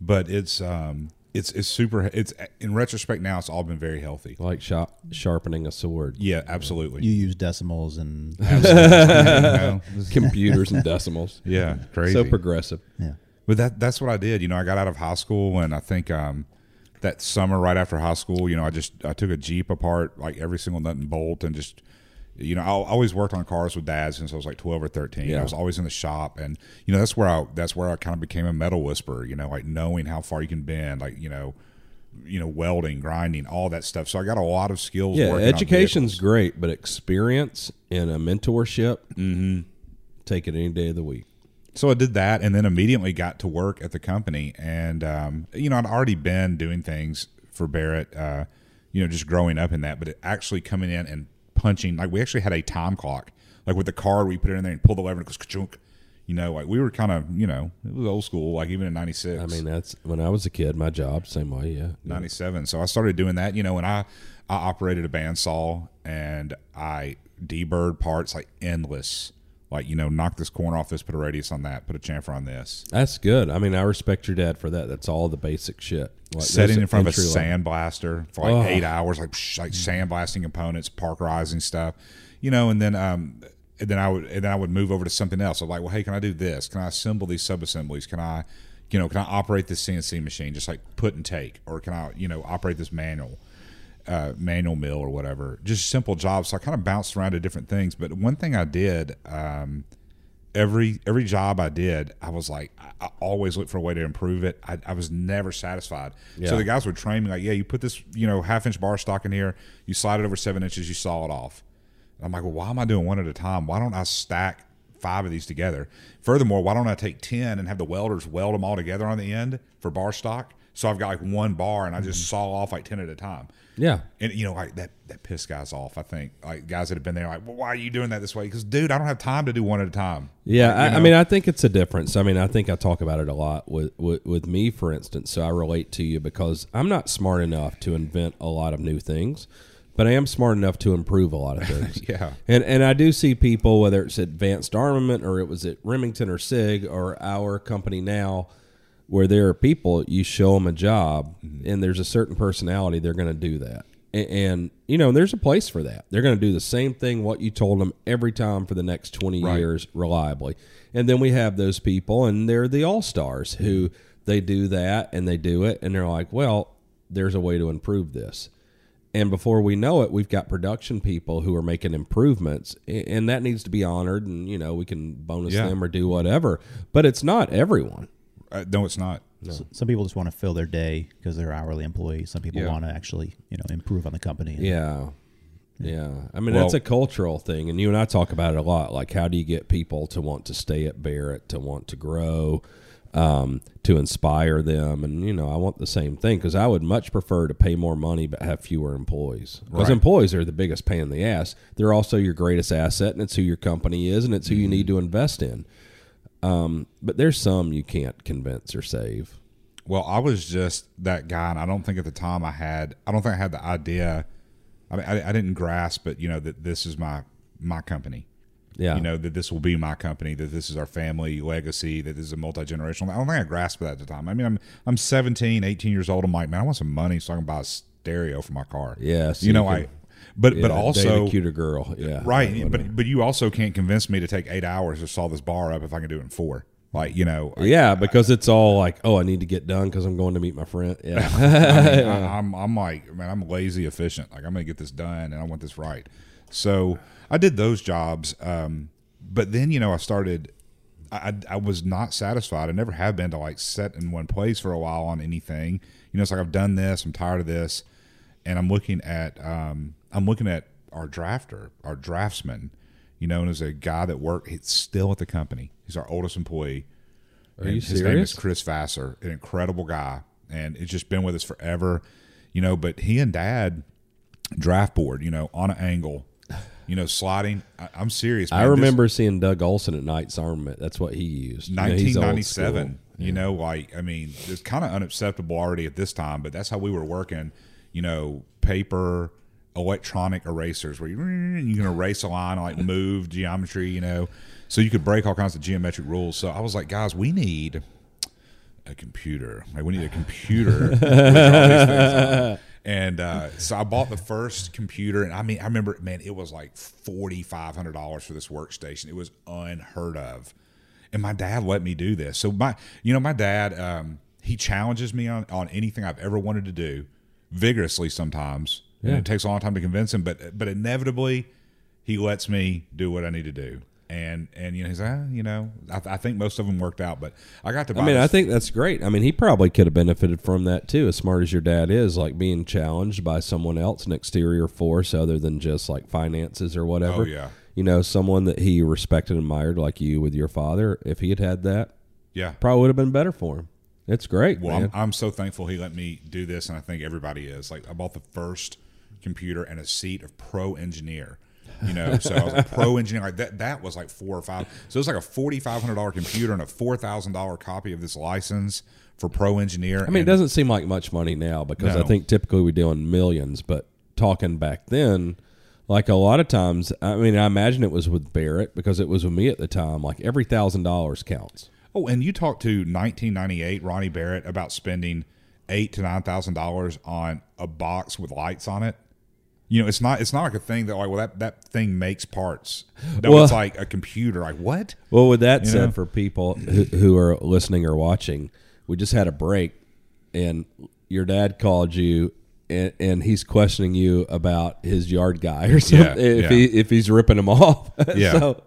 Speaker 2: but it's um it's it's super. It's in retrospect now, it's all been very healthy.
Speaker 1: like sharp, sharpening a sword,
Speaker 2: Yeah, absolutely.
Speaker 3: You use decimals and
Speaker 2: You know?
Speaker 1: computers and decimals.
Speaker 2: Yeah, crazy.
Speaker 1: So progressive.
Speaker 3: yeah.
Speaker 2: But that that's what I did. You know, I got out of high school and I think um, that summer right after high school, you know, I just I took a Jeep apart like every single nut and bolt and just you know, I always worked on cars with dad since I was like 12 or 13.
Speaker 1: Yeah.
Speaker 2: I was always in the shop and you know, that's where I that's where I kind of became a metal whisperer, you know, like knowing how far you can bend, like, you know, you know, welding, grinding, all that stuff. So I got a lot of skills
Speaker 1: Yeah, education's great, but experience and a mentorship, mm-hmm. take it any day of the week.
Speaker 2: So I did that, and then immediately got to work at the company. And um, you know, I'd already been doing things for Barrett, uh, you know, just growing up in that. But it actually coming in and punching, like we actually had a time clock, like with the card, we put it in there and pull the lever, and it goes ka-chunk. You know, like we were kind of, you know, it was old school, like even in '96.
Speaker 1: I mean, that's when I was a kid. My job, same way. Yeah,
Speaker 2: 97. So I started doing that, you know, when I, I operated a bandsaw and I deburred parts like endless. Like, you know, knock this corner off this, put a radius on that, put a chamfer on this.
Speaker 1: that's good. I mean, I respect your dad for that. That's all the basic shit. Like,
Speaker 2: Setting in front of a sandblaster for like
Speaker 1: Oh.
Speaker 2: eight hours, like psh, like sandblasting components, parkerizing stuff, you know, and then um, and then I would and then I would move over to something else. I'm like, well, hey, can I do this? Can I assemble these subassemblies? Can I, you know, can I operate this CNC machine just like put and take, or can I, you know, operate this manual? Uh, manual mill or whatever, just simple jobs. So I kind of bounced around to different things. But one thing I did, um, every every job I did, I was like, I, I always looked for a way to improve it. I, I was never satisfied.
Speaker 1: Yeah.
Speaker 2: So the guys would train me like, yeah, you put this, you know, half inch bar stock in here, you slide it over seven inches, you saw it off. And I'm like, well, why am I doing one at a time? Why don't I stack five of these together. Furthermore, why don't I take ten and have the welders weld them all together on the end for bar stock? So I've got like one bar and I just
Speaker 1: Mm-hmm.
Speaker 2: saw off like ten at a time.
Speaker 1: Yeah.
Speaker 2: And you know, like that that pissed guys off. I think like guys that have been there, like, well, why are you doing that this way? Because dude, I don't have time to do one at a time.
Speaker 1: Yeah,
Speaker 2: Like,
Speaker 1: I, I mean, I think it's a difference. I mean, I think I talk about it a lot with, with with me, for instance. So I relate to you because I'm not smart enough to invent a lot of new things, but I am smart enough to improve a lot of things.
Speaker 2: Yeah.
Speaker 1: and and I do see people, whether it's Advanced Armament or it was at Remington or Sig or our company now, where there are people you show them a job mm-hmm. and there's a certain personality they're going to do that. And, and you know there's a place for that. They're going to do the same thing what you told them every time for the next 20
Speaker 2: Right.
Speaker 1: years reliably. And then we have those people and they're the all-stars who mm-hmm. they do that and they do it and they're like well there's a way to improve this. And before we know it we've got production people who are making improvements and that needs to be honored and you know we can bonus
Speaker 2: Yeah.
Speaker 1: them or do whatever. But it's not everyone
Speaker 2: Uh, no, it's not.
Speaker 3: S- Some people just want to fill their day because they're hourly employees. Some people
Speaker 2: Yeah.
Speaker 3: want to actually, you know, improve on the company.
Speaker 1: Yeah. Yeah. I mean,
Speaker 2: Well-
Speaker 1: that's a cultural thing. And you and I talk about it a lot. Like, how do you get people to want to stay at Barrett, to want to grow, um, to inspire them? And, you know, I want the same thing because I would much prefer to pay more money but have fewer employees. Because
Speaker 2: Right.
Speaker 1: employees are the biggest pain in the ass. They're also your greatest asset, and it's who your company is, and it's who you need to invest in. Um, but there's some you can't convince or save.
Speaker 2: Well, I was just that guy, and I don't think at the time I had. I don't think I had the idea. I mean, I, I didn't grasp it. You know that this is my my company.
Speaker 1: Yeah.
Speaker 2: You know that this will be my company. That this is our family legacy. That this is a multi generational. I don't think I grasped that at the time. I mean, I'm I'm 17, 18 years old. I'm like, man, I want some money so I can buy a stereo for my car.
Speaker 1: Yeah, so
Speaker 2: you know,
Speaker 1: you
Speaker 2: I. But
Speaker 1: Yeah,
Speaker 2: but
Speaker 1: date a
Speaker 2: also
Speaker 1: cuter girl. Yeah.
Speaker 2: right.
Speaker 1: Whatever.
Speaker 2: But but you also can't convince me to take eight hours to saw this bar up if I can do it in four. Like you know. I-
Speaker 1: Yeah, because it's all like, oh, I need to get done because I'm going to meet my friend. Yeah,
Speaker 2: I mean, I, I'm I'm like man, I'm lazy efficient. Like I'm gonna get this done, and I want this right. So I did those jobs, um, but then you know I started. I, I I was not satisfied. I never have been to like set in one place for a while on anything. You know, it's like I've done this. I'm tired of this, and I'm looking at um, I'm looking at our drafter, our draftsman. You know, and there's a guy that worked. He's still at the company. He's our oldest employee.
Speaker 1: Are
Speaker 2: And
Speaker 1: you
Speaker 2: his name is? Chris Vassar, an incredible guy, and it's just been with us forever. You know, but he and Dad draft board, you know, on an angle, you know, sliding. I, I'm serious.
Speaker 1: I
Speaker 2: man. This-
Speaker 1: remember seeing Doug Olson at Knight's Armament. That's what he used. You know, he's
Speaker 2: 1997.
Speaker 1: school.
Speaker 2: You know, like I mean, it's kind of unacceptable already at this time, but that's how we were working. You know, paper, electronic erasers, where you, you can erase a line, like move geometry. You know, so you could break all kinds of geometric rules. So I was like, guys, we need a computer. Like we need a computer. with all these things on. And uh, so I bought the first computer, and I mean, I remember, man, it was like forty five hundred dollars for this workstation. It was unheard of. And my dad let me do this. So my, you know, my dad, um, he challenges me on on anything I've ever wanted to do, vigorously sometimes. And it takes a long time to convince him, but but inevitably, he lets me do what I need to do. And and you know he's ah, you know I, I think most of them worked out, but I got to buy
Speaker 1: I mean,
Speaker 2: this
Speaker 1: I think that's great. I mean, he probably could have benefited from that too, as smart as your dad is, like being challenged by someone else, an exterior force other than just like finances or whatever.
Speaker 2: Oh, yeah.
Speaker 1: You know, someone that he respected and admired, like you with your father. If he had had that,
Speaker 2: yeah.
Speaker 1: probably would have been better for him. It's great,
Speaker 2: Well. I'm, I'm so thankful he let me do this, and I think everybody is. Like, I bought the first computer and a seat of pro engineer. You know, so I was a pro engineer. Like that, that was like four or five. So it was like a forty five hundred dollar computer and a four thousand dollar copy of this license for pro engineer.
Speaker 1: I mean, it doesn't seem like much money now because I think typically we deal in millions. But talking back then, like a lot of times, I mean, I imagine it was with Barrett because it was with me at the time. Like every thousand dollars counts.
Speaker 2: Oh, and you talked to 1998 Ronnie Barrett about spending eight to nine thousand dollars on a box with lights on it. You know, it's not it's not like a thing that like well that that thing makes parts. No,
Speaker 1: Well-
Speaker 2: it's like a computer. Like what?
Speaker 1: Well, with that
Speaker 2: You
Speaker 1: said,
Speaker 2: know?
Speaker 1: for people who, who are listening or watching, we just had a break, and your dad called you, and, and he's questioning you about his yard guy or something. if
Speaker 2: yeah.
Speaker 1: he if he's ripping him off.
Speaker 2: Yeah.
Speaker 1: so,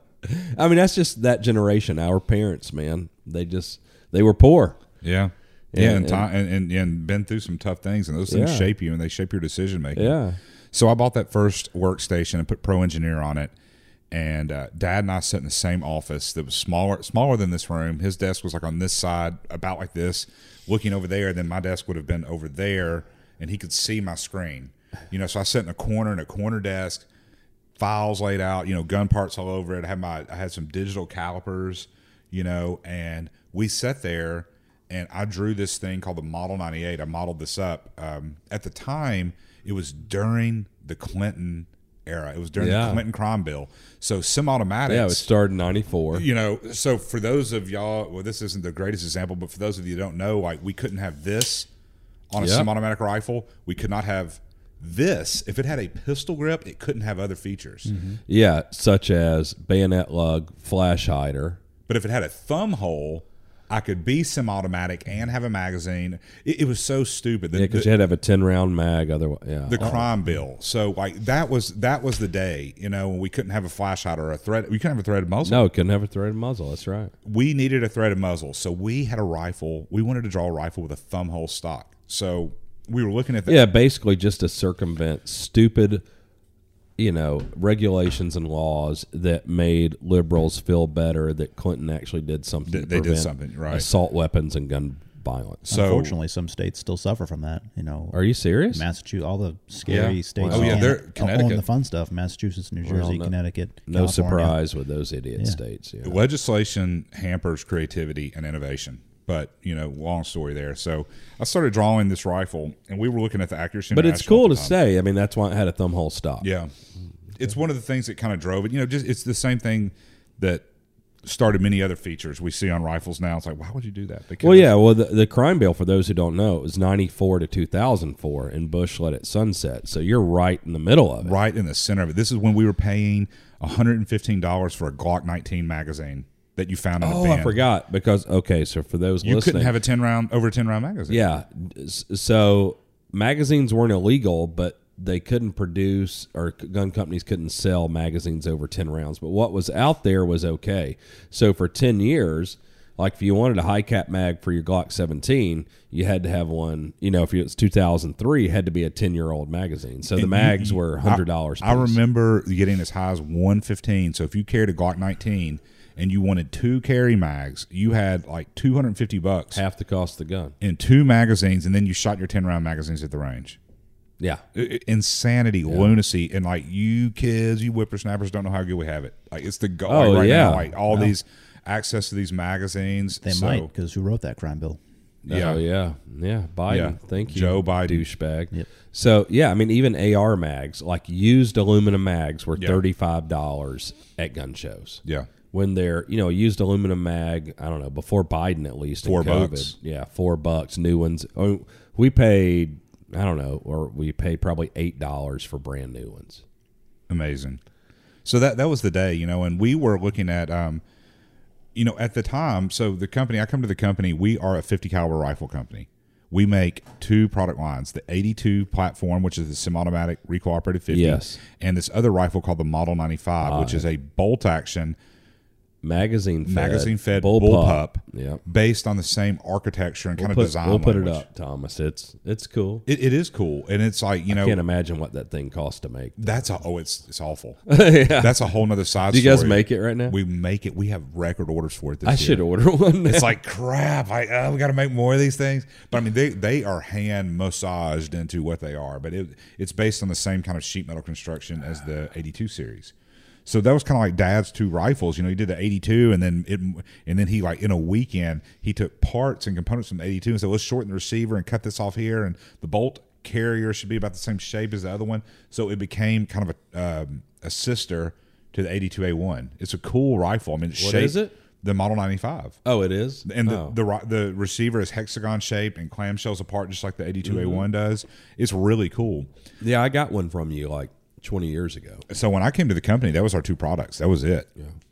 Speaker 1: I mean, that's just that generation. Our parents, man, they just they were poor.
Speaker 2: Yeah.
Speaker 1: Yeah,
Speaker 2: Yeah, and,
Speaker 1: and-
Speaker 2: and, and and been through some tough things, and those things
Speaker 1: Yeah.
Speaker 2: shape you, and they shape your decision making.
Speaker 1: Yeah.
Speaker 2: So I bought that first workstation and put Pro Engineer on it, and uh, Dad and I sat in the same office that was smaller smaller than this room. His desk was like on this side, about like this, looking over there. Then my desk would have been over there, and he could see my screen. You know, so I sat in a corner in a corner desk, files laid out. You know, gun parts all over it. I had my I had some digital calipers. You know, and we sat there, and I drew this thing called the Model 98. I modeled this up. Um, at the time, it was during the Clinton era. It was during
Speaker 1: Yeah.
Speaker 2: the Clinton crime bill. So semi-automatics.
Speaker 1: Yeah, it started in '94.
Speaker 2: you know, so for those of y'all, well, this isn't the greatest example, but for those of you who don't know, like we couldn't have this on a
Speaker 1: Yep.
Speaker 2: semi-automatic rifle. We could not have this. If it had a pistol grip, it couldn't have other features. Mm-hmm.
Speaker 1: Yeah, such as bayonet lug, flash hider.
Speaker 2: But if it had a thumb hole, I could be semi-automatic and have a magazine. It, it was so stupid. The,
Speaker 1: Yeah, because you had to have a ten round mag. Otherwise, yeah.
Speaker 2: the oh. crime bill. So like that was that was the day, you know, when we couldn't have a flashlight or a thread. We couldn't have a threaded muzzle.
Speaker 1: no, couldn't have a threaded muzzle. That's right.
Speaker 2: we needed a threaded muzzle, so we had a rifle. We wanted to draw a rifle with a thumb hole stock. So we were looking at the
Speaker 1: Yeah, basically just to circumvent stupid, you know, regulations and laws that made liberals feel better that Clinton actually did something.
Speaker 2: They-
Speaker 1: to
Speaker 2: they did something, right.
Speaker 1: Assault weapons and gun violence.
Speaker 2: So
Speaker 3: Unfortunately, some states still suffer from that. You know,
Speaker 1: Are you serious?
Speaker 3: Massachusetts, all the scary
Speaker 1: Yeah.
Speaker 3: states.
Speaker 1: Oh, yeah,
Speaker 2: they're-
Speaker 3: own
Speaker 2: Connecticut.
Speaker 3: the fun stuff. Massachusetts, New
Speaker 1: Well,
Speaker 3: Jersey,
Speaker 1: no-
Speaker 3: Connecticut.
Speaker 1: No
Speaker 3: California.
Speaker 1: surprise with those idiot states. Yeah.
Speaker 2: legislation hampers creativity and innovation. But you know, long story there. So I started drawing this rifle, and we were looking at the accuracy.
Speaker 1: But it's cool to say. I mean, that's why it had a thumb hole stock.
Speaker 2: Yeah, it's one of the things that kind of drove it. You know, just it's the same thing that started many other features we see on rifles now. It's like, why would you do that? Because
Speaker 1: Well, yeah. Well, the, the crime bill, for those who don't know, it was 94 to 2004, and Bush let it sunset. So you're right in the middle of it.
Speaker 2: right in the center of it. This is when we were paying $115 for a Glock 19 magazine that you found in a
Speaker 1: Oh. I forgot. Because, okay, so for those
Speaker 2: You couldn't have a 10 round over 10 round magazine.
Speaker 1: Yeah. So magazines weren't illegal, but they couldn't produce or gun companies couldn't sell magazines over 10 rounds. But what was out there was okay. So for 10 years, like if you wanted a high cap mag for your Glock 17, you had to have one, you know, if it was 2003, it had to be a 10 year old magazine. So the mags were $100.
Speaker 2: I
Speaker 1: piece.
Speaker 2: remember getting as high as 115. So if you carried a Glock 19 and you wanted two carry mags, you had like 250 bucks
Speaker 1: half the cost of the gun.
Speaker 2: in two magazines, and then you shot your 10 round magazines at the range.
Speaker 1: Yeah.
Speaker 2: I- I- Insanity, lunacy, and like you kids, you whippersnappers don't know how good we have it. Like it's the go
Speaker 1: Oh,
Speaker 2: right
Speaker 1: yeah.
Speaker 2: now, like all these access to these magazines.
Speaker 3: They
Speaker 2: so,
Speaker 3: might, because who wrote that crime bill?
Speaker 2: Oh, yeah.
Speaker 1: Oh yeah, yeah. Biden.
Speaker 2: Yeah.
Speaker 1: Thank you,
Speaker 2: Joe Biden.
Speaker 1: douchebag.
Speaker 3: Yep.
Speaker 1: So yeah, I mean, even AR mags, like used aluminum mags, were
Speaker 2: Yeah.
Speaker 1: thirty five dollars at gun shows.
Speaker 2: Yeah.
Speaker 1: When they're you know used aluminum mag, I don't know before Biden at least
Speaker 2: Four
Speaker 1: COVID,
Speaker 2: bucks.
Speaker 1: Yeah, four bucks. New ones. Oh, we paid I don't know, or we paid probably eight dollars for brand new ones.
Speaker 2: amazing. So that that was the day, you know, and we were looking at um you know, at the time, so the company I come to the company, we are a 50 caliber rifle company. We make two product lines, the 82 platform, which is the semi-automatic recoil operated 50,
Speaker 1: Yes.
Speaker 2: and this other rifle called the Model 95, which is a bolt action
Speaker 1: Magazine fed,
Speaker 2: magazine fed
Speaker 1: bullpup.
Speaker 2: bullpup,
Speaker 1: Yep.
Speaker 2: based on the same architecture and kind
Speaker 1: We'll
Speaker 2: of
Speaker 1: put,
Speaker 2: design.
Speaker 1: we'll put it up, Thomas. It's it's cool.
Speaker 2: It, it is cool, and it's like you know
Speaker 1: Can't imagine what that thing costs to make.
Speaker 2: that's a oh it's it's awful. That's a whole nother side.
Speaker 1: Do you guys make it right now?
Speaker 2: We make it. We have record orders for it. This
Speaker 1: I
Speaker 2: year.
Speaker 1: should order one.
Speaker 2: It's like crap. I uh, we got to make more of these things. But I mean, they they are hand massaged into what they are. But it it's based on the same kind of sheet metal construction as the 82 series. So that was kind of like Dad's two rifles. You know, he did the 82, and then it, and then he like in a weekend he took parts and components from the 82 and said, let's shorten the receiver and cut this off here, and the bolt carrier should be about the same shape as the other one. So it became kind of a um, a sister to the 82A1. It's a cool rifle. I mean, it's
Speaker 1: What
Speaker 2: shaped-
Speaker 1: is it?
Speaker 2: The Model 95
Speaker 1: oh, it is.
Speaker 2: and the,
Speaker 1: Oh.
Speaker 2: the the receiver is hexagon shaped and clamshells apart just like the 82A1
Speaker 1: Mm-hmm.
Speaker 2: does. It's really cool.
Speaker 1: yeah, I got one from you like 20 years ago.
Speaker 2: So when I came to the company, that was our two products. That was it.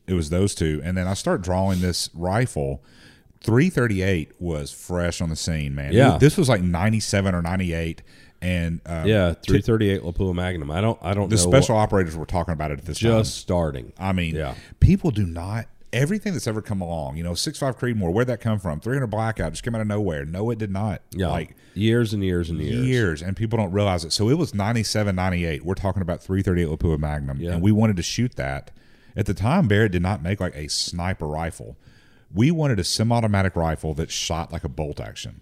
Speaker 2: It was those two, and then I start drawing this rifle. 338 was fresh on the scene, man.
Speaker 1: Yeah.
Speaker 2: this was like 97 or 98, and um,
Speaker 1: Yeah, 338 Lapua Magnum. I don't. I don't
Speaker 2: the special
Speaker 1: what-
Speaker 2: operators were talking about it at this
Speaker 1: just
Speaker 2: time.
Speaker 1: starting.
Speaker 2: I mean,
Speaker 1: Yeah.
Speaker 2: people do not. Everything that's ever come along, you know, six five Creedmoor, where'd that come from? 300 Blackout just came out of nowhere. No, it did not.
Speaker 1: Yeah,
Speaker 2: Like,
Speaker 1: years and years and years.
Speaker 2: years. and people don't realize it. So it was 97, 98. We're talking about 338 Lapua Magnum,
Speaker 1: Yeah.
Speaker 2: and we wanted to shoot that At the time, Barrett did not make like a sniper rifle. We wanted a semi-automatic rifle that shot like a bolt action.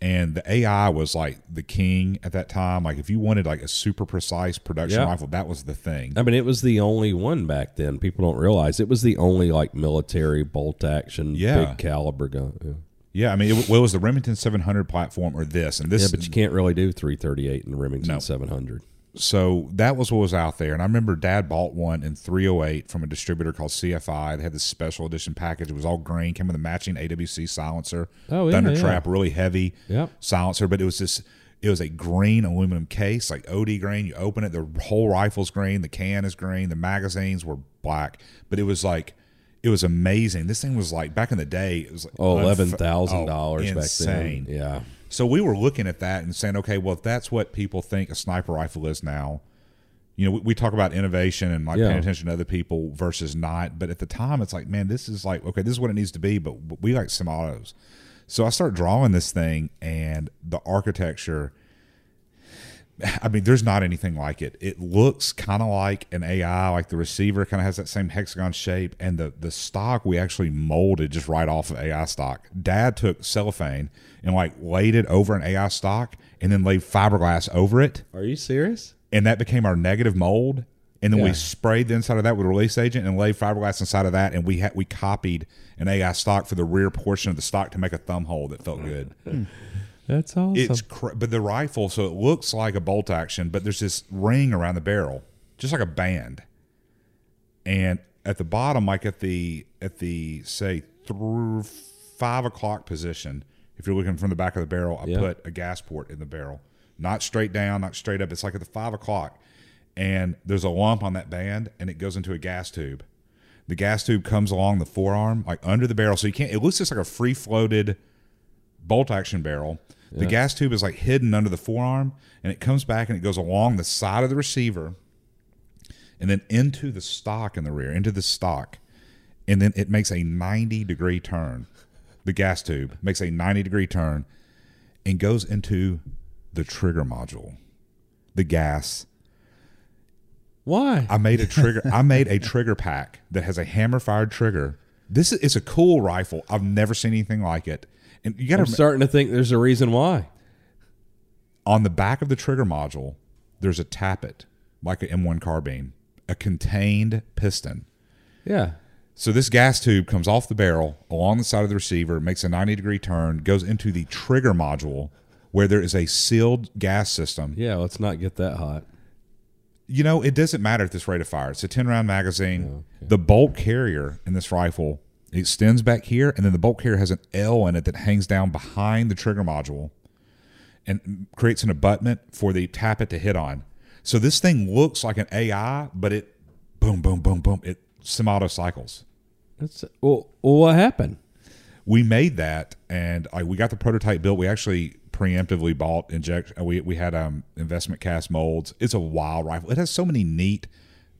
Speaker 2: And the AI was like the king at that time. Like if you wanted like a super precise production
Speaker 1: Yeah.
Speaker 2: rifle, that was the thing.
Speaker 1: I mean, it was the only one back then. People don't realize it was the only like military bolt action,
Speaker 2: Yeah.
Speaker 1: big caliber gun. Yeah.
Speaker 2: Yeah, I mean, it, well, it was the Remington 700 platform or this, and this.
Speaker 1: Yeah, but you can't really do 338 in the Remington
Speaker 2: No.
Speaker 1: 700.
Speaker 2: So that was what was out there, and I remember Dad bought one in 308 from a distributor called CFI. They had this special edition package. It was all green, came with a matching AWC silencer,
Speaker 1: Oh, yeah,
Speaker 2: Thunder
Speaker 1: yeah.
Speaker 2: Trap, really heavy
Speaker 1: Yep.
Speaker 2: silencer, but it was this. It was a green aluminum case, like OD green. You open it, the whole rifle's green, the can is green, the magazines were black, but it was like. It was amazing. This thing was like back in the day. It was like
Speaker 1: Oh,
Speaker 2: unf-
Speaker 1: eleven thousand
Speaker 2: oh,
Speaker 1: dollars back
Speaker 2: insane.
Speaker 1: then. Yeah.
Speaker 2: So we were looking at that and saying, okay, well, if that's what people think a sniper rifle is now, you know, we, we talk about innovation and like
Speaker 1: Yeah.
Speaker 2: paying attention to other people versus not. But at the time, it's like, man, this is like, okay, this is what it needs to be, but, we like semi-autos. So I start drawing this thing, and the architecture. I mean, there's not anything like it. It looks kind of like an AI, like the receiver kind of has that same hexagon shape, and the the stock we actually molded just right off of AI stock. Dad took cellophane and like laid it over an AI stock, and then laid fiberglass over it,
Speaker 1: Are you serious?
Speaker 2: and that became our negative mold. And then we sprayed the inside of that with release agent and laid fiberglass inside of that, and we had we copied an AI stock for the rear portion of the stock to make a thumb hole that felt good. Hmm.
Speaker 1: That's awesome.
Speaker 2: It's cr- but the rifle, so it looks like a bolt action, but there's this ring around the barrel, just like a band. And at the bottom, like at the at the say through five o'clock position, if you're looking from the back of the barrel, I
Speaker 1: Yeah.
Speaker 2: put a gas port in the barrel, not straight down, not straight up. It's like at the five o'clock, and there's a lump on that band, and it goes into a gas tube. The gas tube comes along the forearm, like under the barrel, so you can't. It looks just like a free floated bolt action barrel. The gas tube is like hidden under the forearm, and it comes back and it goes along the side of the receiver, and then into the stock in the rear, into the stock, and then it makes a ninety degree turn. The gas tube makes a ninety degree turn, and goes into the trigger module. The gas.
Speaker 1: Why?
Speaker 2: I made a trigger. I made a trigger pack that has a hammer fired trigger. This is it's a cool rifle. I've never seen anything like it. And you got
Speaker 1: I'm starting to think there's a reason why.
Speaker 2: on the back of the trigger module, there's a tappet, like an M1 carbine, a contained piston.
Speaker 1: Yeah.
Speaker 2: So this gas tube comes off the barrel along the side of the receiver, makes a 90 degree turn, goes into the trigger module where there is a sealed gas system.
Speaker 1: Yeah. Let's not get that hot.
Speaker 2: You know, it doesn't matter at this rate of fire. It's a 10 round magazine. Oh, the bolt carrier in this rifle extends back here, and then the bolt carrier has an L in it that hangs down behind the trigger module and creates an abutment for the tappet to hit on. So this thing looks like an AI, but it boom, boom, boom, boom. It semi-auto cycles.
Speaker 1: That's well. what happened?
Speaker 2: we made that and like we got the prototype built we actually preemptively bought inject we, we had um investment cast molds it's a wild rifle it has so many neat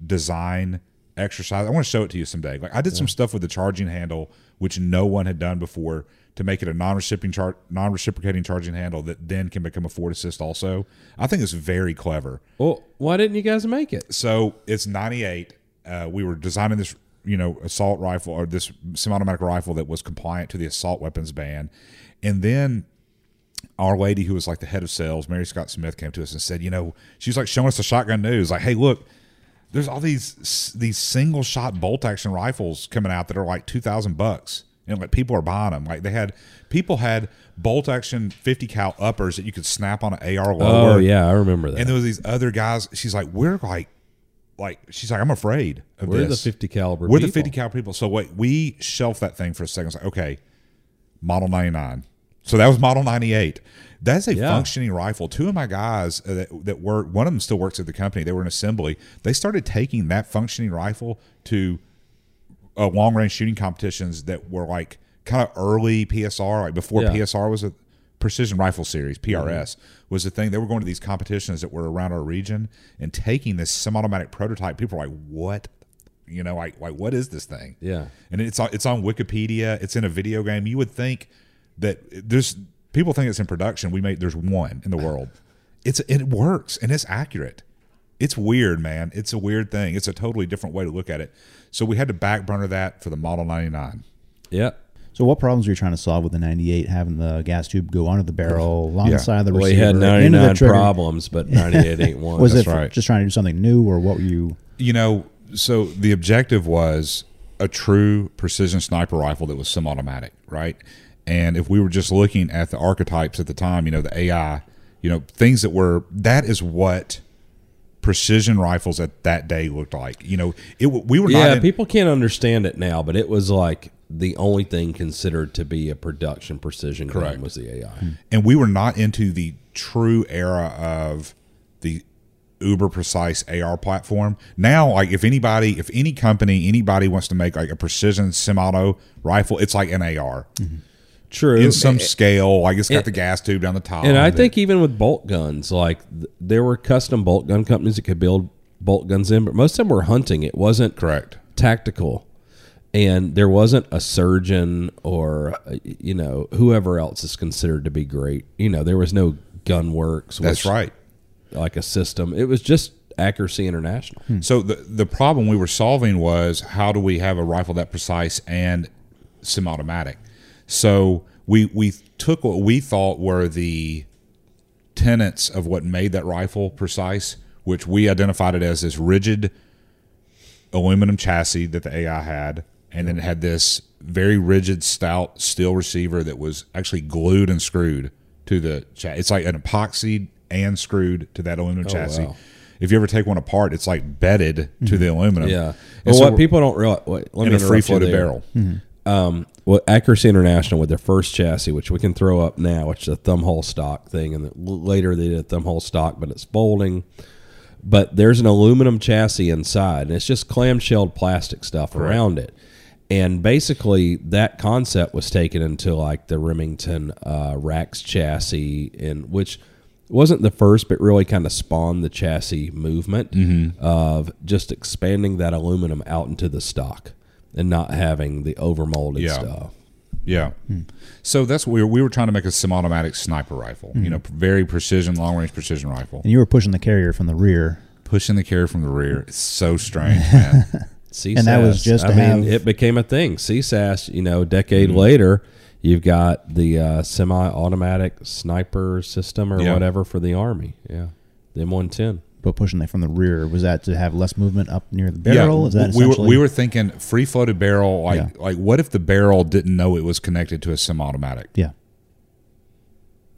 Speaker 2: design exercise. I want to show it to you someday. Like i did some stuff with the charging handle which no one had done before to make it a non-reciprocating char- non-reciprocating charging handle that then can become a forward assist also. I think it's very clever.
Speaker 1: Well, why didn't you guys make it?
Speaker 2: so it's 98 uh, we were designing this you know assault rifle or this semi-automatic rifle that was compliant to the assault weapons ban. And then our lady who was like the head of sales mary scott smith came to us and said you know she was like showing us the shotgun news. Like hey look there's all these these single shot bolt action rifles coming out that are like 2000 bucks and like people are buying them like they had people had bolt action 50 cal uppers that you could snap on an ar oh, lower
Speaker 1: Oh yeah, I remember that.
Speaker 2: and there was these other guys. She's like, we're like, like she's like, I'm afraid of
Speaker 1: We're the 50 caliber.
Speaker 2: We're the 50 cal people. So wait, we shelved that thing for a second. It's like, okay, model 99. So that was model 98. That's a
Speaker 1: Yeah.
Speaker 2: functioning rifle. Two of my guys uh, that, that work, one of them still works at the company. They were in assembly. They started taking that functioning rifle to uh, long range shooting competitions that were like kind of early PSR, like before
Speaker 1: Yeah.
Speaker 2: PSR was a precision rifle series, PRS was the thing. They were going to these competitions that were around our region and taking this semi-automatic prototype. People were like, "What?" You know, like like what is this thing?
Speaker 1: Yeah.
Speaker 2: and it's on it's on Wikipedia. It's in a video game. You would think that there's people think it's in production. We made there's one in the world. It's it works and it's accurate. It's weird, man. It's a weird thing. It's a totally different way to look at it. So we had to back burner that for the Model 99.
Speaker 1: Yeah.
Speaker 3: So what problems were you trying to solve with the 98, having the gas tube go under the barrel, along
Speaker 2: Yeah.
Speaker 3: the side of the
Speaker 1: Well,
Speaker 3: receiver?
Speaker 1: he had
Speaker 3: into the
Speaker 1: 99 problems, but 98 ain't one.
Speaker 3: Was
Speaker 2: That's
Speaker 3: it
Speaker 2: right.
Speaker 3: just trying to do something new, or what were you?
Speaker 2: You know, so the objective was a true precision sniper rifle that was semi-automatic, right? And if we were just looking at the archetypes at the time, you know, the AI, you know, things that were that is what precision rifles at that day looked like. You know, it we were
Speaker 1: yeah,
Speaker 2: not in,
Speaker 1: people can't understand it now, but it was like the only thing considered to be a production precision gun
Speaker 2: Correct.
Speaker 1: was the AI. Hmm.
Speaker 2: and we were not into the true era of the uber precise AR platform. Now, like if anybody, if any company, anybody wants to make like a precision semi-auto rifle, it's like an AR mm-hmm.
Speaker 1: True.
Speaker 2: in some
Speaker 1: And-
Speaker 2: scale. Like it's got
Speaker 1: and-
Speaker 2: the gas tube down the top.
Speaker 1: And I think even with bolt guns, like there were custom bolt gun companies that could build bolt guns in, but most of them were hunting. It wasn't
Speaker 2: correct.
Speaker 1: tactical. And there wasn't a surgeon or uh, you know whoever else is considered to be great. You know, there was no Gunworks.
Speaker 2: That's
Speaker 1: which-
Speaker 2: right.
Speaker 1: Like a system. It was just Accuracy International. Hmm.
Speaker 2: So the the problem we were solving was how do we have a rifle that precise and semi-automatic? So we we took what we thought were the tenets of what made that rifle precise, which we identified it as this rigid aluminum chassis that the AI had, and then it had this very rigid, stout steel receiver that was actually glued and screwed to the chassis. It's like an epoxy and screwed to that aluminum oh, chassis.
Speaker 1: wow.
Speaker 2: If you ever take one apart, it's like bedded to the mm-hmm. aluminum.
Speaker 1: Yeah.
Speaker 2: And
Speaker 1: Well,
Speaker 2: so
Speaker 1: what people don't realize, wait, let
Speaker 2: in
Speaker 1: me
Speaker 2: a free floated barrel. Mm-hmm.
Speaker 1: Um, well, Accuracy International with their first chassis, which we can throw up now, which is a thumbhole stock thing, and later they did a thumb hole stock, but it's folding. But there's an aluminum chassis inside, and it's just clamshelled plastic stuff around it. And basically, that concept was taken into like the Remington uh, Rax chassis, and which wasn't the first, but really kind of spawned the chassis movement
Speaker 2: Mm-hmm.
Speaker 1: of just expanding that aluminum out into the stock and not having the overmolded
Speaker 2: Yeah.
Speaker 1: stuff.
Speaker 2: Yeah. So that's what we were, we were trying to make a semi-automatic sniper rifle. You know, very precision, long-range precision rifle.
Speaker 3: And you were pushing the carrier from the rear.
Speaker 2: Pushing the carrier from the rear. It's so strange, man.
Speaker 1: CSAS,
Speaker 3: And that was just
Speaker 1: I
Speaker 3: to
Speaker 1: mean,
Speaker 3: have-
Speaker 1: it became a thing. CSAS, you know, a decade
Speaker 2: Mm-hmm.
Speaker 1: later, you've got the uh, semi-automatic sniper system or
Speaker 2: Yeah.
Speaker 1: whatever for the army. Yeah, the M110.
Speaker 3: But pushing it from the rear was that to have less movement up near the barrel? Is that
Speaker 2: we were we were thinking free floated barrel. Like
Speaker 3: Yeah.
Speaker 2: like what if the barrel didn't know it was connected to a semi-automatic?
Speaker 3: yeah.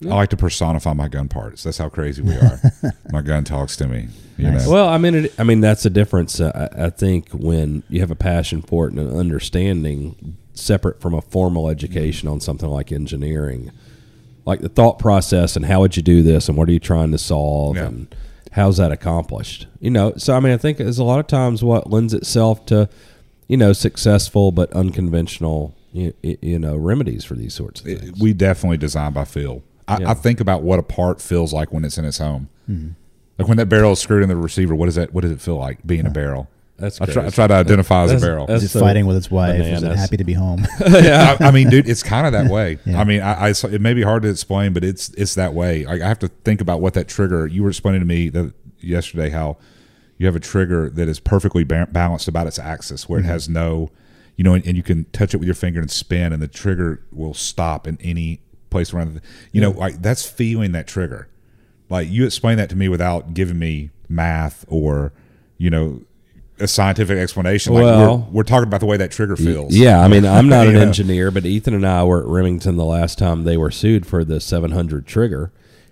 Speaker 2: I like to personify my gun parts. That's how crazy we are. my gun talks to me. You
Speaker 3: Nice.
Speaker 2: know.
Speaker 1: Well, I mean, it, I mean that's the difference. Uh, I, I think when you have a passion for it and an understanding, separate from a formal education on something like engineering, like the thought process and how would you do this and what are you trying to solve
Speaker 2: Yeah.
Speaker 1: and how's that accomplished? You know, so I mean, I think there's a lot of times what lends itself to, you know, successful but unconventional, you, you know, remedies for these sorts of things.
Speaker 2: It- we definitely design by feel. I,
Speaker 1: Yeah.
Speaker 2: I think about what a part feels like when it's in its home. Mm-hmm. Like when that barrel is screwed in the receiver, what does that? What does it feel like being a barrel?
Speaker 1: That's
Speaker 2: I try, I try to identify as a barrel.
Speaker 1: that's
Speaker 3: Is it
Speaker 1: so
Speaker 3: fighting with its wife? Is it happy to be home?
Speaker 2: I, I mean, dude, it's kind of that way.
Speaker 3: Yeah.
Speaker 2: I mean, I, I it may be hard to explain, but it's it's that way. Like, I have to think about what that trigger. You were explaining to me the, yesterday how you have a trigger that is perfectly ba- balanced about its axis, where it mm-hmm. has no, you know, and, and you can touch it with your finger and spin, and the trigger will stop in any place around. The, you know, like that's feeling that trigger. Like you explained that to me without giving me math or, you know. A scientific explanation. Like
Speaker 1: Well-
Speaker 2: we're, we're talking about the way that trigger feels.
Speaker 1: Yeah, I mean, I'm not an engineer, but Ethan and I were at Remington the last time they were sued for the 700 trigger,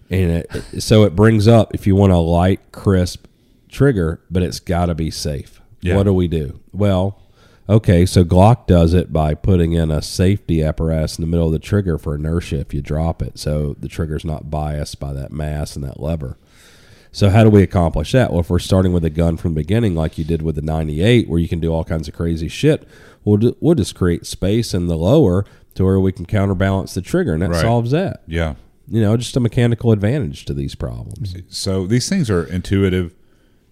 Speaker 1: and it, so it brings up if you want a light, crisp trigger, but it's got to be safe.
Speaker 2: Yeah.
Speaker 1: What do we do? Well, okay, so Glock does it by putting in a safety apparatus in the middle of the trigger for inertia if you drop it, so the trigger's not biased by that mass and that lever. So how do we accomplish that? Well, if we're starting with a gun from the beginning, like you did with the 98, where you can do all kinds of crazy shit, we'll, ju- we'll just create space in the lower to where we can counterbalance the trigger, and that
Speaker 2: Right.
Speaker 1: solves that.
Speaker 2: Yeah.
Speaker 1: You know, just a mechanical advantage to these problems.
Speaker 2: So these things are intuitive.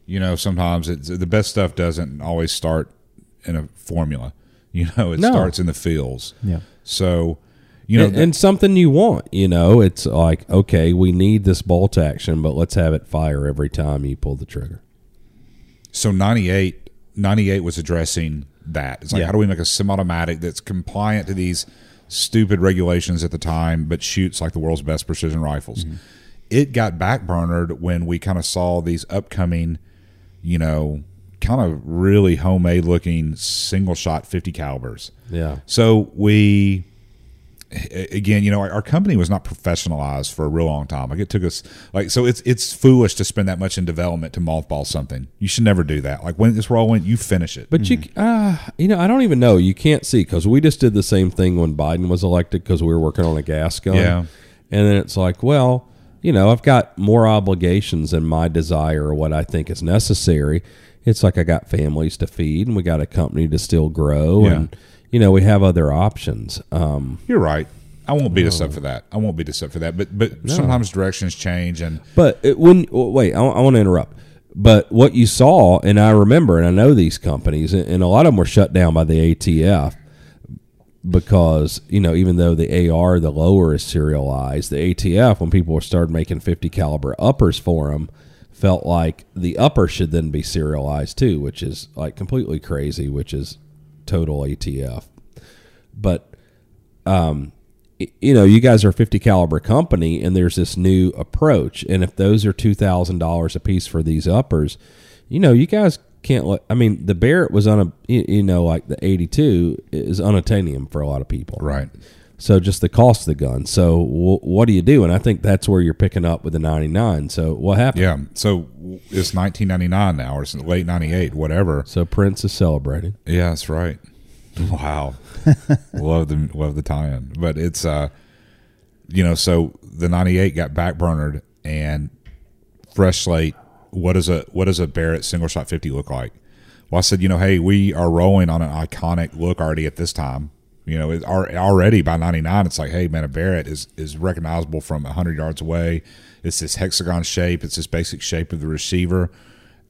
Speaker 2: You know, sometimes it's, the best stuff doesn't always start in a formula. You know, it
Speaker 1: No.
Speaker 2: starts in the feels.
Speaker 3: Yeah.
Speaker 2: So, you know,
Speaker 1: and, and something you want. You know, it's like okay, we need this bolt action, but let's have it fire every time you pull the trigger.
Speaker 2: So 98, 98 was addressing that. It's like,
Speaker 3: Yeah.
Speaker 2: how do we make a semi-automatic that's compliant to these stupid regulations at the time, but shoots like the world's best precision rifles? Mm-hmm. It got backburnered when we kind of saw these upcoming, you know, kind of really homemade looking single shot 50 calibers.
Speaker 1: Yeah.
Speaker 2: So we, again, you know, our, our company was not professionalized for a real long time. Like it took us, like, so it's it's foolish to spend that much in development to mothball something. You should never do that. Like when it's went, you finish it.
Speaker 1: But you, uh, you know, I don't even know. You can't see because we just did the same thing when Biden was elected because we were working on a gas gun.
Speaker 2: Yeah.
Speaker 1: And then it's like, well, you know, I've got more obligations than my desire or what I think is necessary. It's like I got families to feed and we got a company to still grow
Speaker 2: Yeah.
Speaker 1: and you know we have other options. Um,
Speaker 2: You're right. I won't beat us up for that. I won't beat us up for that. But but sometimes directions change, and
Speaker 1: But it, when oh, wait, I, want to interrupt. But what you saw, and I remember, and I know these companies, and, and a lot of them were shut down by the ATF because you know even though the AR, the lower is serialized, the ATF when people started making 50 caliber uppers for them, felt like the upper should then be serialized too, which is like completely crazy, which is total ATF. But um, you know, you guys are a 50 caliber company, and there's this new approach. And if those are two thousand dollars a piece for these uppers, you know, you guys can't let. I mean, the Barrett was on a, you know, like the 82 is unattainium for a lot of people,
Speaker 2: right.
Speaker 1: So just the cost of the gun. So w- what do you do? And I think that's where you're picking up with the 99. So what happened?
Speaker 2: Yeah. So it's 1999 now, or it's late 98, whatever.
Speaker 1: So Prince is celebrating.
Speaker 2: Yeah, that's right. Wow, love the love the tie-in, but it's uh, you know, so the '98 got backburnered and fresh slate. What does a what does a Barrett single shot 50 look like? Well, I said, you know, hey, we are rolling on an iconic look already at this time. You know, it, already by '99, it's like, hey, man, a Barrett is is recognizable from 100 yards away. It's this hexagon shape. It's this basic shape of the receiver.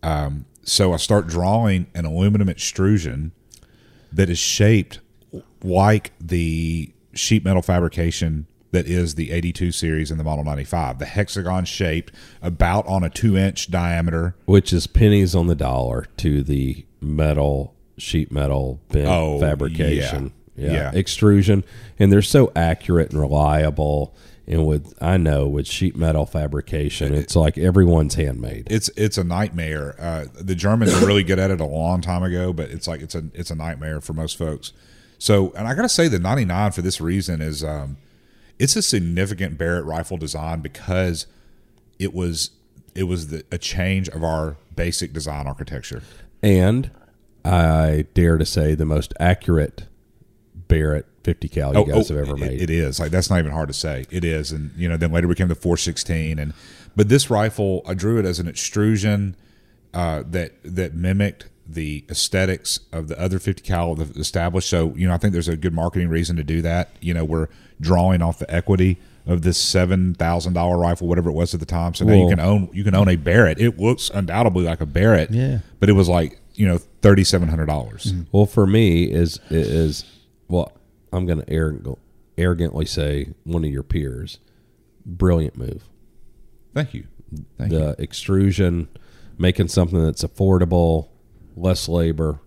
Speaker 2: Um, so I start drawing an aluminum extrusion that is shaped like the sheet metal fabrication that is the 82 series in the Model 95. The hexagon shaped, about on a two inch diameter.
Speaker 1: which is pennies on the dollar to the metal sheet metal bent
Speaker 2: Oh,
Speaker 1: fabrication
Speaker 2: yeah. Yeah.
Speaker 1: extrusion and they're so accurate and reliable and with i know with sheet metal fabrication it's like everyone's handmade
Speaker 2: It's it's a nightmare. Uh, the Germans are really good at it a long time ago, but it's like it's a it's a nightmare for most folks. So, and I got to say, the 99 for this reason is um, it's a significant Barrett rifle design because it was it was the, a change of our basic design architecture.
Speaker 1: and i dare to say the most accurate barrett 50 cal you guys have ever
Speaker 2: Oh, it-
Speaker 1: made
Speaker 2: it is like that's not even hard to say. It is, and you know, then later became the 416, and but this rifle, I drew it as an extrusion uh, that that mimicked the aesthetics of the other 50 cal the established. So you know, I think there's a good marketing reason to do that. You know, we're drawing off the equity of this seven thousand dollar rifle, whatever it was at the time. So now you can own you can own a Barrett. It looks undoubtedly like a Barrett,
Speaker 3: Yeah.
Speaker 2: but it was like you know thirty seven hundred dollars.
Speaker 1: Well, for me is is well, I'm going to arrogantly say one of your peers. Brilliant move.
Speaker 2: Thank you, thank you.
Speaker 1: The extrusion, making something that's affordable, less labor,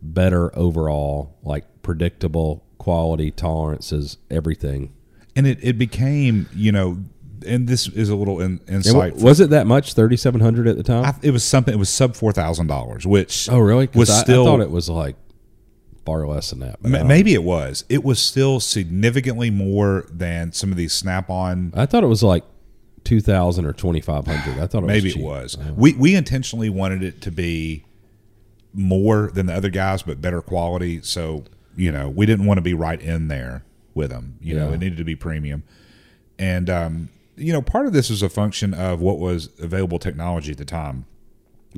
Speaker 1: better overall, like predictable quality tolerances, everything.
Speaker 2: and it, it became you know and this is a little in,
Speaker 1: And
Speaker 2: insight
Speaker 1: wa- was it that much? Thirty seven hundred at the time.
Speaker 2: I, it was something it was sub four thousand dollars which
Speaker 1: oh, really?
Speaker 2: was
Speaker 1: I,
Speaker 2: still
Speaker 1: I thought it was like far less than that. but I
Speaker 2: maybe it was. It was still significantly more than some of these snap on
Speaker 1: I thought it was like two thousand or twenty five hundred. I thought it
Speaker 2: maybe
Speaker 1: was
Speaker 2: it
Speaker 1: cheap.
Speaker 2: was. We we intentionally wanted it to be more than the other guys but better quality. So you know we didn't want to be right in there with them you know it needed to be premium. And um you know part of this is a function of what was available technology at the time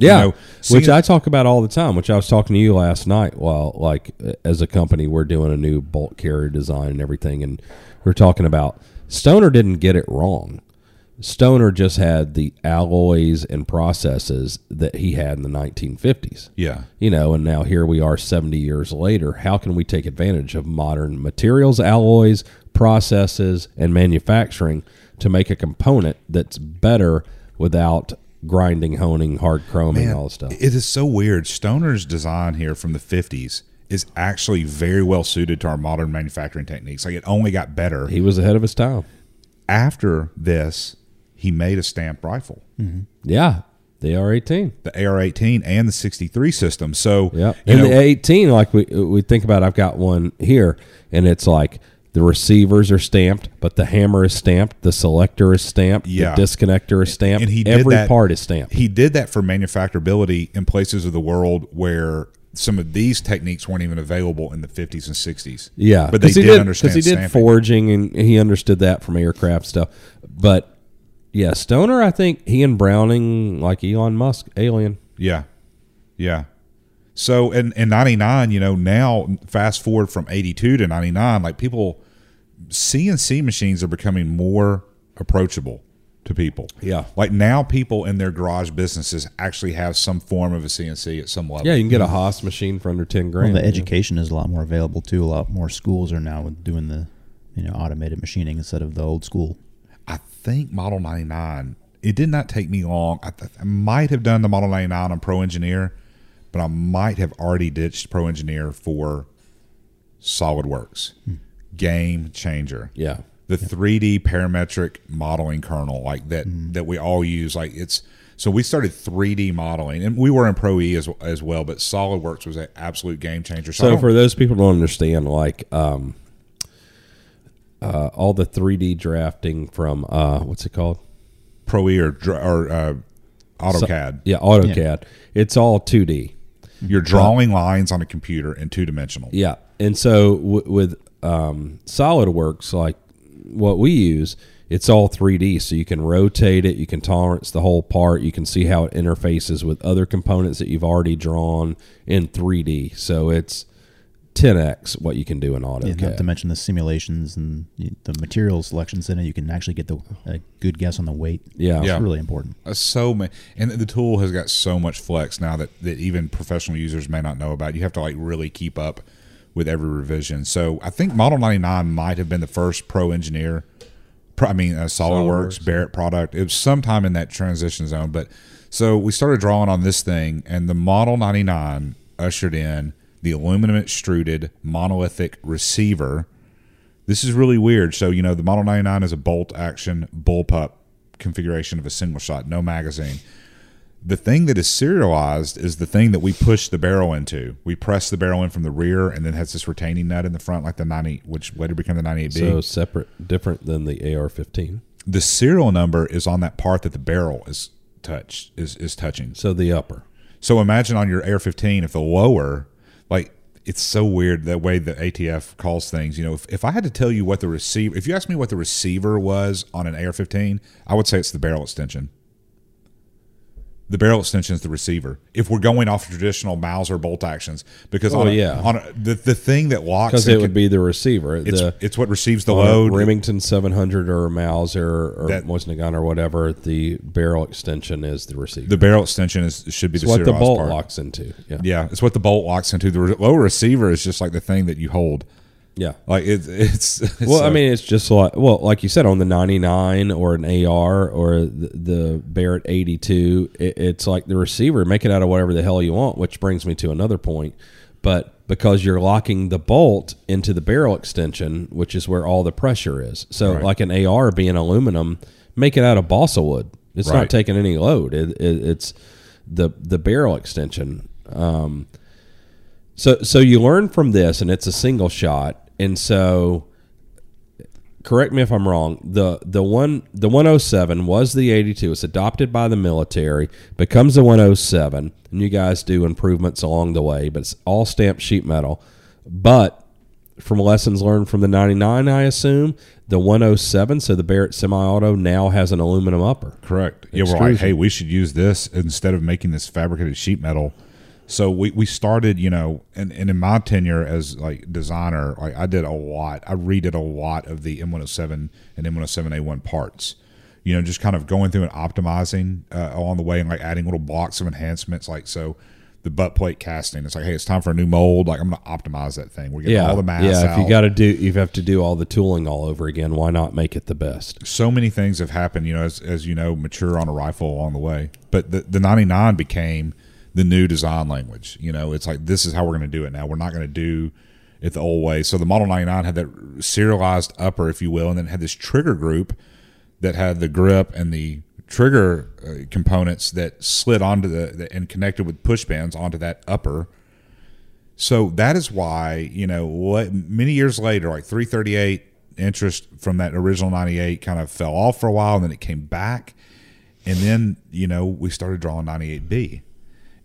Speaker 1: Yeah,
Speaker 2: know,
Speaker 1: which I talk about all the time. Which I was talking to you last night. While like as a company, we're doing a new bolt carrier design and everything, and we're talking about Stoner didn't get it wrong. Stoner just had the alloys and processes that he had in the 1950s.
Speaker 2: yeah
Speaker 1: You know, and now here we are 70 years later. How can we take advantage of modern materials, alloys, processes, and manufacturing to make a component that's better without grinding, honing, hard chroming,
Speaker 2: Man,
Speaker 1: all the stuff.
Speaker 2: It is so weird. Stoner's design here from the 50s is actually very well suited to our modern manufacturing techniques. Like it only got better.
Speaker 1: he was ahead of his time.
Speaker 2: After this, he made a stamped rifle, mm-hmm.
Speaker 1: Yeah, the AR eighteen.
Speaker 2: the AR-18 and the 63 system. So,
Speaker 1: Yeah,
Speaker 2: you
Speaker 1: and
Speaker 2: know,
Speaker 1: the eighteen, like we we think about, I've got one here, and it's like the receivers are stamped, but the hammer is stamped, the selector is stamped,
Speaker 2: Yeah.
Speaker 1: the disconnector is stamped,
Speaker 2: and he did
Speaker 1: every
Speaker 2: that-
Speaker 1: part is stamped.
Speaker 2: He did that for manufacturability in places of the world where some of these techniques weren't even available in the 50s and 60s.
Speaker 1: Yeah,
Speaker 2: but they
Speaker 1: he
Speaker 2: did, understand because
Speaker 1: he did
Speaker 2: stamping.
Speaker 1: forging and he understood that from aircraft stuff. But yeah, Stoner, I think he and Browning, like Elon Musk, alien.
Speaker 2: Yeah. Yeah. So in, in 99, you know, now fast forward from 82 to 99, like people, CNC machines are becoming more approachable to people.
Speaker 1: Yeah.
Speaker 2: Like now people in their garage businesses actually have some form of a CNC at some level.
Speaker 1: Yeah, you can get a mm-hmm. Haas machine for under ten
Speaker 3: Well,
Speaker 1: grand.
Speaker 3: the education is a lot more available too. A lot more schools are now doing the, you know, automated machining instead of the old school.
Speaker 2: I think Model 99, it did not take me long. I, th- I might have done the Model 99 on Pro Engineer, but I might have already ditched Pro Engineer for SolidWorks. Game changer.
Speaker 1: Yeah,
Speaker 2: The 3D parametric modeling kernel, like that, that we all use. Like it's, so we started 3D modeling, and we were in Pro E as, as well, but SolidWorks was an absolute game changer. I
Speaker 1: So for those people who don't understand, like um, uh, all the 3D drafting from uh, what's it called?
Speaker 2: Pro E or, or uh, AutoCAD,
Speaker 1: Yeah, AutoCAD. It's all 2D.
Speaker 2: You're drawing lines on a computer in two dimensional.
Speaker 1: Yeah, and so w- with um, SolidWorks, like what we use, it's all 3D. So you can rotate it, you can tolerance the whole part, you can see how it interfaces with other components that you've already drawn in 3D. So it's 10x what you can do in
Speaker 3: Yeah,
Speaker 1: AutoCAD.
Speaker 3: not to mention the simulations and the material selections in it. You can actually get the a good guess on the weight.
Speaker 1: Yeah.
Speaker 3: it's really important.
Speaker 2: Uh, so many, and the tool has got so much flex now that, that even professional users may not know about. You have to like really keep up with every revision. So I think Model 99 might have been the first pro engineer. Pro, I mean, uh, SolidWorks,
Speaker 1: SolidWorks,
Speaker 2: Barrett product. It was sometime in that transition zone. But so we started drawing on this thing, and the Model 99 ushered in the aluminum extruded monolithic receiver. This is really weird. So, you know, the Model 99 is a bolt action bullpup configuration of a single shot, no magazine. The thing that is serialized is the thing that we push the barrel into. We press the barrel in from the rear and then has this retaining nut in the front, like the 90, which later became the 98B.
Speaker 1: So separate, different than the AR-15.
Speaker 2: the serial number is on that part that the barrel is touched is is touching.
Speaker 1: So the upper.
Speaker 2: So imagine on your AR 15, if the lower, like it's so weird that way the ATF calls things. You know, if, if I had to tell you what the receiver, if you asked me what the receiver was on an AR-15, I would say it's the barrel extension. The barrel extension is the receiver. If we're going off traditional Mauser bolt actions, because
Speaker 1: Oh,
Speaker 2: on a,
Speaker 1: yeah.
Speaker 2: on a, the the thing that locks
Speaker 1: Because it
Speaker 2: can-
Speaker 1: would be the receiver.
Speaker 2: it's
Speaker 1: the,
Speaker 2: it's what receives the load.
Speaker 1: Remington 700 or Mauser or
Speaker 2: That-
Speaker 1: Mosin gun or whatever, the barrel extension is the receiver.
Speaker 2: the barrel extension is should be
Speaker 1: it's
Speaker 2: the
Speaker 1: what the bolt
Speaker 2: part.
Speaker 1: locks into. Yeah.
Speaker 2: Yeah, it's what the bolt locks into. The lower receiver is just like the thing that you hold.
Speaker 1: Yeah.
Speaker 2: Like it's it's, it's
Speaker 1: Well, I mean, it's just like well, like you said, on the 99 or an AR or the, the Barrett 82, it, it's like the receiver. Make it out of whatever the hell you want. Which brings me to another point. But because you're locking the bolt into the barrel extension, which is where all the pressure is. So,
Speaker 2: Right.
Speaker 1: like an AR being aluminum, make it out of balsa wood. It's
Speaker 2: Right.
Speaker 1: not taking any load. It, it, it's the the barrel extension. Um, so so you learn from this, and it's a single shot, and so correct me if I'm wrong. The the one the 107 was the 82. It's adopted by the military, becomes the 107, and you guys do improvements along the way, but it's all stamped sheet metal. But from lessons learned from the 99, I assume the 107, so the Barrett semi-auto now has an aluminum upper.
Speaker 2: correct. Yeah, we're like,
Speaker 1: Extrusion.
Speaker 2: hey, we should use this instead of making this fabricated sheet metal. So we, we started, you know, and, and in my tenure as like designer, like I did a lot. I redid a lot of the M107 and M107A1 parts. You know, just kind of going through and optimizing uh, along the way and like adding little blocks of enhancements. Like so, the butt plate casting. It's like, hey, it's time for a new mold. Like I'm going to optimize that thing. We're getting
Speaker 1: yeah,
Speaker 2: all the mass
Speaker 1: yeah. If you got to do, you have to do all the tooling all over again. Why not make it the best?
Speaker 2: so many things have happened, you know, as, as you know, mature on a rifle along the way. But the, the 99 became the new design language. You know, it's like this is how we're going to do it now. We're not going to do it the old way. So the Model 99 had that serialized upper, if you will, and then had this trigger group that had the grip and the trigger uh, components that slid onto the, the and connected with push pins onto that upper. So that is why, you know, what many years later, like 338 interest from that original 98 kind of fell off for a while and then it came back. And then, you know, we started drawing 98B.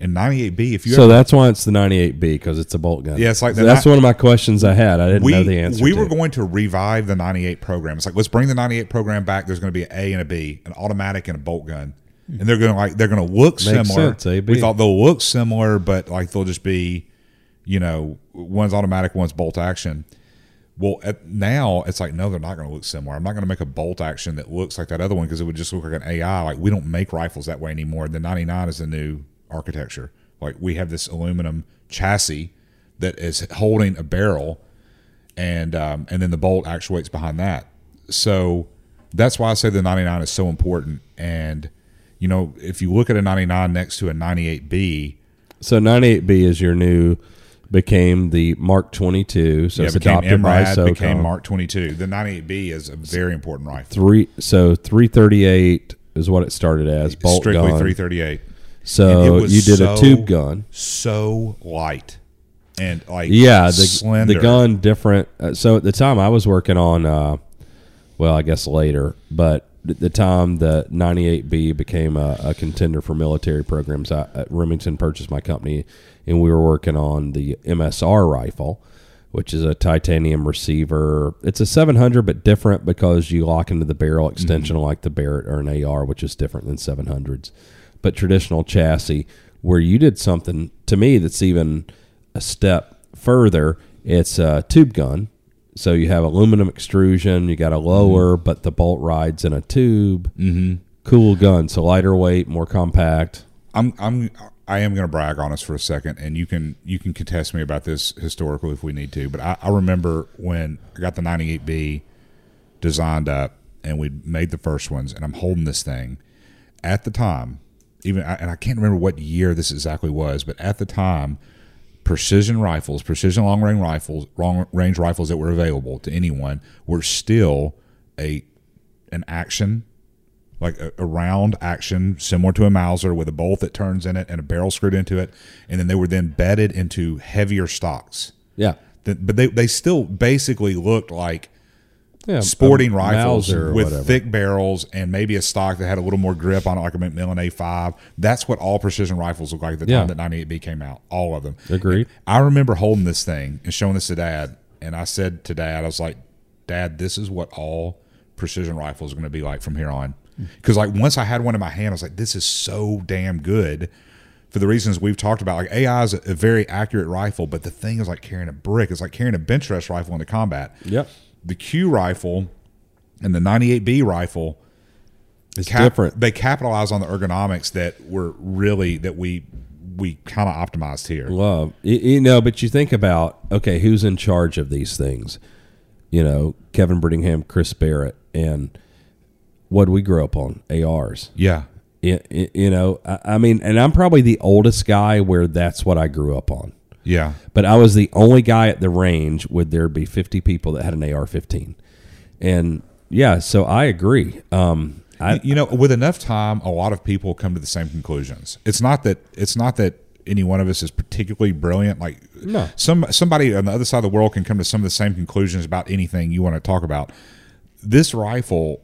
Speaker 2: And 98B, if you
Speaker 1: So
Speaker 2: ever,
Speaker 1: that's why it's the 98B because it's a bolt gun.
Speaker 2: Yeah, it's like
Speaker 1: So that's
Speaker 2: ni-
Speaker 1: one of my questions I had. I didn't
Speaker 2: we,
Speaker 1: know the answer.
Speaker 2: we
Speaker 1: to.
Speaker 2: were going to revive the 98 program. It's like, let's bring the 98 program back. There's going to be an A and a B, an automatic and a bolt gun. Hmm. And they're going to like, they're going to look
Speaker 1: Makes
Speaker 2: similar.
Speaker 1: sense, A.
Speaker 2: We thought they'll look similar, but like they'll just be, you know, one's automatic, one's bolt action. Well, now it's like, no, they're not going to look similar. I'm not going to make a bolt action that looks like that other one because it would just look like an AI. Like we don't make rifles that way anymore. The 99 is the new architecture. Like we have this aluminum chassis that is holding a barrel, and um, and then the bolt actuates behind that. So that's why I say the 99 is so important. And you know, if you look at a 99 next to a 98B,
Speaker 1: So 98B is your new, became the Mark 22. So
Speaker 2: yeah,
Speaker 1: it's
Speaker 2: became
Speaker 1: adopted by
Speaker 2: MRAD,
Speaker 1: SOCOM.
Speaker 2: became Mark 22. The 98B is a very important rifle.
Speaker 1: Three. So 338 is what it started as. Bolt
Speaker 2: Strictly
Speaker 1: gun.
Speaker 2: 338.
Speaker 1: So you did
Speaker 2: so-
Speaker 1: a tube gun.
Speaker 2: So light and like
Speaker 1: Yeah, the
Speaker 2: slender.
Speaker 1: the gun different. Uh, so at the time I was working on, uh, well, I guess later, but at the time the 98B became a, a contender for military programs. I, at Remington purchased my company, and we were working on the MSR rifle, which is a titanium receiver. It's a 700, but different because you lock into the barrel extension like the Barrett or an AR, which is different than 700s. But traditional chassis, where you did something to me that's even a step further. It's a tube gun. So you have aluminum extrusion, you got a lower, but the bolt rides in a tube. Mm-hmm. Cool gun. So lighter weight, more compact.
Speaker 2: I'm I'm I am going to brag on us for a second, and you can you can contest me about this historically if we need to. But I, I remember when I got the 98B designed up, and we made the first ones, and I'm holding this thing. At the time, even and I can't remember what year this exactly was, but at the time, precision rifles, precision long range rifles, long range rifles that were available to anyone were still a an action like a, a round action similar to a Mauser with a bolt that turns in it and a barrel screwed into it, and then they were then bedded into heavier stocks.
Speaker 1: Yeah.
Speaker 2: Th- But they, they still basically looked like
Speaker 1: Yeah.
Speaker 2: sporting rifles with
Speaker 1: whatever.
Speaker 2: thick barrels and maybe a stock that had a little more grip on it, like a McMillan A5. That's what all precision rifles look like at the
Speaker 1: Yeah.
Speaker 2: time that 98B came out. All of them.
Speaker 1: Agreed.
Speaker 2: I remember holding this thing and showing this to Dad, and I said to Dad, I was like, Dad, this is what all precision rifles are going to be like from here on. Hmm. Because like once I had one in my hand, I was like, this is so damn good. For the reasons we've talked about, like AI is a, a very accurate rifle, but the thing is like carrying a brick. It's like carrying a bench rest rifle into combat.
Speaker 1: Yep.
Speaker 2: The Q rifle and the 98B rifle
Speaker 1: It's
Speaker 2: cap-
Speaker 1: different.
Speaker 2: They capitalize on the ergonomics that were really that we we kind of optimized here.
Speaker 1: Love. You, you know, but you think about, okay, who's in charge of these things? You know, Kevin Brittingham, Chris Barrett, and what we grew up on, ARs.
Speaker 2: Yeah,
Speaker 1: You, you know, I, I mean, and I'm probably the oldest guy where that's what I grew up on.
Speaker 2: Yeah.
Speaker 1: But I was the only guy at the range would there be 50 people that had an AR-15. And yeah, so I agree. Um, I,
Speaker 2: you know, with enough time, a lot of people come to the same conclusions. It's not that it's not that any one of us is particularly brilliant. Like
Speaker 1: No.
Speaker 2: some somebody on the other side of the world can come to some of the same conclusions about anything you want to talk about. This rifle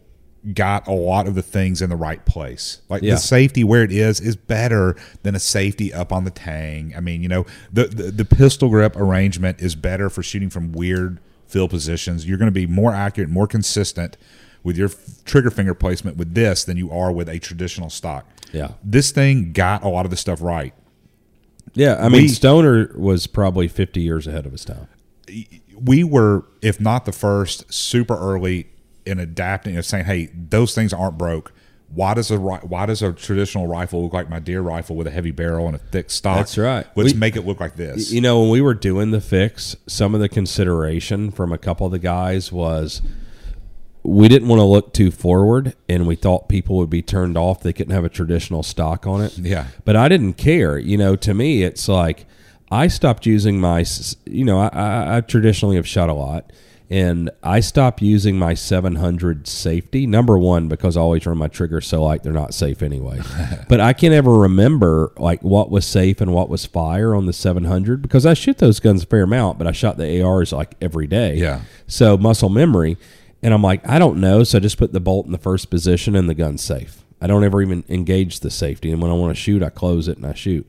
Speaker 2: got a lot of the things in the right place. Like
Speaker 1: Yeah.
Speaker 2: the safety where it is is better than a safety up on the tang. I mean, you know, the, the the pistol grip arrangement is better for shooting from weird fill positions. You're going to be more accurate, more consistent with your f- trigger finger placement with this than you are with a traditional stock.
Speaker 1: Yeah.
Speaker 2: This thing got a lot of the stuff right.
Speaker 1: yeah, I mean,
Speaker 2: We-
Speaker 1: Stoner was probably 50 years ahead of his time.
Speaker 2: we were, if not the first, super early in adapting and saying, "Hey, those things aren't broke. why does a why does a traditional rifle look like my deer rifle with a heavy barrel and a thick stock?
Speaker 1: That's right.
Speaker 2: Let's
Speaker 1: We-
Speaker 2: make it look like this.
Speaker 1: You know, when we were doing the fix, some of the consideration from a couple of the guys was we didn't want to look too forward and we thought people would be turned off they couldn't have a traditional stock on it.
Speaker 2: Yeah.
Speaker 1: But I didn't care. You know, to me it's like I stopped using my you know, I, I, I traditionally have shot a lot and I stopped using my 700 safety. Number one, because I always run my triggers so like they're not safe anyway. but I can't ever remember like what was safe and what was fire on the 700 because I shoot those guns a fair amount, but I shot the ARs like every day.
Speaker 2: Yeah.
Speaker 1: So muscle memory. And I'm like, I don't know. So I just put the bolt in the first position and the gun's safe. I don't ever even engage the safety. And when I want to shoot, I close it and I shoot.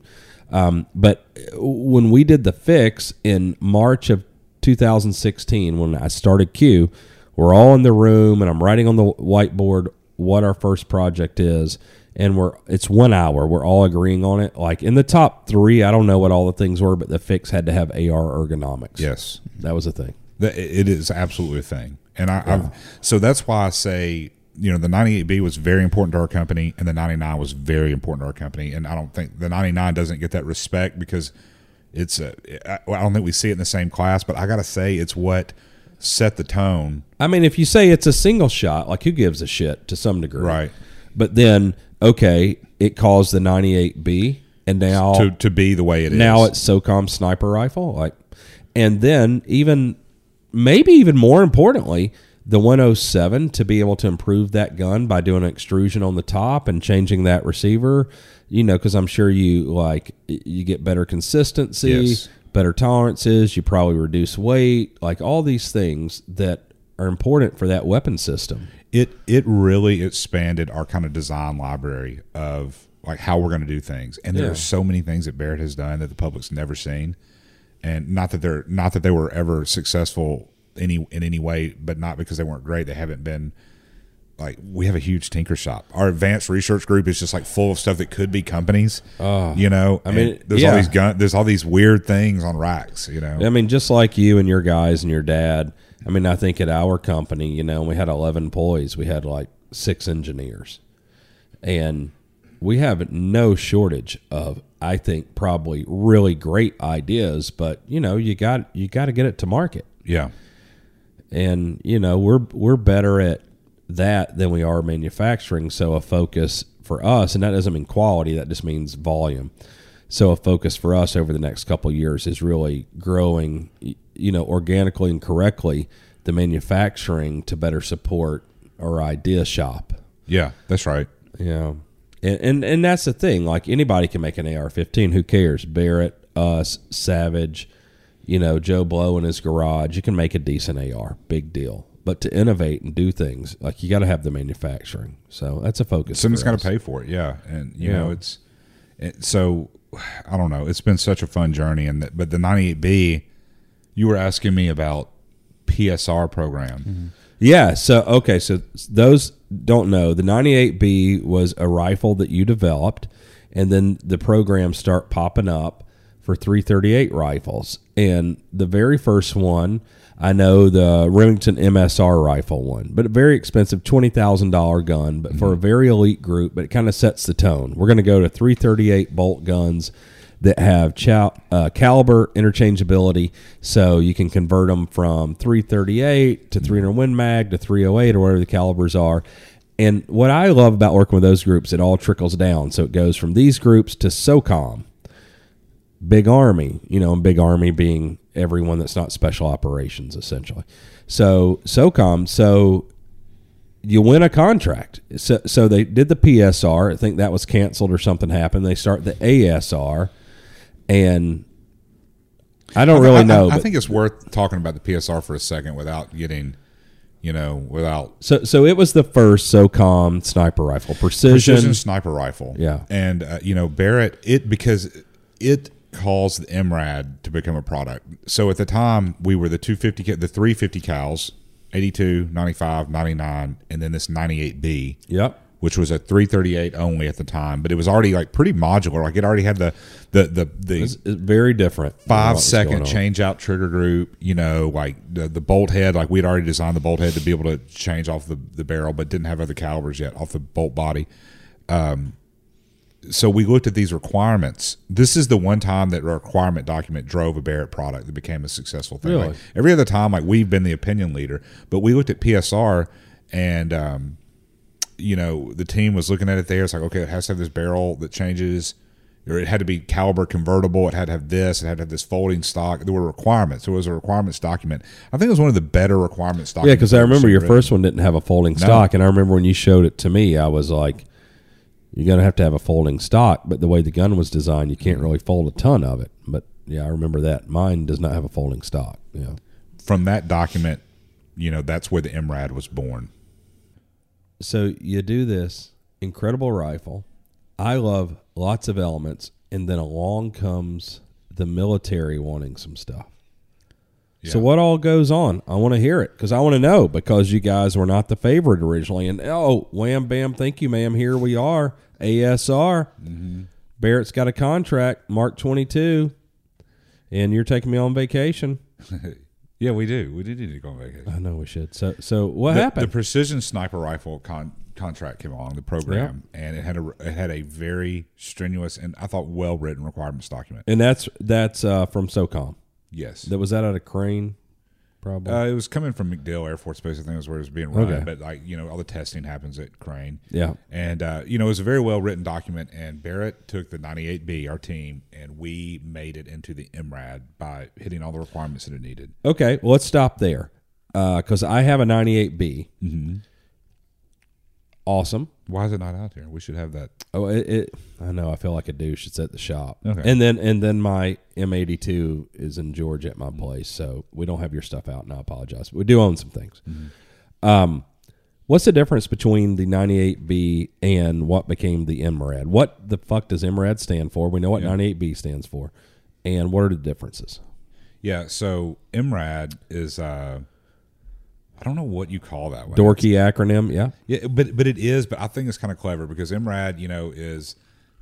Speaker 1: Um, but when we did the fix in March of 2016, when I started Q, we're all in the room and I'm writing on the whiteboard what our first project is. And we're it's one hour. We're all agreeing on it. Like in the top three, I don't know what all the things were, but the fix had to have AR ergonomics.
Speaker 2: yes,
Speaker 1: that was a thing.
Speaker 2: It is absolutely a thing, and I, I've so that's why I say you know the 98B was very important to our company, and the 99 was very important to our company, and I don't think the 99 doesn't get that respect because it's a I I don't think we see it in the same class, but I gotta say it's what set the tone.
Speaker 1: I mean, if you say it's a single shot, like who gives a shit to some degree,
Speaker 2: Right.
Speaker 1: But then, okay, it caused the 98B, and now
Speaker 2: to, to be the way it is.
Speaker 1: now it's SOCOM sniper rifle, like, and then even maybe even more importantly, the 107 to be able to improve that gun by doing an extrusion on the top and changing that receiver, you know, because I'm sure you like you get better consistency,
Speaker 2: Yes.
Speaker 1: better tolerances, you probably reduce weight, like all these things that are important for that weapon system.
Speaker 2: it it really expanded our kind of design library of like how we're going to do things and there
Speaker 1: Yeah.
Speaker 2: are so many things that barrett has done that the public's never seen and not that they're not that they were ever successful any in any way but not because they weren't great they haven't been like we have a huge tinker shop our advanced research group is just like full of stuff that could be companies ah. you know
Speaker 1: I mean,
Speaker 2: there's all these gun there's all these weird things on racks you know
Speaker 1: I mean, just like you and your guys and your dad. I mean, I think at our company, you know, we had 11 employees. We had like six engineers. And we have no shortage of, I think, probably really great ideas, but you know, you got you got to get it to market.
Speaker 2: yeah
Speaker 1: And you know, we're we're better at that than we are manufacturing. So a focus for us, and that doesn't mean quality, that just means volume. So a focus for us over the next couple of years is really growing, you know, organically and correctly the manufacturing to better support our idea shop.
Speaker 2: yeah that's right
Speaker 1: Yeah. And, and and that's the thing. Like anybody can make an AR-15. Who cares? Barrett, us, Savage, you know, Joe Blow in his garage. You can make a decent AR. Big deal. But to innovate and do things, like you got to have the manufacturing. So that's a focus.
Speaker 2: someone's got to pay for it, yeah. And you
Speaker 1: Yeah.
Speaker 2: know, it's it, so I don't know. It's been such a fun journey, and the, but the 98B, you were asking me about PSR program. Mm-hmm.
Speaker 1: Yeah. So okay. So those don't know the 98B was a rifle that you developed, and then the programs start popping up for 338 rifles. And the very first one, I know the Remington MSR rifle one, but a very expensive twenty thousand dollar gun, but for a very elite group. But it kind of sets the tone. We're going to go to 338 bolt guns that have chow, uh, caliber interchangeability, so you can convert them from 338 to 300 Win Mag to 308 or whatever the calibers are. And what I love about working with those groups, it all trickles down. So it goes from these groups to SOCOM, Big Army, you know, and Big Army being everyone that's not special operations, essentially. So SOCOM, so you win a contract. So, so they did the PSR. I think that was canceled or something happened. They start the ASR, and I don't really
Speaker 2: I,
Speaker 1: know.
Speaker 2: I, I think it's worth talking about the PSR for a second without getting, you know, without
Speaker 1: so, so it was the first SOCOM sniper rifle, precision.
Speaker 2: precision sniper rifle.
Speaker 1: Yeah.
Speaker 2: and uh, you know Barrett it because it caused the MRAD to become a product. So at the time we were the 250 the 350 cals, 82, 95, 99, and then this 98B.
Speaker 1: Yep.
Speaker 2: which was a 338 only at the time, but it was already like pretty modular. Like it already had the the the, the
Speaker 1: It's, it's very different.
Speaker 2: five second change out trigger group. You know, like the the bolt head. Like we'd already designed the bolt head to be able to change off the the barrel, but didn't have other calibers yet off the bolt body. Um, so we looked at these requirements. This is the one time that a requirement document drove a Barrett product that became a successful thing.
Speaker 1: Really?
Speaker 2: Like, every other time, like we've been the opinion leader, but we looked at PSR and. Um, you know, the team was looking at it there. It's like, okay, it has to have this barrel that changes, or it had to be caliber convertible. It had to have this. It had to have this folding stock. There were requirements. There was a requirements document. I think it was one of the better requirements documents.
Speaker 1: Yeah, because I remember your
Speaker 2: written.
Speaker 1: first one didn't have a folding stock, and I remember when you showed it to me, I was like, "You're gonna have to have a folding stock." But the way the gun was designed, you can't really fold a ton of it. But yeah, I remember that. Mine does not have a folding stock. Yeah.
Speaker 2: From that document, you know, that's where the MRAD was born.
Speaker 1: So you do this incredible rifle. I love lots of elements, and then along comes the military wanting some stuff. So what all goes on? I want to hear it because I want to know because you guys were not the favorite originally, and oh, wham bam, thank you, ma'am. Here we are, ASR. Barrett's got a contract, Mark twenty two, and you're taking me on vacation.
Speaker 2: Yeah, we do. We do need to go on vacation.
Speaker 1: I know we should. So so what
Speaker 2: the,
Speaker 1: happened?
Speaker 2: The precision sniper rifle con- contract came along, the program, and it had a it had a very strenuous and I thought well written requirements document.
Speaker 1: and that's that's uh, from SOCOM.
Speaker 2: Yes,
Speaker 1: That was that out of Crane, probably.
Speaker 2: Uh, it was coming from MacDill Air Force Base. I think was where it was being run.
Speaker 1: Okay.
Speaker 2: But like you know, all the testing happens at Crane.
Speaker 1: Yeah.
Speaker 2: And uh, you know, it was a very well written document. And Barrett took the 98B, our team, and we made it into the MRAD by hitting all the requirements that it needed.
Speaker 1: Okay, well, let's stop there because I have a 98B.
Speaker 2: Mm-hmm.
Speaker 1: Awesome.
Speaker 2: Why is it not out there? We should have that.
Speaker 1: Oh, it, it. I know. I feel like a douche. It's at the shop.
Speaker 2: Okay.
Speaker 1: And then and then my M82 is in Georgia at my place, so we don't have your stuff out, and I apologize. But We do own some things. Um, what's the difference between the 98B and what became the MRAD? What the fuck does MRAD stand for? We know what
Speaker 2: Yeah.
Speaker 1: 98B stands for, and what are the differences?
Speaker 2: Yeah. So MRAD is. Uh, I don't know what you call that one.
Speaker 1: Dorky acronym, yeah.
Speaker 2: Yeah, but but it is. But I think it's kind of clever because MRAD, you know, is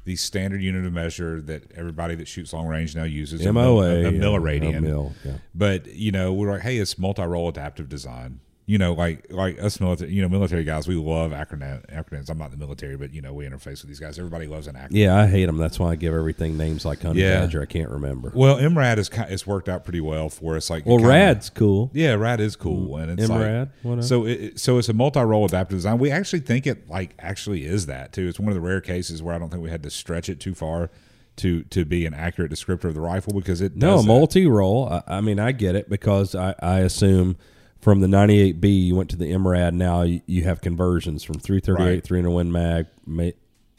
Speaker 2: the standard unit of measure that everybody that shoots long range now uses. a
Speaker 1: MOA,
Speaker 2: a, a
Speaker 1: yeah,
Speaker 2: milliradian.
Speaker 1: a mil, yeah.
Speaker 2: But you know, we're like, hey, it's multi-role adaptive design. You know, like like us military, you know, military guys, we love acronym, acronyms. I'm not in the military, but you know, we interface with these guys. Everybody loves an acronym.
Speaker 1: Yeah, I hate them. That's why I give everything names like Honey
Speaker 2: Yeah.
Speaker 1: Badger. I can't remember.
Speaker 2: Well, MRAD is it's worked out pretty well for us. Like,
Speaker 1: Well,
Speaker 2: kinda-
Speaker 1: Rad's cool.
Speaker 2: Yeah, rad is cool, mm. and it's
Speaker 1: MRAD,
Speaker 2: like so. It, so it's a multi-role adaptive design. We actually think it like actually is that too. It's one of the rare cases where I don't think we had to stretch it too far to to be an accurate descriptor of the rifle because it
Speaker 1: No,
Speaker 2: does that.
Speaker 1: multi-role. I, I mean, I get it because I, I assume from the 98B you went to the MRAD. Now you, you have conversions from 338,
Speaker 2: Right.
Speaker 1: 300 Win Mag. May,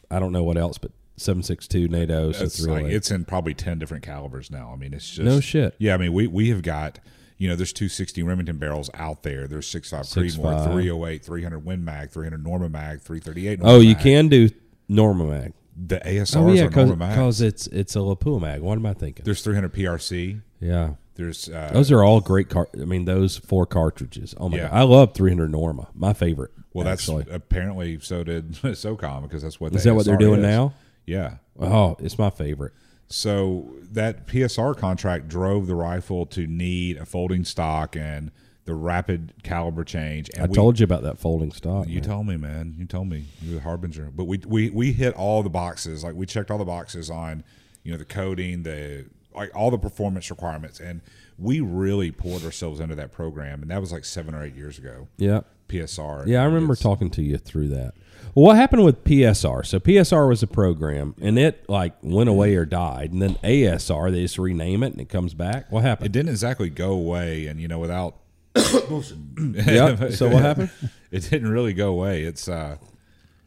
Speaker 1: I don't know what else, but 762 NATO.
Speaker 2: It's like it's in probably ten different calibers now. I mean, it's just
Speaker 1: No shit.
Speaker 2: Yeah, I mean, we we have got. You know, there's 260 Remington barrels out there. There's 6.5 Creedmoor,
Speaker 1: 6.5.
Speaker 2: 308, 300 Win Mag, 300 Norma Mag, 338.
Speaker 1: oh, you
Speaker 2: Mag.
Speaker 1: can do Norma Mag.
Speaker 2: The ASRs
Speaker 1: Oh yeah,
Speaker 2: are Norma Mag.
Speaker 1: because it's it's a Lapua Mag. What am I thinking?
Speaker 2: There's 300 PRC.
Speaker 1: yeah.
Speaker 2: There's uh,
Speaker 1: Those are all great. Car- I mean, those four cartridges. Oh my
Speaker 2: Yeah.
Speaker 1: god, I love 300 Norma. My favorite.
Speaker 2: Well, that's
Speaker 1: actually.
Speaker 2: apparently so did SOCOM because that's what
Speaker 1: Is that what they're doing
Speaker 2: is.
Speaker 1: now?
Speaker 2: Yeah.
Speaker 1: Oh, it's my favorite.
Speaker 2: So that PSR contract drove the rifle to need a folding stock and the rapid caliber change. And
Speaker 1: I
Speaker 2: we,
Speaker 1: told you about that folding stock.
Speaker 2: you
Speaker 1: man.
Speaker 2: told me, man. You told me you're the harbinger. But we we we hit all the boxes. Like we checked all the boxes on, you know, the coding, the like all the performance requirements, and we really poured ourselves into that program. And that was like seven or eight years ago.
Speaker 1: yeah.
Speaker 2: PSR.
Speaker 1: Yeah, I remember talking to you through that. Well, what happened with PSR? So PSR was a program, and it like went away or died, and then ASR they just rename it and it comes back. What happened?
Speaker 2: It didn't exactly go away, and you know, without
Speaker 1: yeah. So what happened?
Speaker 2: it didn't really go away. It's uh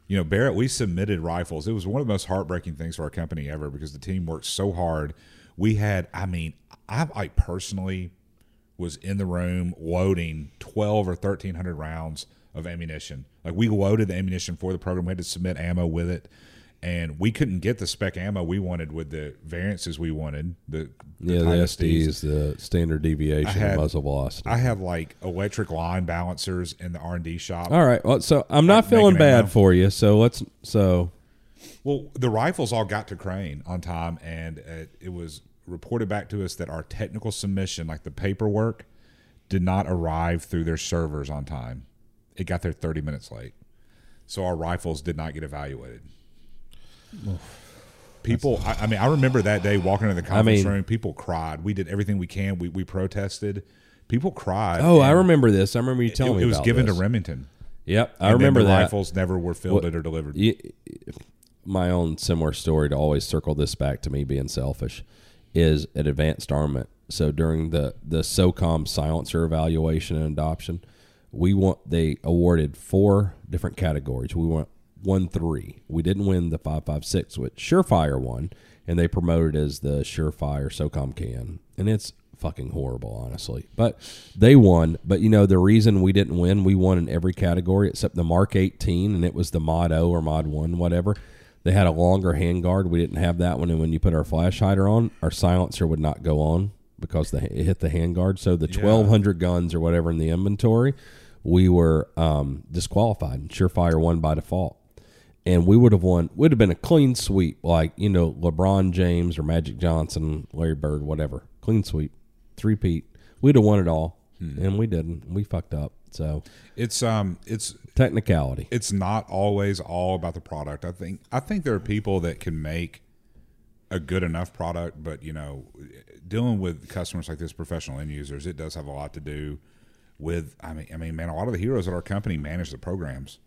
Speaker 2: you know, Barrett, we submitted rifles. It was one of the most heartbreaking things for our company ever because the team worked so hard. We had I mean, I I personally was in the room loading 12 or 1300 rounds of ammunition. Like we loaded the ammunition for the program. We had to submit ammo with it. and we couldn't get the spec ammo we wanted with the variances we wanted. The, the
Speaker 1: Yeah, the SD
Speaker 2: SDs.
Speaker 1: is the standard deviation of
Speaker 2: had-
Speaker 1: muzzle velocity.
Speaker 2: I have like electric line balancers in the R and D shop.
Speaker 1: All right. Well, so I'm not
Speaker 2: Like
Speaker 1: feeling bad
Speaker 2: ammo.
Speaker 1: for you. So let's. So
Speaker 2: Well, the rifles all got to Crane on time, and uh, it was reported back to us that our technical submission, like the paperwork, did not arrive through their servers on time. It got there 30 minutes late. So our rifles did not get evaluated. People, I, I mean, I remember that day walking into the conference
Speaker 1: mean-
Speaker 2: room. People cried. We did everything we can. We, we protested. People cried.
Speaker 1: oh, I remember this. I remember you
Speaker 2: It,
Speaker 1: telling me
Speaker 2: it was given
Speaker 1: this.
Speaker 2: to Remington.
Speaker 1: Yep, I
Speaker 2: And
Speaker 1: remember
Speaker 2: the
Speaker 1: that.
Speaker 2: rifles never were fielded or delivered.
Speaker 1: Y- my own similar story to always circle this back to me being selfish is at advanced armament. So during the the SOCOM silencer evaluation and adoption, we want they awarded four different categories. We won one three. We didn't win the five five six, which Surefire won, and they promoted as the Surefire SOCOM can, and it's fucking horrible, honestly. But they won. But you know the reason we didn't win, we won in every category except the Mark 18, and it was the Mod O or Mod One, whatever. They had a longer handguard. We didn't have that one, and when you put our flash hider on, our silencer would not go on because the, it hit the handguard. So the 1,200 guns or whatever in the inventory, we were um, disqualified. Surefire won by default. And we would have won would have been a clean sweep like you know lebron james or magic johnson larry bird whatever. Clean sweep three peat we'd have won it all. And we didn't. We fucked up. So
Speaker 2: It's um, it's
Speaker 1: technicality
Speaker 2: it's not always all about the product. I think I think there are people that can make a good enough product, but you know, dealing with customers like this, professional end users, it does have a lot to do with. I mean, I mean, man, a lot of the heroes at our company manage the programs.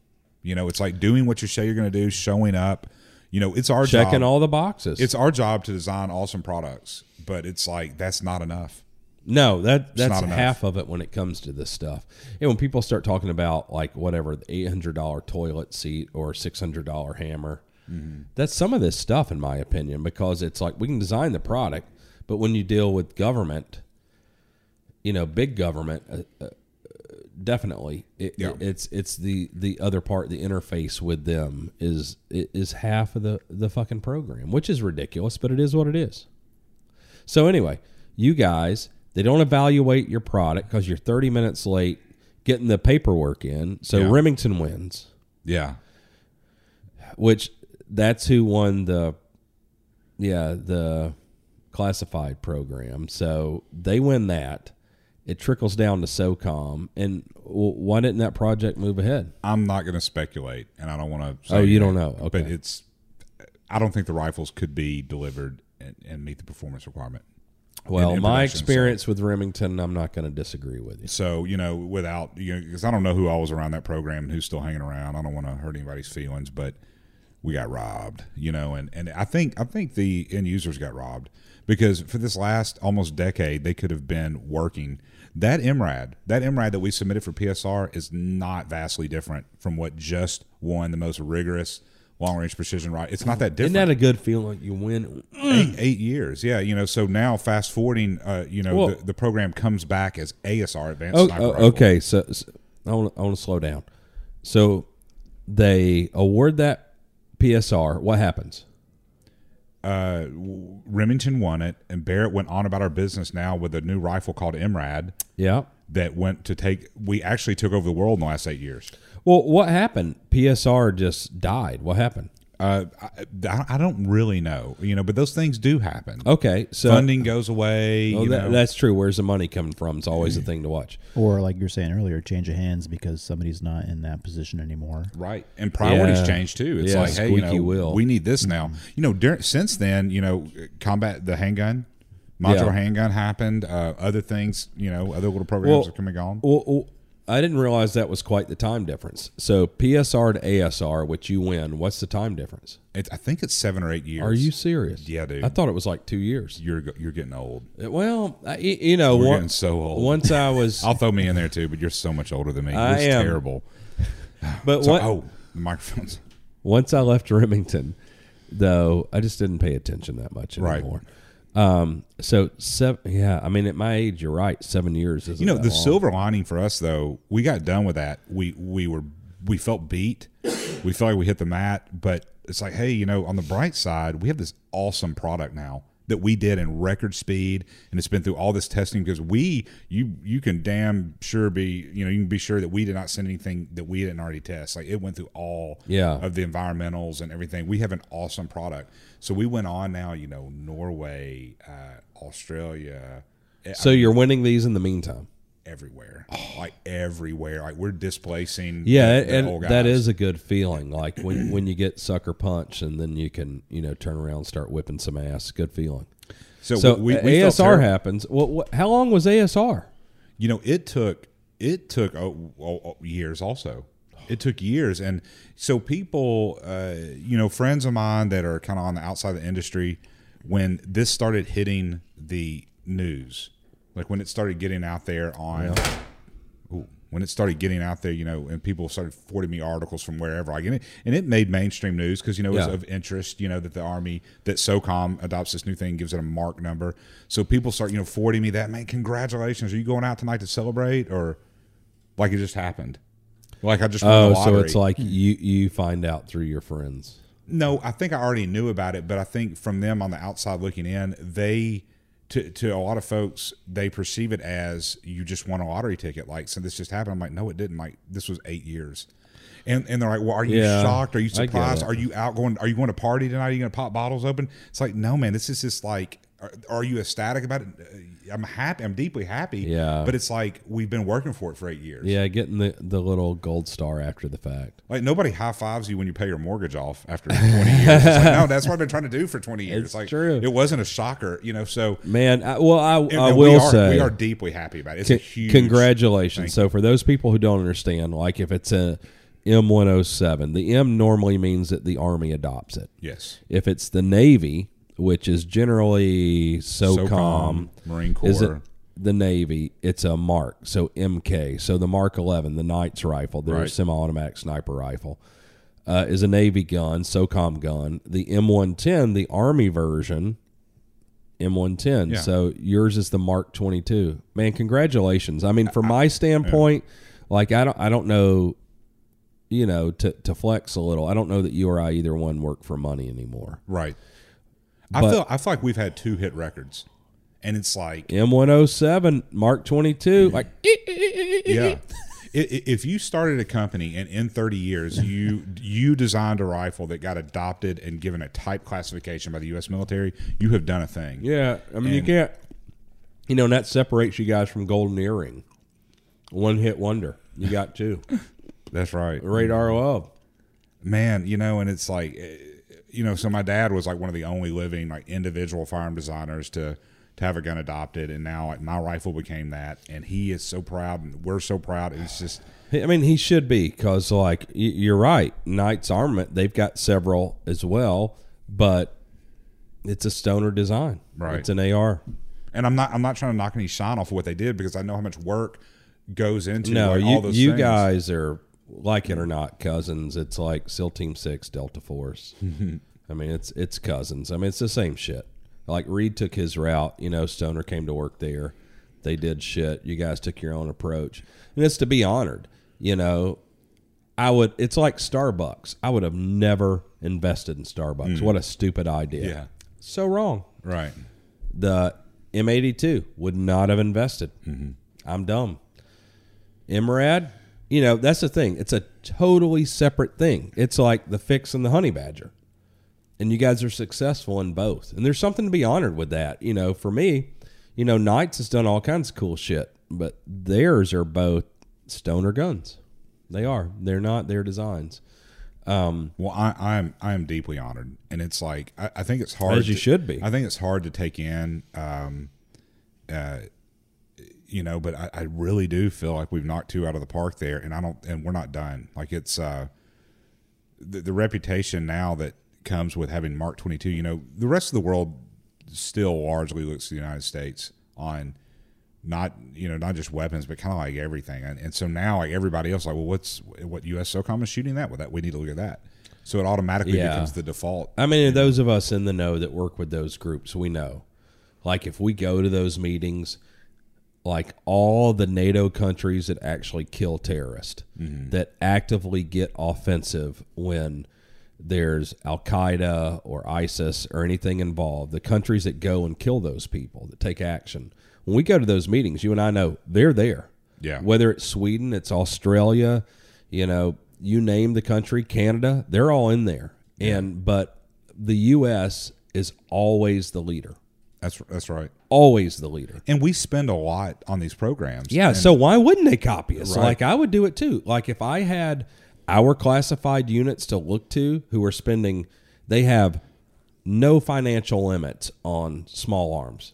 Speaker 2: You know, it's like doing what you say you're going to do, showing up. You know, it's our
Speaker 1: checking
Speaker 2: job.
Speaker 1: all the boxes
Speaker 2: It's our job to design awesome products, but it's like that's not enough.
Speaker 1: No that that's
Speaker 2: not
Speaker 1: half of it when it comes to this stuff. And when people start talking about like whatever the $800 toilet seat or $600 hammer that's some of this stuff in my opinion because it's like we can design the product but when you deal with government you know big government uh, uh, definitely it,
Speaker 2: Yeah.
Speaker 1: it's it's the the other part the interface with them is is half of the the fucking program which is ridiculous but it is what it is. So anyway you guys they don't evaluate your product because you're 30 minutes late getting the paperwork in so
Speaker 2: Yeah.
Speaker 1: remington wins
Speaker 2: Yeah,
Speaker 1: which that's who won the yeah the classified program so they win that it trickles down to socom and why didn't that project move ahead
Speaker 2: I'm not going to speculate, and I don't want to.
Speaker 1: Oh, you don't know.
Speaker 2: but
Speaker 1: Okay.
Speaker 2: it's. I don't think the rifles could be delivered and, and meet the performance requirement.
Speaker 1: Well my
Speaker 2: production, so-
Speaker 1: experience with remington i'm not going to disagree with you
Speaker 2: So you know, without you know, because I don't know who all was around that program and who's still hanging around. I don't want to hurt anybody's feelings, but we got robbed, you know, and and I think I think the end users got robbed because for this last almost decade they could have been working. That MRAD, that MRAD that we submitted for PSR is not vastly different from what just won the most rigorous long range precision right. It's not that different
Speaker 1: isn't that a good feeling you win
Speaker 2: eight, eight years. Yeah, you know. So now, fast forwarding, uh, you know,
Speaker 1: Well-
Speaker 2: the, the program comes back as ASR Advanced
Speaker 1: Oh,
Speaker 2: Sniper
Speaker 1: oh,
Speaker 2: Rifle.
Speaker 1: okay, so, so I want I to slow down. So they award that PSR. What happens?
Speaker 2: Uh, Remington won it, and Barrett went on about our business now with a new rifle called MRAD
Speaker 1: Yeah.
Speaker 2: that went to take. We actually took over the world in the last eight years.
Speaker 1: Well, what happened? PSR just died. What happened?
Speaker 2: Uh, I, I don't really know, you know, but those things do happen.
Speaker 1: Okay, so
Speaker 2: Funding goes away.
Speaker 1: Oh,
Speaker 2: you
Speaker 1: that-
Speaker 2: know.
Speaker 1: that's true. Where's the money coming from? It's always a thing to watch.
Speaker 3: Or like you're saying earlier, change of hands because somebody's not in that position anymore.
Speaker 2: Right, and priorities
Speaker 1: Yeah.
Speaker 2: change too. It's
Speaker 1: Yeah,
Speaker 2: like, hey, you know,
Speaker 1: wheel.
Speaker 2: we need this now. You know, dur- since then, you know, combat the handgun, modular
Speaker 1: Yeah.
Speaker 2: handgun happened. Uh, other things, you know, other little programs
Speaker 1: Well-
Speaker 2: have come and gone.
Speaker 1: Well, well, I didn't realize that was quite the time difference. So PSR to ASR, which you win, what's the time difference?
Speaker 2: It, I think it's seven or eight years.
Speaker 1: Are you serious?
Speaker 2: Yeah, dude.
Speaker 1: I thought it was like two years.
Speaker 2: You're you're getting old.
Speaker 1: Uh, well, I, you know,
Speaker 2: We're
Speaker 1: one-
Speaker 2: getting so old.
Speaker 1: once I was,
Speaker 2: I'll throw me in there too, but you're so much older than me.
Speaker 1: I
Speaker 2: it's
Speaker 1: am.
Speaker 2: terrible.
Speaker 1: but
Speaker 2: So,
Speaker 1: one-
Speaker 2: oh, the microphones.
Speaker 1: once I left Remington, though, I just didn't pay attention that much anymore. Right. Um, so seven, yeah, I mean, at my age, you're right. Seven years is
Speaker 2: You know, the silver lining for us though, we got done with that. We we were we felt beat. We felt like we hit the mat, but it's like, hey, you know, on the bright side, we have this awesome product now that we did in record speed and it's been through all this testing because we you you can damn sure be you know you can be sure that we did not send anything that we didn't already test like it went through all
Speaker 1: Yeah.
Speaker 2: of the environmentals and everything we have an awesome product so we went on now you know norway uh, australia
Speaker 1: So you're winning these in the meantime.
Speaker 2: Everywhere like everywhere like we're displacing
Speaker 1: Yeah,
Speaker 2: the-
Speaker 1: and
Speaker 2: guys.
Speaker 1: is a good feeling. Like when when you get sucker punch, and then you can you know turn around and start whipping some ass. Good feeling.
Speaker 2: so,
Speaker 1: So
Speaker 2: we, we
Speaker 1: ASR happens. What, what? How long was ASR?
Speaker 2: You know, it took it took oh, oh, oh, years. Also, it took years, and so people, uh, you know, friends of mine that are kind of on the outside of the industry, when this started hitting the news, like when it started getting out there on. Ooh, when it started getting out there, you know, and people started forwarding me articles from wherever I get it, and it made mainstream news because you know it was
Speaker 1: Yeah.
Speaker 2: of interest, you know, that the army that SOCOM adopts this new thing, gives it a mark number, so people start you know forwarding me that man, congratulations, are you going out tonight to celebrate or like it just happened, like I just
Speaker 1: Oh, so it's like hmm. you you find out through your friends.
Speaker 2: No, I think I already knew about it, but I think from them on the outside looking in, they to to a lot of folks they perceive it as you just won a lottery ticket. Like, so this just happened. I'm like, no, it didn't. Like, this was eight years. And, and they're like, well, are you
Speaker 1: Yeah,
Speaker 2: shocked? Are you surprised? Are you out going? Are you going to party tonight? Are you going to pop bottles open? It's like, no, man. This is just like, are, are you ecstatic about it? Uh, I'm happy. I'm deeply happy.
Speaker 1: Yeah.
Speaker 2: But it's like we've been working for it for eight years.
Speaker 1: Yeah, getting the the little gold star after the fact.
Speaker 2: Like nobody high fives you when you pay your mortgage off after 20 years. Like, no, that's what I've been trying to do for 20 years.
Speaker 1: It's
Speaker 2: like,
Speaker 1: true.
Speaker 2: It wasn't a shocker, you know. So
Speaker 1: Man, I, well, I,
Speaker 2: and-
Speaker 1: I
Speaker 2: and
Speaker 1: will
Speaker 2: we are,
Speaker 1: say
Speaker 2: we are deeply happy about it. It's a
Speaker 1: Con-
Speaker 2: huge
Speaker 1: congratulations. So for those people who don't understand, like if it's a M107, the M normally means that the Army adopts it.
Speaker 2: Yes,
Speaker 1: If it's the Navy, which is generally SOCOM,
Speaker 2: SOCOM, Marine Corps.
Speaker 1: is it the Navy? It's a Mark, so MK. So the Mark 11, the Knight's rifle, their
Speaker 2: Right.
Speaker 1: semi-automatic sniper rifle, uh, is a Navy gun, SOCOM gun. The M110, the Army version, M110.
Speaker 2: Yeah.
Speaker 1: So yours is the Mark 22. Man, congratulations. I mean, from my standpoint, like I don't, I don't know, you know, to to flex a little. I don't know that you or I either one work for money anymore.
Speaker 2: right. I
Speaker 1: But-
Speaker 2: feel I feel like we've had two hit records, and it's like
Speaker 1: M107, Mark 22, like
Speaker 2: yeah. If you started a company and in 30 years you you designed a rifle that got adopted and given a type classification by the U.S. military, you have done a thing.
Speaker 1: Yeah, I mean, you can't, you know, and that separates you guys from Golden Earring. One hit wonder. You got two.
Speaker 2: That's right.
Speaker 1: Radar love.
Speaker 2: man you know and it's like eh, you know so my dad was like one of the only living like individual firearm designers to to have a gun adopted and now like my rifle became that and he is so proud and we're so proud it's just
Speaker 1: I mean, he should be because, like, you're right. Knights Armament, they've got several as well, but it's a stoner design.
Speaker 2: Right.
Speaker 1: It's an AR.
Speaker 2: and i'm not i'm not trying to knock any shine off of what they did because i know how much work goes into
Speaker 1: No,
Speaker 2: like,
Speaker 1: you
Speaker 2: all those things.
Speaker 1: you
Speaker 2: things.
Speaker 1: guys are like it or not cousins. It's like SEAL Team Six, Delta Force. I mean, it's it's cousins. I mean, it's the same shit. Like Reed took his route. You know, Stoner came to work there. They did shit. You guys took your own approach, and it's to be honored. You know, I would. It's like Starbucks. I would have never invested in Starbucks. What a stupid idea.
Speaker 2: Mm. Yeah.
Speaker 1: So wrong
Speaker 2: right
Speaker 1: the M82 would not have invested. I'm dumb. MRAD, you know, that's the thing. It's a totally separate thing. It's like the fix and the honey badger. And you guys are successful in both. And there's something to be honored with that. You know, for me, you know, Knights has done all kinds of cool shit, but theirs are both stoner guns. They are. They're not their designs. Um,
Speaker 2: well i i'm i am deeply honored and it's like i, I think it's hard
Speaker 1: As you
Speaker 2: to-
Speaker 1: should be.
Speaker 2: i think it's hard to take in um uh you know, but I, I really do feel like we've knocked two out of the park there, and I don't, and we're not done. Like it's uh, the, the reputation now that comes with having Mark Twenty Two. You know, the rest of the world still largely looks to the United States on not you know not just weapons, but kind of like everything. And, and so now like everybody else, like, well, what's what U.S. SOCOM is shooting that? Well, that we need to look at that. So it automatically
Speaker 1: Yeah.
Speaker 2: becomes the default.
Speaker 1: I mean, those of us in the know that work with those groups, we know. Like, if we go to those meetings, like all the NATO countries that actually kill terrorists, mm-hmm. that actively get offensive when there's Al Qaeda or ISIS or anything involved, the countries that go and kill those people, that take action, when we go to those meetings, you and I know they're there.
Speaker 2: Yeah.
Speaker 1: Whether it's Sweden, it's Australia, you know, you name the country, Canada, they're all in there. And but the US is always the leader.
Speaker 2: That's that's right.
Speaker 1: Always the leader.
Speaker 2: And we spend a lot on these programs.
Speaker 1: Yeah, so why wouldn't they copy us?
Speaker 2: Right.
Speaker 1: Like I would do it too. Like if I had our classified units to look to who are spending they have no financial limits on small arms.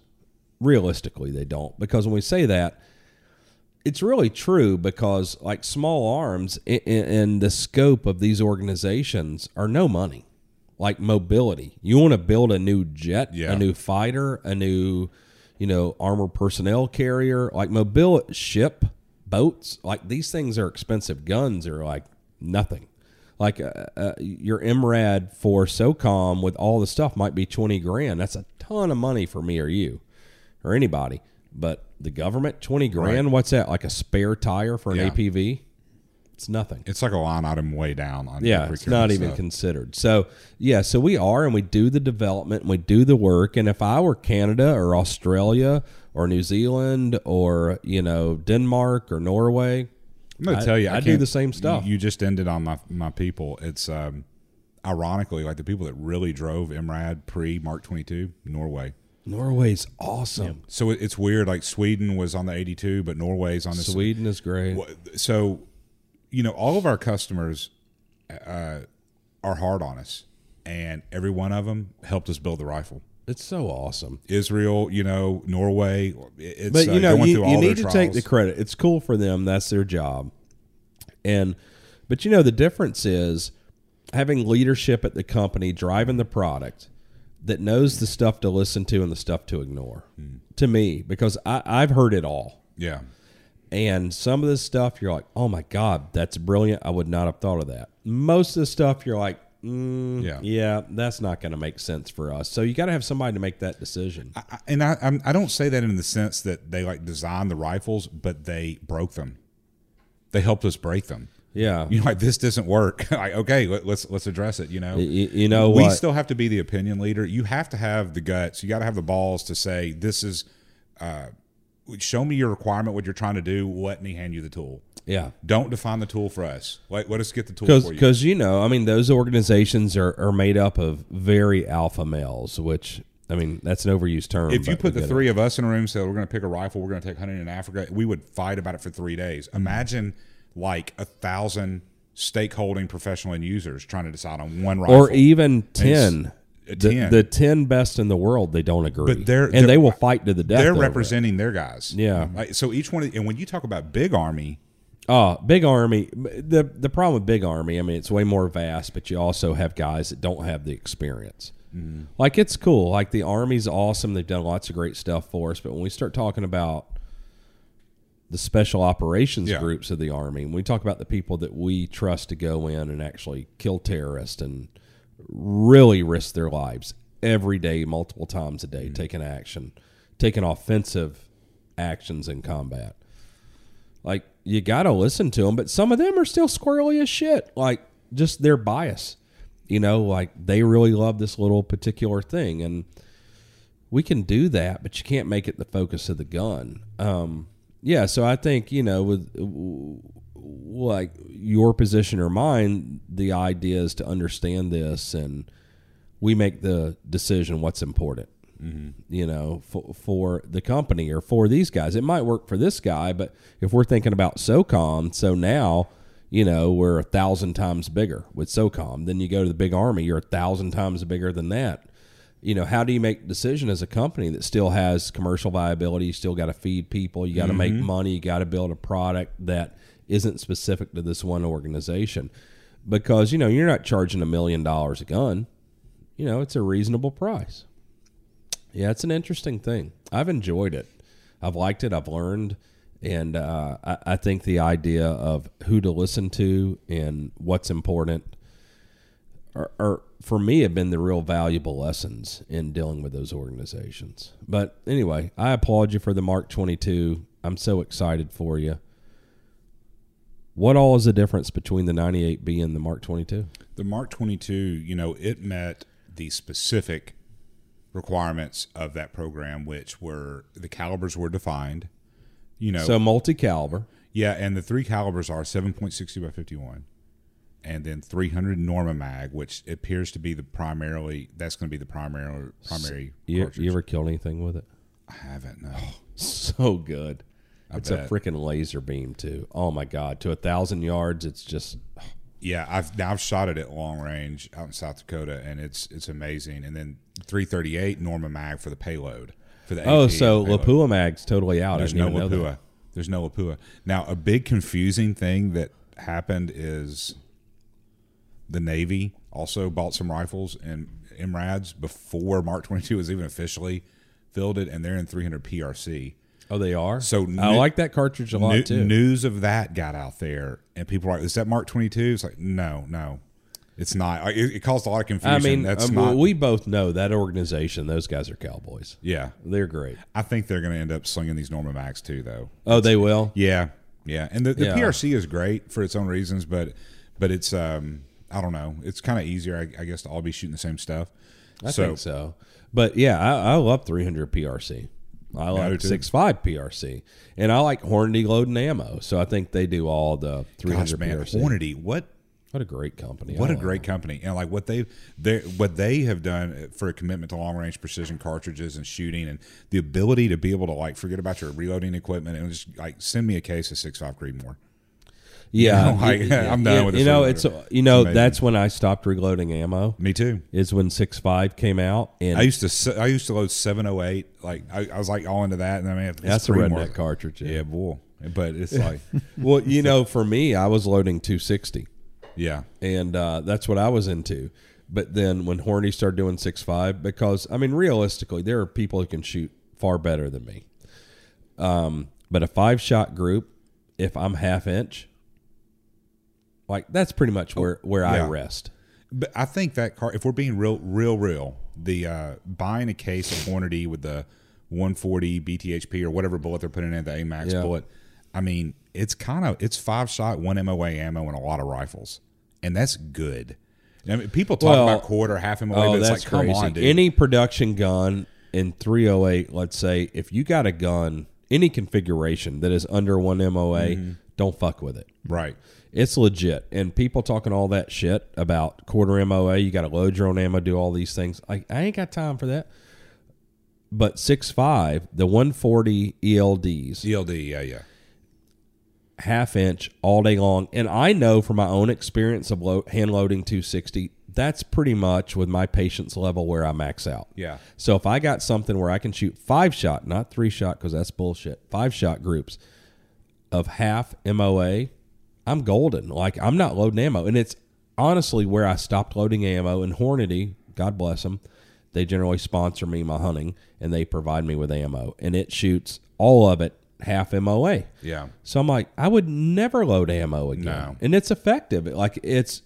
Speaker 1: Realistically, they don't because when we say that it's really true because like small arms in, in the scope of these organizations are no money like mobility you want to build a new jet
Speaker 2: Yeah.
Speaker 1: a new fighter a new you know armored personnel carrier like mobility ship boats like these things are expensive guns are like nothing like uh, uh, your MRAD for SOCOM with all the stuff might be 20 grand that's a ton of money for me or you or anybody. But the government, twenty grand. What's that? Like a spare tire for an
Speaker 2: Yeah.
Speaker 1: APV? It's nothing.
Speaker 2: It's like a line item way down on
Speaker 1: Yeah, it's not even
Speaker 2: stuff.
Speaker 1: considered. So yeah, so we are, and we do the development, and we do the work. And if I were Canada or Australia or New Zealand or you know Denmark or Norway,
Speaker 2: I'm gonna
Speaker 1: I-
Speaker 2: tell you,
Speaker 1: I
Speaker 2: I
Speaker 1: do the same stuff.
Speaker 2: You, just ended on my my people. It's um, ironically like the people that really drove MRAD pre Mark 22, Norway.
Speaker 1: Norway's awesome.
Speaker 2: So it's weird. Like Sweden was on the 82, but Norway's on the
Speaker 1: Sweden is great.
Speaker 2: So, you know, all of our customers uh, are hard on us, and every one of them helped us build the rifle.
Speaker 1: It's so awesome.
Speaker 2: Israel, you know, Norway. It's
Speaker 1: but
Speaker 2: uh,
Speaker 1: you know
Speaker 2: going
Speaker 1: you, you need to take the credit it's cool for them that's their job and but you know the difference is having leadership at the company driving the product that knows the stuff to listen to and the stuff to ignore
Speaker 2: Hmm.
Speaker 1: to me because I, i've heard it all
Speaker 2: Yeah,
Speaker 1: and some of this stuff you're like oh my god that's brilliant i would not have thought of that most of the stuff you're like mm,
Speaker 2: Yeah.
Speaker 1: yeah that's not going to make sense for us so you got to have somebody to make that decision
Speaker 2: I, and I I'm, I don't say that in the sense that they like designed the rifles, but they broke them. They helped us break them.
Speaker 1: yeah
Speaker 2: You know, like this doesn't work. like okay, let, let's let's address it. You know,
Speaker 1: Y- y- you know
Speaker 2: we
Speaker 1: what
Speaker 2: still have to be the opinion leader. You have to have the guts. You got to have the balls to say this is. Uh, show me your requirement, what you're trying to do. Let me hand you the tool.
Speaker 1: yeah
Speaker 2: Don't define the tool for us. Let, let us get the tool
Speaker 1: because
Speaker 2: for you.
Speaker 1: because you know I mean those organizations are, are made up of very alpha males, which I mean that's an overused term.
Speaker 2: if you put the
Speaker 1: get it.
Speaker 2: three of us in a room, and said we're going to pick a rifle, we're going to take hunting in Africa, we would fight about it for three days.
Speaker 1: Mm-hmm.
Speaker 2: Imagine like a thousand stakeholding professional end users trying to decide on one rifle,
Speaker 1: or even ten,
Speaker 2: a
Speaker 1: the,
Speaker 2: 10.
Speaker 1: the ten best in the world, they don't agree,
Speaker 2: But they're-
Speaker 1: and
Speaker 2: they're-
Speaker 1: they will fight to the death.
Speaker 2: they're
Speaker 1: it.
Speaker 2: representing their guys.
Speaker 1: Yeah.
Speaker 2: Like, so each one, of, and when you talk about big army,
Speaker 1: Oh, big army. The the problem with big army, I mean, it's way more vast, but you also have guys that don't have the experience.
Speaker 2: Mm-hmm.
Speaker 1: Like it's cool. Like the army's awesome. They've done lots of great stuff for us. But when we start talking about the special operations
Speaker 2: Yeah.
Speaker 1: groups of the army, when we talk about the people that we trust to go in and actually kill terrorists and really risk their lives every day, multiple times a day, taking action, taking offensive actions in combat. Like you got to listen to them but some of them are still squirrely as shit. Like just their bias. You know like they really love this little particular thing and we can do that but you can't make it the focus of the gun. Um yeah so i think you know with like your position or mine the idea is to understand this and we make the decision what's important mm-hmm. you know, for, for the company or for these guys. It might work for this guy, but if we're thinking about SOCOM, so now, you know, we're a thousand times bigger with SOCOM. Then you go to the big army, you're a thousand times bigger than that. You know, how do you make a decision as a company that still has commercial viability? You still got to feed people, you got to make mm-hmm. money, you got to build a product that isn't specific to this one organization. Because, you know, you're not charging a million dollars a gun. You know, it's a reasonable price. Yeah, it's an interesting thing. I've enjoyed it. I've liked it. I've learned, and uh, I, I think the idea of who to listen to and what's important are, are for me have been the real valuable lessons in dealing with those organizations. But anyway, I applaud you for the Mark Twenty Two. I'm so excited for you. What all is the difference between the 98B and the Mark 22?
Speaker 2: The Mark 22, you know, it met the specific requirements of that program, which were the calibers were defined. You know,
Speaker 1: So multi caliber.
Speaker 2: yeah, and the three calibers are 7.60 by 51, and then 300 Norma Mag, which appears to be the primarily that's going to be the primary primary.
Speaker 1: You, you ever killed anything with it?
Speaker 2: I haven't. No.
Speaker 1: So good.
Speaker 2: I
Speaker 1: it's
Speaker 2: bet.
Speaker 1: a freaking laser beam too. Oh my god! To a thousand yards, it's just
Speaker 2: Yeah, I've now I've shot it at long range out in South Dakota, and it's it's amazing. And then 338 Norma Mag for the payload for the.
Speaker 1: oh,
Speaker 2: AP
Speaker 1: so. Lapua mag's totally out.
Speaker 2: There's no
Speaker 1: didn't even know that.
Speaker 2: Lapua. There's no Lapua. Now, a big confusing thing that happened is the Navy also bought some rifles and MRADs before Mark 22 was even officially fielded, and they're in 300 PRC.
Speaker 1: Oh, they are.
Speaker 2: So
Speaker 1: I like that cartridge a lot
Speaker 2: New-
Speaker 1: too.
Speaker 2: News of that got out there, and people are like, "Is that Mark 22?" It's like, no, no, it's not. It, it caused a lot of confusion.
Speaker 1: I mean,
Speaker 2: that's
Speaker 1: um,
Speaker 2: not.
Speaker 1: we both know that organization. Those guys are cowboys.
Speaker 2: yeah,
Speaker 1: They're great.
Speaker 2: I think they're going to end up slinging these Norma Mags too, though.
Speaker 1: Oh, they will.
Speaker 2: Yeah, yeah, and the, the
Speaker 1: Yeah.
Speaker 2: PRC is great for its own reasons, but but it's um I don't know, it's kind of easier, I, I guess, to all be shooting the same stuff.
Speaker 1: I
Speaker 2: so
Speaker 1: think so. But yeah, I, I love 300 PRC. I like
Speaker 2: too.
Speaker 1: 6.5 PRC, and I like Hornady loading ammo. So I think they do all the 300
Speaker 2: man,
Speaker 1: PRC.
Speaker 2: Hornady, what
Speaker 1: What a great company!
Speaker 2: what
Speaker 1: I
Speaker 2: a great
Speaker 1: them.
Speaker 2: company, and like what they they what they have done for a commitment to long range precision cartridges and shooting, and the ability to be able to like forget about your reloading equipment and just like send me a case of six five Creedmoor.
Speaker 1: Yeah,
Speaker 2: know, like,
Speaker 1: y- y-
Speaker 2: I'm done
Speaker 1: y-
Speaker 2: with
Speaker 1: You know, it's you know
Speaker 2: amazing.
Speaker 1: that's when I stopped reloading ammo.
Speaker 2: Me too.
Speaker 1: Is when 6.5 came out, and
Speaker 2: I used to se- I used to load seven oh eight. Like I, I was like all into that, and I mean it's
Speaker 1: that's a redneck cartridge.
Speaker 2: Yeah, boy. But it's like,
Speaker 1: Well, you know, for me, I was loading 260.
Speaker 2: yeah,
Speaker 1: and uh, that's what I was into. But then when Hornady started doing six five, because I mean, realistically, there are people who can shoot far better than me. Um, but a five shot group, if I'm half inch, like that's pretty much where where I rest.
Speaker 2: But I think that car, if we're being real, real, real, the uh, buying a case of Hornady with the 140 BTHP or whatever bullet they're putting in the AMAX
Speaker 1: Yeah.
Speaker 2: bullet, I mean, it's kind of it's five shot, one MOA ammo, and a lot of rifles, and that's good. I mean, people talk
Speaker 1: Well,
Speaker 2: about quarter, half MOA,
Speaker 1: Oh,
Speaker 2: but it's
Speaker 1: that's
Speaker 2: like, come
Speaker 1: crazy.
Speaker 2: on, dude.
Speaker 1: Any production gun in 308, let's say, if you got a gun, any configuration that is under one MOA,
Speaker 2: Mm-hmm.
Speaker 1: don't fuck with it.
Speaker 2: right?
Speaker 1: It's legit. And people talking all that shit about quarter MOA, you got to load your own ammo, do all these things. Like, I ain't got time for that. But 6.5, the 140 ELDs,
Speaker 2: ELD, yeah, yeah,
Speaker 1: half inch all day long. And I know from my own experience of lo- hand loading 260, that's pretty much with my patience level where I max out.
Speaker 2: yeah.
Speaker 1: So if I got something where I can shoot five shot, not three shot, because that's bullshit, five shot groups of half MOA, I'm golden. Like I'm not loading ammo, and it's honestly where I stopped loading ammo. And Hornady, God bless them, they generally sponsor me my hunting, and they provide me with ammo, and it shoots all of it half MOA.
Speaker 2: Yeah.
Speaker 1: So I'm like, I would never load ammo again,
Speaker 2: No.
Speaker 1: and it's effective. Like it's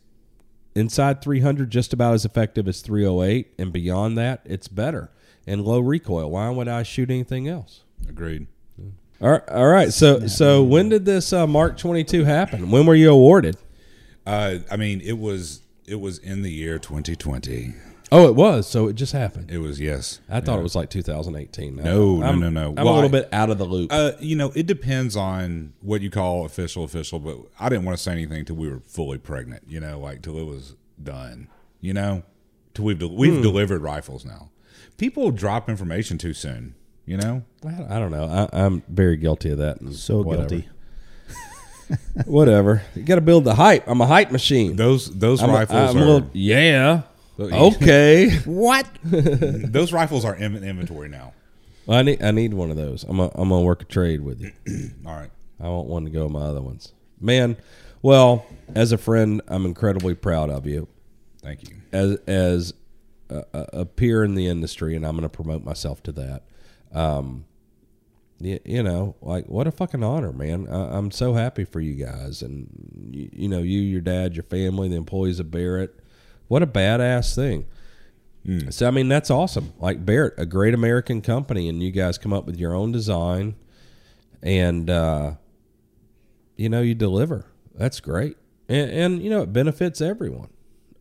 Speaker 1: inside 300, just about as effective as 308, and beyond that, it's better and low recoil. Why would I shoot anything else?
Speaker 2: Agreed.
Speaker 1: All right, all right. So, so when did this uh, Mark 22 happen? When were you awarded?
Speaker 2: Uh, I mean, it was it was in the year 2020.
Speaker 1: Oh, it was. So it just happened.
Speaker 2: It was yes.
Speaker 1: I thought it was like 2018.
Speaker 2: No, no,
Speaker 1: I'm-
Speaker 2: no, no.
Speaker 1: I'm
Speaker 2: Why?
Speaker 1: a little bit out of the loop.
Speaker 2: Uh, you know, it depends on what you call official, official. But I didn't want to say anything till we were fully pregnant. You know, like till it was done. You know, till we've de-
Speaker 1: Hmm.
Speaker 2: we've delivered rifles now. People drop information too soon. You know,
Speaker 1: I, I don't know. I, I'm very guilty of that.
Speaker 3: So
Speaker 1: whatever.
Speaker 3: guilty.
Speaker 1: Whatever. You got to build the hype. I'm a hype machine.
Speaker 2: those those
Speaker 1: I'm
Speaker 2: rifles
Speaker 1: I'm a
Speaker 2: are
Speaker 1: little- yeah.
Speaker 2: Oh,
Speaker 1: Okay.
Speaker 2: what? those rifles are in inventory now.
Speaker 1: Well, I need I need one of those. I'm a, I'm gonna work a trade with you.
Speaker 2: All right.
Speaker 1: I want one to go with my other ones. Man, well, as a friend, I'm incredibly proud of you.
Speaker 2: Thank you.
Speaker 1: As as a, a a peer in the industry, and I'm going to promote myself to that. Um, you, you know, like what a fucking honor, man. I, I'm so happy for you guys, and you, you know, you, your dad, your family, the employees of Barrett. What a badass thing. So I mean, that's awesome. Like Barrett, a great American company, and you guys come up with your own design, and uh, you know, you deliver. that's great, and, and you know it benefits everyone.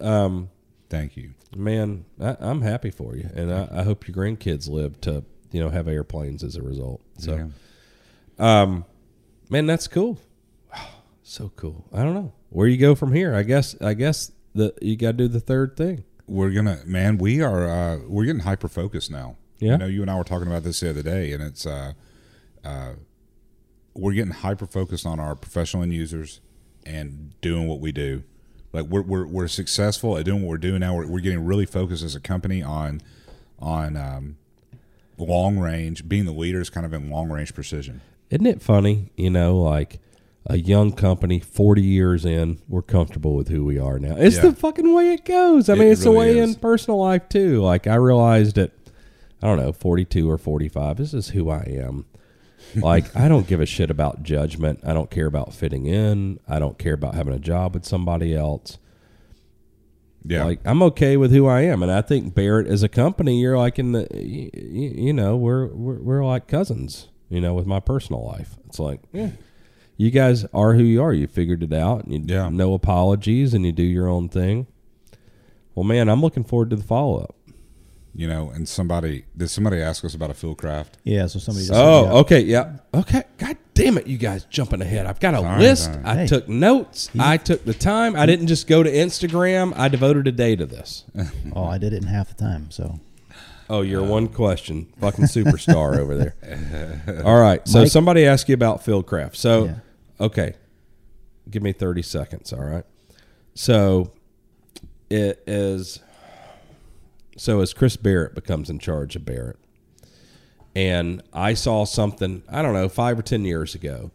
Speaker 1: Um,
Speaker 2: Thank you.
Speaker 1: man, I, I'm happy for you, and I, I hope your grandkids live to you know have airplanes as a result. So, um, man, that's cool. So cool. I don't know where you go from here. I guess I guess the you got to do the third thing.
Speaker 2: we're gonna man we are uh we're getting hyper focused now
Speaker 1: Yeah.
Speaker 2: you know you and i were talking about this the other day and it's uh uh we're getting hyper focused on our professional end users and doing what we do like we're we're, we're successful at doing what we're doing now we're, we're getting really focused as a company on on um long range being the leaders kind of in long range precision
Speaker 1: Isn't it funny? You know, like a young company, forty years in, we're comfortable with who we are now. It's
Speaker 2: Yeah.
Speaker 1: the fucking way it goes. I
Speaker 2: It
Speaker 1: mean, it's the way
Speaker 2: is.
Speaker 1: in personal life too. Like I realized at, I don't know, forty-two or forty-five. This is who I am. Like I don't give a shit about judgment. I don't care about fitting in. I don't care about having a job with somebody else.
Speaker 2: Yeah
Speaker 1: Like I'm okay with who I am, and I think Barrett as a company, you're like in the, you, you know, we're, we're we're like cousins. You know, with my personal life, it's like, yeah, you guys are who you are. You figured it out. And you
Speaker 2: Yeah.
Speaker 1: no apologies, and you do your own thing. Well, man, I'm looking forward to the follow up.
Speaker 2: You know and somebody did somebody ask us about a field craft?
Speaker 3: Yeah, so somebody. Just
Speaker 1: Oh, okay, yeah, okay. God damn it, you guys jumping ahead. I've got a list. I
Speaker 3: Hey.
Speaker 1: took notes. I took the time. I didn't just go to Instagram. I devoted a day to this.
Speaker 3: Oh, I did it in half the time. So
Speaker 1: Oh, you're uh, one question, fucking superstar over there. All right. So
Speaker 3: Mike-
Speaker 1: somebody asked you about field craft. So,
Speaker 3: Yeah.
Speaker 1: okay, give me 30 seconds. All right. So it is. So as Chris Barrett becomes in charge of Barrett, and I saw something I don't know five or ten years ago,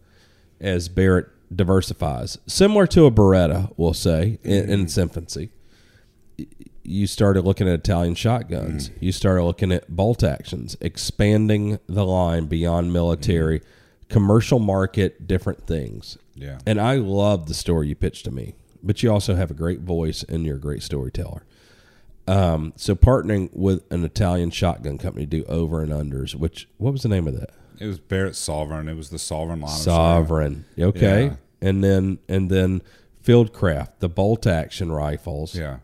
Speaker 1: as Barrett diversifies, similar to a Beretta, we'll say in, in its infancy you started looking at Italian shotguns. Mm-hmm. You started looking at bolt actions, expanding the line beyond military, mm-hmm. commercial market, different things.
Speaker 2: yeah
Speaker 1: And I love the story you pitched to me, but you also have a great voice and you're a great storyteller. Um, so partnering with an Italian shotgun company to do over and unders, which what was the name of that?
Speaker 2: it was barrett sovereign it was the sovereign line of
Speaker 1: Sovereign. Okay.
Speaker 2: Yeah.
Speaker 1: And then and then Fieldcraft, the bolt action rifles.
Speaker 2: yeah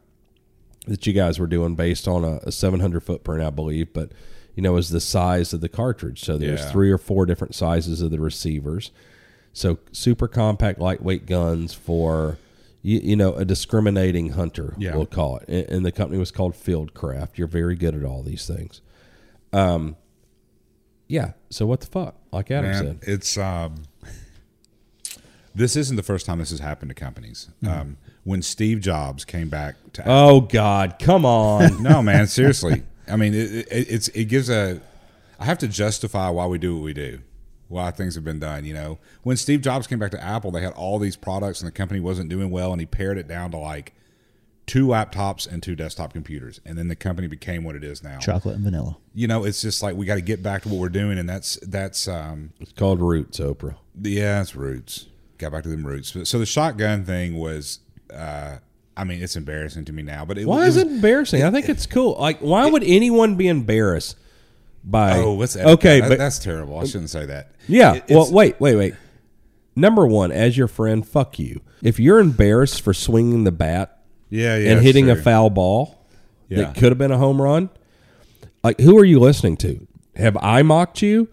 Speaker 1: that you guys were doing based on a, a 700 footprint, I believe, but you know, is the size of the cartridge. So there's
Speaker 2: Yeah.
Speaker 1: three or four different sizes of the receivers. So super compact, lightweight guns for you, you know a discriminating hunter,
Speaker 2: Yeah.
Speaker 1: we'll call it. And, and the company was called Fieldcraft. You're very good at all these things. Um, yeah. So what the fuck? Like Adam
Speaker 2: Man,
Speaker 1: said,
Speaker 2: it's um, this isn't the first time this has happened to companies. Um, when Steve Jobs came back to
Speaker 1: oh God, come on.
Speaker 2: no man, seriously. I mean, it, it, it's it gives a. I have to justify why we do what we do, why things have been done. You know, when Steve Jobs came back to Apple, they had all these products, and the company wasn't doing well, and he pared it down to like two laptops and two desktop computers, and then the company became what it is now.
Speaker 3: chocolate and vanilla.
Speaker 2: You know, it's just like we got to get back to what we're doing, and that's that's um,
Speaker 1: it's called Roots, Oprah.
Speaker 2: yeah, it's roots. Got back to them roots. So the shotgun thing was, uh, I mean, it's embarrassing to me now, but it,
Speaker 1: Why
Speaker 2: it
Speaker 1: is
Speaker 2: was,
Speaker 1: it embarrassing? I think it's cool. Like, why would anyone be embarrassed by?
Speaker 2: Oh, let's
Speaker 1: okay,
Speaker 2: that.
Speaker 1: but
Speaker 2: that's terrible. I shouldn't say that.
Speaker 1: yeah.
Speaker 2: It-
Speaker 1: well, wait, wait, wait. Number one, as your friend, fuck you. If you're embarrassed for swinging the bat
Speaker 2: yeah, yeah,
Speaker 1: and hitting a foul ball
Speaker 2: Yeah.
Speaker 1: that could have been a home run, like who are you listening to? Have I mocked you?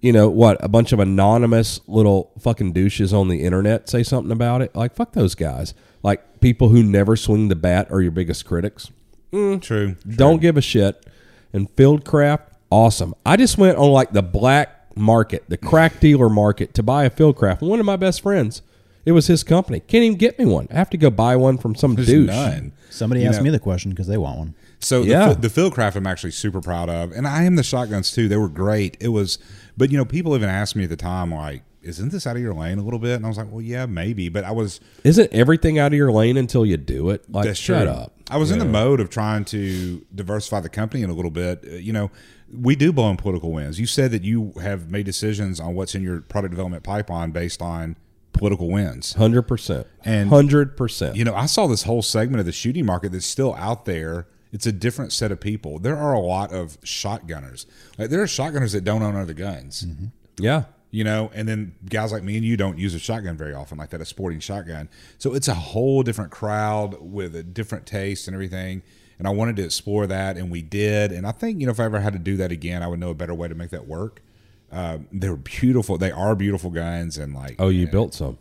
Speaker 1: You know what? A bunch of anonymous little fucking douches on the internet say something about it. Like fuck those guys. Like people who never swing the bat are your biggest critics.
Speaker 2: mm, true, true.
Speaker 1: Don't give a shit. And Fieldcraft, awesome. I just went on like the black market, the crack dealer market to buy a Fieldcraft. One of my best friends, it was his company. Can't even get me one. I have to go buy one from some
Speaker 2: There's
Speaker 1: douche.
Speaker 2: none.
Speaker 3: Somebody
Speaker 2: You
Speaker 3: asked
Speaker 2: know-
Speaker 3: me the question because they want one.
Speaker 2: So
Speaker 1: Yeah.
Speaker 2: the, the Fieldcraft I'm actually super proud of, and I am the shotguns too. They were great. It was, but you know, people even asked me at the time like, "Isn't this out of your lane a little bit?" And I was like, "Well, yeah, maybe." But I was
Speaker 1: Isn't everything out of your lane until you do it? Like,
Speaker 2: That's
Speaker 1: shut
Speaker 2: true.
Speaker 1: up.
Speaker 2: I was in the mode of trying to diversify the company in a little bit. Uh, You know, we do blow in political wins. You said that you have made decisions on what's in your product development pipeline based on political wins.
Speaker 1: Hundred percent.
Speaker 2: And-
Speaker 1: hundred percent.
Speaker 2: You know, I saw this whole segment of the shooting market that's still out there. It's a different set of people. There are a lot of shotgunners. Like there are shotgunners that don't own other guns. Mm-hmm.
Speaker 1: Yeah.
Speaker 2: you know, and then guys like me and you don't use a shotgun very often like that, a sporting shotgun. So it's a whole different crowd with a different taste and everything. And I wanted to explore that, and we did. And I think, you know, if I ever had to do that again, I would know a better way to make that work. Um, they're beautiful. They are beautiful guns, and like,
Speaker 1: Oh, you built some.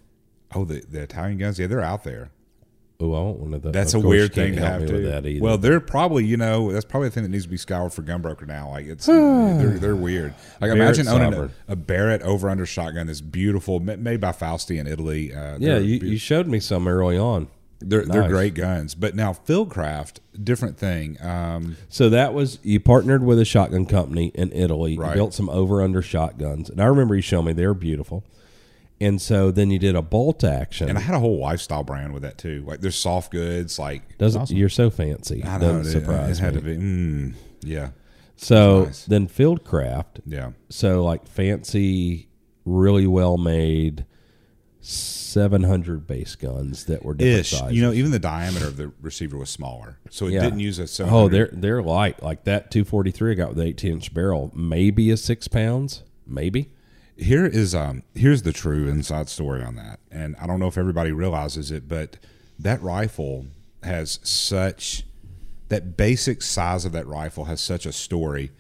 Speaker 2: oh, the, the Italian guns, yeah, they're out there.
Speaker 1: Oh, I want one of those.
Speaker 2: That's
Speaker 1: Of
Speaker 2: a weird thing to have to.
Speaker 1: with that either.
Speaker 2: Well, they're probably you know that's probably the thing that needs to be scoured for Gunbroker now. Like it's they're, they're weird. Like
Speaker 1: Barrett
Speaker 2: imagine owning a, a Barrett over under shotgun that's beautiful, made by Fausti in Italy. Uh,
Speaker 1: yeah, you, you showed me some early on.
Speaker 2: They're, they're great guns. But now Fieldcraft, different thing. Um,
Speaker 1: So that was you partnered with a shotgun company in Italy.
Speaker 2: Right.
Speaker 1: built some over under shotguns, and I remember you showing me they were beautiful. And so then you did a bolt action.
Speaker 2: and I had a whole lifestyle brand with that too. Like there's soft goods. Like
Speaker 1: Doesn't you're so fancy?
Speaker 2: I know
Speaker 1: Doesn't
Speaker 2: it,
Speaker 1: surprise
Speaker 2: it had
Speaker 1: me.
Speaker 2: to be. Mm, yeah,
Speaker 1: so
Speaker 2: nice.
Speaker 1: then Fieldcraft.
Speaker 2: yeah.
Speaker 1: So like fancy, really well made, seven hundred base guns that were different
Speaker 2: Ish.
Speaker 1: sizes.
Speaker 2: You know, even the diameter of the receiver was smaller, so it
Speaker 1: Yeah.
Speaker 2: didn't use a. 700
Speaker 1: Oh, they're they're light. Like that 243 I got with the 18 inch barrel, maybe a six pounds, maybe.
Speaker 2: here is um here's the true inside story on that and i don't know if everybody realizes it but that rifle has such that basic size of that rifle has such a story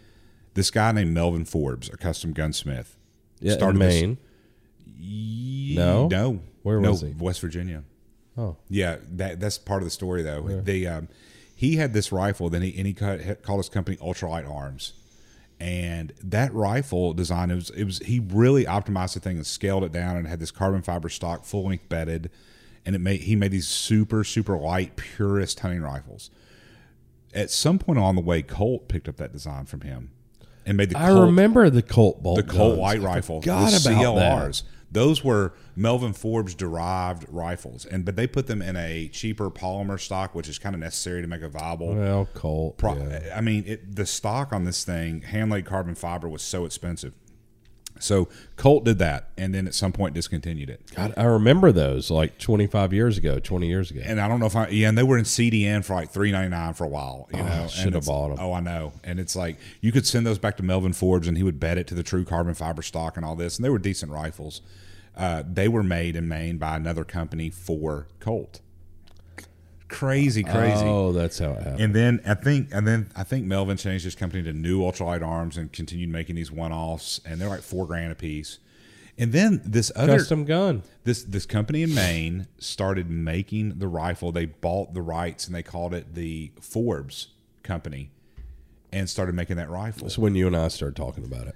Speaker 2: this guy named melvin forbes a custom gunsmith
Speaker 1: Yeah, in
Speaker 2: started this-
Speaker 1: Maine.
Speaker 2: Ye-
Speaker 1: No?
Speaker 2: no
Speaker 1: Where
Speaker 2: no,
Speaker 1: was he?
Speaker 2: west virginia
Speaker 1: Oh,
Speaker 2: yeah, that that's part of the story though. They um, he had this rifle, then he and he called his company Ultralight Arms, and that rifle design it was it was he really optimized the thing and scaled it down and had this carbon fiber stock full length bedded, and it made he made these super super light purist hunting rifles. At some point along the way, Colt picked up that design from him and made the
Speaker 1: I
Speaker 2: Colt,
Speaker 1: remember the Colt bolt.
Speaker 2: the Colt
Speaker 1: guns.
Speaker 2: light
Speaker 1: I
Speaker 2: rifle,
Speaker 1: Forgot
Speaker 2: the
Speaker 1: about
Speaker 2: CLRs. Those were Melvin Forbes derived rifles, and but they put them in a cheaper polymer stock, which is kind of necessary to make a viable.
Speaker 1: Well, Colt.
Speaker 2: Pro-
Speaker 1: yeah.
Speaker 2: I mean, it, the stock on this thing, hand laid carbon fiber, was so expensive. So Colt did that, and then at some point discontinued it.
Speaker 1: God, I remember those like 25 years ago, 20 years ago.
Speaker 2: And I don't know if I yeah, and they were in CDNN for like three ninety nine for a while. You know, and
Speaker 1: shoulda
Speaker 2: it's-
Speaker 1: bought 'em.
Speaker 2: Oh, I know. And it's like you could send those back to Melvin Forbes, and he would bet it to the true carbon fiber stock and all this. And they were decent rifles. Uh, they were made in Maine by another company for Colt. Crazy, crazy.
Speaker 1: Oh, that's how it happened.
Speaker 2: And then I think, and then I think Melvin changed his company to New Ultralight Arms and continued making these one-offs, and they're like four grand a piece. And then this other
Speaker 1: Custom gun.
Speaker 2: this this company in Maine started making the rifle. They bought the rights and they called it the Forbes Company, and started making that rifle.
Speaker 1: That's when you and I started talking about it.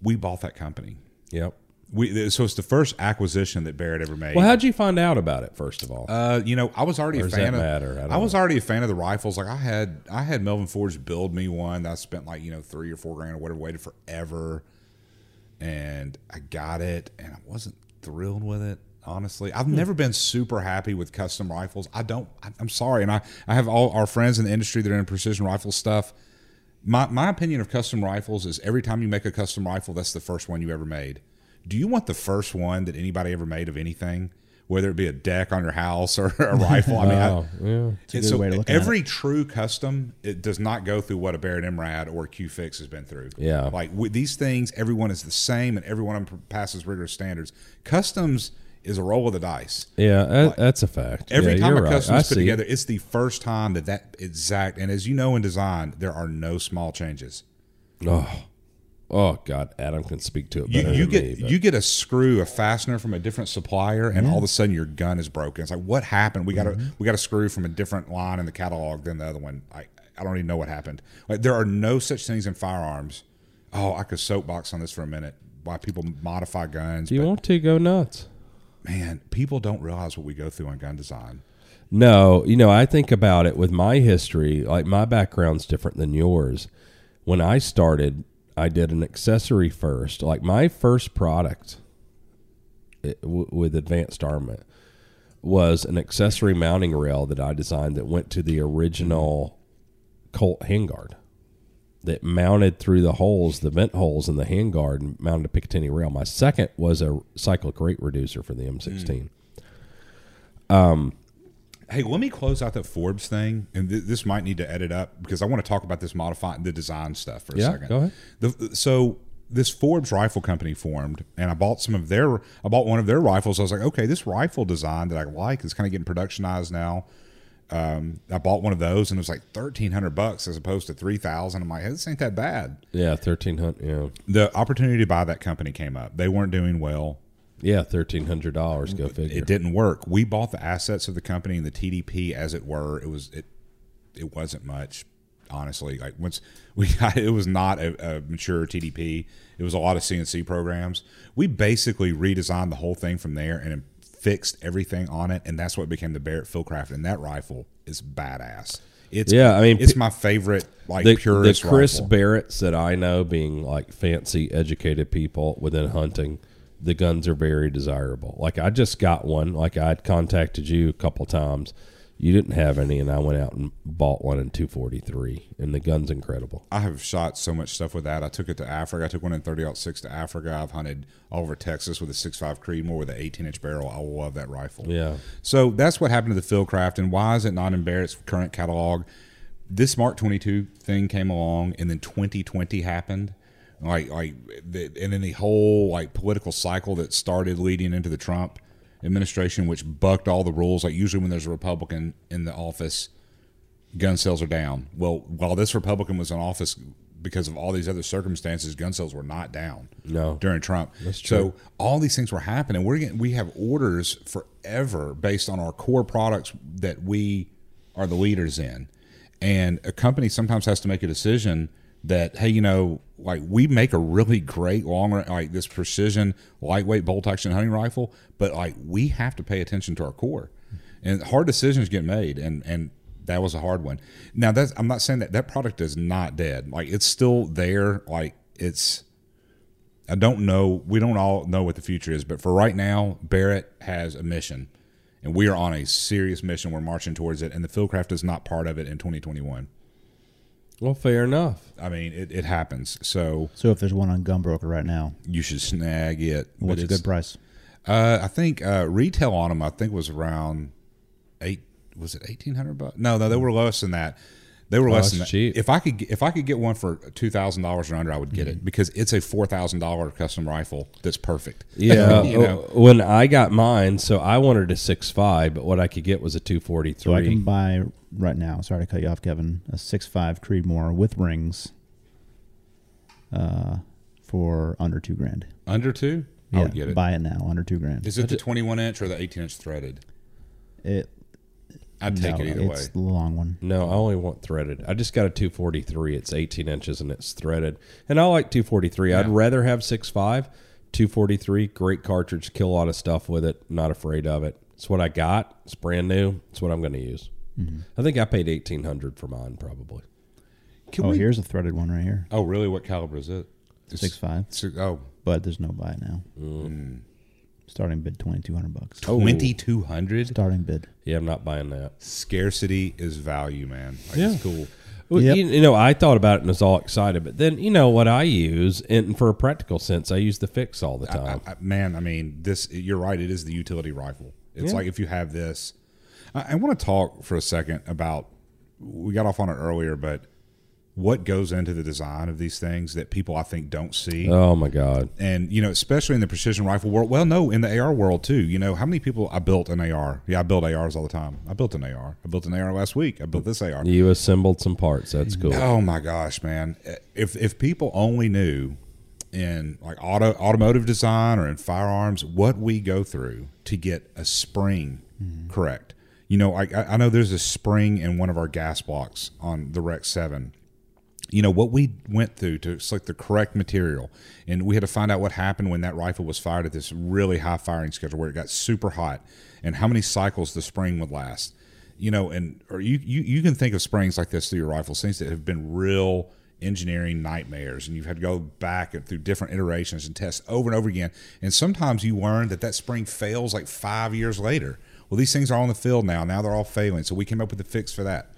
Speaker 2: We bought that company.
Speaker 1: Yep.
Speaker 2: We so it's the first acquisition that Barrett ever made.
Speaker 1: Well, how'd you find out about it? First of all,
Speaker 2: Uh, you know, I was already
Speaker 1: Or
Speaker 2: a fan of.
Speaker 1: I
Speaker 2: I, was
Speaker 1: know.
Speaker 2: already a fan of the rifles. Like I had, I had Melvin Forbes build me one that I spent like you know three or four grand or whatever, waited forever, and I got it, and I wasn't thrilled with it. Honestly, I've
Speaker 1: Hmm.
Speaker 2: never been super happy with custom rifles. I don't. I, I'm sorry, and I, I have all our friends in the industry that are in precision rifle stuff. My my opinion of custom rifles is every time you make a custom rifle, that's the first one you ever made. Do you want the first one that anybody ever made of anything, whether it be a deck on your house or a rifle? I mean, I,
Speaker 1: oh, yeah.
Speaker 3: It's a good
Speaker 2: so
Speaker 3: way to look at
Speaker 2: every true custom it does not go through what a Barrett MRAD or a Q Fix has been through.
Speaker 1: Yeah.
Speaker 2: like with these things, everyone is the same, and everyone passes rigorous standards. Customs is a roll of the dice.
Speaker 1: Yeah, that, that's a fact.
Speaker 2: Every
Speaker 1: Yeah,
Speaker 2: time a custom
Speaker 1: I
Speaker 2: is put together, it's the first time that that exact. And as you know in design, there are no small changes.
Speaker 1: Oh, oh God, Adam can speak to it
Speaker 2: You, you get
Speaker 1: me.
Speaker 2: you get a screw, a fastener from a different supplier, and all of a sudden your gun is broken. It's like what happened? We got
Speaker 1: Mm-hmm.
Speaker 2: a we got a screw from a different line in the catalog than the other one. I I don't even know what happened. Like there are no such things in firearms. Oh, I could soapbox on this for a minute. Why people modify guns?
Speaker 1: You
Speaker 2: but
Speaker 1: want to go nuts?
Speaker 2: man, people don't realize what we go through on gun design.
Speaker 1: No, you know, I think about it with my history, like my background's different than yours. When I started, I did an accessory first. Like my first product it, w- with Advanced Armament was an accessory mounting rail that I designed that went to the original Colt handguard that mounted through the holes, the vent holes in the handguard and mounted a Picatinny rail. My second was a cyclic rate reducer for the M16.
Speaker 2: Hey, let me close out that Forbes thing, and th- this might need to edit up because I want to talk about this modifying the design stuff for a
Speaker 1: Yeah,
Speaker 2: second.
Speaker 1: go ahead.
Speaker 2: The, so this Forbes rifle company formed, and I bought some of their. I bought one of their rifles. I was like, okay, this rifle design that I like is kind of getting productionized now. Um, I bought one of those, and it was like thirteen hundred bucks as opposed to three thousand. I'm like, hey, this ain't that bad.
Speaker 1: Yeah, thirteen hundred. Yeah,
Speaker 2: The opportunity to buy that company came up. They weren't doing well.
Speaker 1: Yeah, thirteen hundred dollars. Go figure.
Speaker 2: It didn't work. We bought the assets of the company and the TDP as it were. It was it. It wasn't much, honestly. Like once we got it was not a, a mature TDP. It was a lot of CNC programs. We basically redesigned the whole thing from there and fixed everything on it, and that's what became the Barrett Fieldcraft. And that rifle is badass. It's
Speaker 1: Yeah, I mean,
Speaker 2: it's my favorite like
Speaker 1: the, the Chris
Speaker 2: rifle.
Speaker 1: Barretts that I know, being like fancy, educated people within hunting, the guns are very desirable. Like I just got one. Like I'd contacted you a couple times. You didn't have any, and I went out and bought one in two forty three, and the gun's incredible.
Speaker 2: I have shot so much stuff with that. I took it to Africa. I took one in 30 six to Africa. I've hunted all over Texas with a six 6.5 Creedmoor with an 18 inch barrel. I love that rifle.
Speaker 1: Yeah.
Speaker 2: So that's what happened to the Fieldcraft, and why is it not in Barrett's current catalog? This Mark 22 thing came along, and then 2020 happened. Like, like, the, and then the whole like political cycle that started leading into the Trump administration, which bucked all the rules. Like, usually when there's a Republican in the office, gun sales are down. Well, while this Republican was in office, because of all these other circumstances, gun sales were not down.
Speaker 1: No.
Speaker 2: during Trump.
Speaker 1: That's true.
Speaker 2: So all these things were happening. We're getting, we have orders forever based on our core products that we are the leaders in, and a company sometimes has to make a decision that hey, you know, like we make a really great long like this precision lightweight bolt action hunting rifle, but like we have to pay attention to our core, and hard decisions get made, and and that was a hard one. Now that's I'm not saying that that product is not dead. Like it's still there. Like it's I don't know. We don't all know what the future is, but for right now, Barrett has a mission, and we are on a serious mission. We're marching towards it, and the Fieldcraft is not part of it in 2021.
Speaker 1: Well, fair enough.
Speaker 2: I mean, it, it happens. So
Speaker 3: So if there's one on Gunbroker right now,
Speaker 2: you should snag it. But
Speaker 3: what's a
Speaker 2: it's-
Speaker 3: good price?
Speaker 2: Uh, I think uh, retail on them. I think was around eight. Was it eighteen hundred bucks? No, no, they were less than that. They were
Speaker 1: Oh,
Speaker 2: less than that.
Speaker 1: cheap.
Speaker 2: If I could, get- if I could get one for two thousand dollars or under, I would get
Speaker 3: Mm-hmm.
Speaker 2: it because it's a four thousand dollar custom rifle that's perfect.
Speaker 1: Yeah,
Speaker 2: you know.
Speaker 1: when I got mine, so I wanted a six five, but what I could get was a two forty
Speaker 3: So I can buy right now. Sorry to cut you off, Kevin. A six five Creedmoor with rings, uh, for under two grand.
Speaker 2: Under two, I
Speaker 3: Yeah,
Speaker 2: would get it.
Speaker 3: buy it now under two grand.
Speaker 2: Is it the 21 inch or the 18 inch threaded?
Speaker 3: It
Speaker 2: I'd take
Speaker 3: no,
Speaker 2: it either way.
Speaker 3: it's the long one.
Speaker 1: No, I only want threaded. I just got a 243. It's 18 inches and it's threaded. And I like 243. I'd rather have 6.5. 243, great cartridge, kill a lot of stuff with it. Not afraid of it. It's what I got. It's brand new. It's what I'm going to use. I think I paid 1800 for mine, probably.
Speaker 2: Can
Speaker 3: oh,
Speaker 2: we?
Speaker 3: here's a threaded one right here.
Speaker 2: Oh, really? What caliber is it? It's-
Speaker 3: Six five,
Speaker 2: six- oh,
Speaker 3: but there's no buy now.
Speaker 2: Mm.
Speaker 3: Starting bid twenty two hundred bucks.
Speaker 1: Oh.
Speaker 2: 2200.
Speaker 3: Starting bid.
Speaker 1: Yeah, I'm not buying that.
Speaker 2: Scarcity is value, man. Like,
Speaker 1: Yeah.
Speaker 2: It's cool.
Speaker 1: Well,
Speaker 3: Yep.
Speaker 1: you, you know, I thought about it and was all excited, but then you know what I use, and for a practical sense, I use the fix all the time.
Speaker 2: I, I, man, I mean, this. You're right. It is the utility rifle. It's
Speaker 1: Yeah.
Speaker 2: like if you have this. I, I want to talk for a second about. We got off on it earlier, but what goes into the design of these things that people I think don't see.
Speaker 1: oh my god!
Speaker 2: and you know especially in the precision rifle world well no in the ar world too. You know how many people i built an ar yeah i build ars all the time. I built an ar i built an ar last week. I built this ar
Speaker 1: You assembled some parts. That's cool.
Speaker 2: oh my gosh man. If if people only knew in like auto automotive design or in firearms what we go through to get a spring mm-hmm. correct. You know I, I I know there's a spring in one of our gas blocks on the rec 7 you know what we went through to select the correct material. And we had to find out what happened when that rifle was fired at this really high firing schedule where it got super hot and how many cycles the spring would last. You know and or you you, you can think of springs like this through your rifles things that have been real engineering nightmares. And you've had to go back and through different iterations and tests over and over again. And sometimes you learn that that spring fails like five years later. Well these things are on the field now. Now they're all failing. So we came up with a fix for that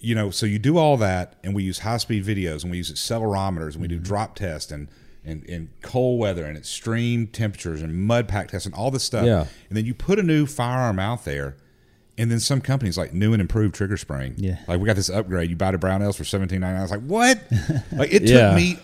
Speaker 2: you know, so you do all that, and we use high speed videos, and we use accelerometers, and we do mm-hmm. drop tests, and and and cold weather, and extreme temperatures, and mud pack tests, and all this stuff.
Speaker 1: Yeah.
Speaker 2: And then you put a new firearm out there, and then some companies like new and improved trigger spring.
Speaker 3: Yeah.
Speaker 2: Like we got this upgrade. You buy the Brownells for seventeen ninety nine. I was like, what? like it took
Speaker 1: Yeah.
Speaker 2: me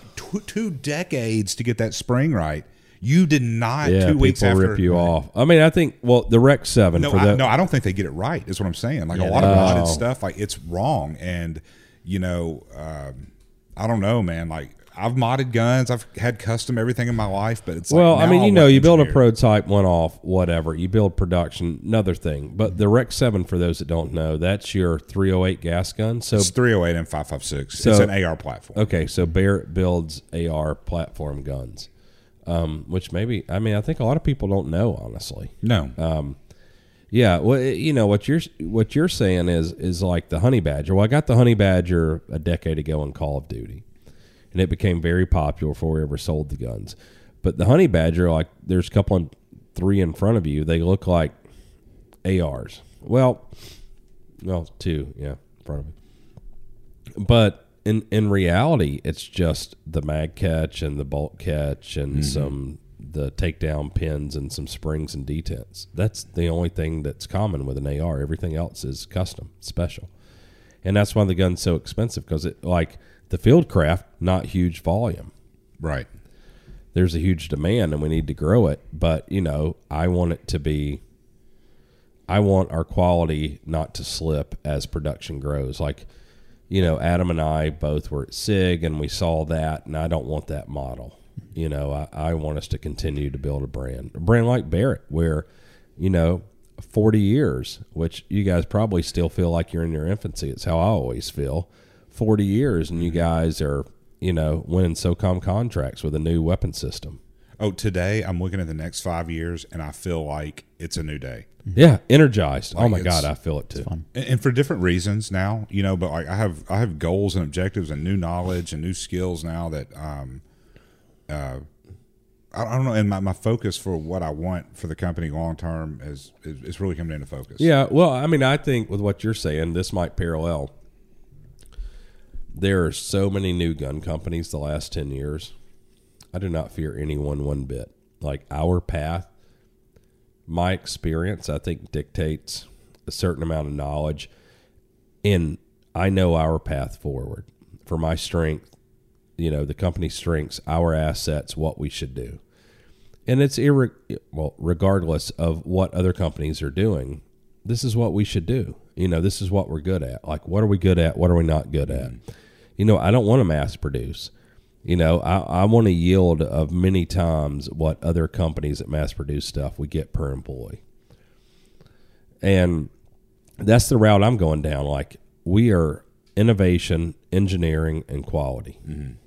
Speaker 2: two decades to get that spring right. You did not
Speaker 1: Yeah,
Speaker 2: two weeks after
Speaker 1: rip you off. I mean, I think well, the Rec Seven
Speaker 2: No,
Speaker 1: for
Speaker 2: I,
Speaker 1: the
Speaker 2: no, I don't think they get it right. Is what I'm saying. Like
Speaker 3: Yeah,
Speaker 2: a lot of modded stuff, like it's wrong. And you know, um, I don't know, man. Like I've modded guns, I've had custom everything in my life, but it's
Speaker 1: well,
Speaker 2: Like
Speaker 1: I mean,
Speaker 2: now
Speaker 1: you know, you build a prototype, one off, whatever. You build production, another thing. But the Rec Seven, for those that don't know, that's your 308 gas gun. So
Speaker 2: It's 308 and 556.
Speaker 1: So-
Speaker 2: it's an AR platform.
Speaker 1: Okay, so Barrett builds AR platform guns, um, which maybe I mean I think a lot of people don't know honestly.
Speaker 2: No,
Speaker 1: Uh, Yeah, well, you know what you're what you're saying is is like the Honey Badger. Well, I got the Honey Badger a decade ago in Call of Duty, and it became very popular before we ever sold the guns. But the Honey Badger, like there's a couple and three in front of you, they look like ARs. Well, well, two, yeah, in front of me. But in in reality, it's just the mag catch and the bolt catch and mm-hmm. some the takedown pins and some springs and detents. That's the only thing that's common with an AR. Everything else is custom, special, and that's why the gun's so expensive because it like the Fieldcraft, not huge volume
Speaker 2: right.
Speaker 1: there's a huge demand and we need to grow it but you know i want it to be i want our quality not to slip as production grows like you know adam and i both were at sig and we saw that and i don't want that model. You know i, I want us to continue to build a brand a brand like barrett where you know 40 years which you guys probably still feel like you're in your infancy. It's how i always feel. 40 years and you guys are you know winning socom contracts with a new weapon system
Speaker 2: Oh, today I'm looking at the next five years, and I feel like it's a new day.
Speaker 1: yeah energized oh my god i feel it too
Speaker 3: fun.
Speaker 2: and, and for different reasons now you know but like i have i have goals and objectives and new knowledge and new skills now that um uh I I don't know, and my, my focus for what I want for the company long term is, is is really coming into focus.
Speaker 1: Yeah, well, I mean, I think with what you're saying, this might parallel. There are so many new gun companies the last 10 years. I do not fear anyone one bit. Like our path, my experience, I think dictates a certain amount of knowledge. And I know our path forward for my strength, you know, the company's strengths, our assets, what we should do. And it's irre- well, regardless of what other companies are doing, this is what we should do. You know, this is what we're good at. Like, what are we good at? What are we not good at? You know, I don't want to mass produce. You know, I, I want to yield of many times what other companies that mass produce stuff we get per employee. And that's the route I'm going down. Like, we are innovation, engineering, and quality.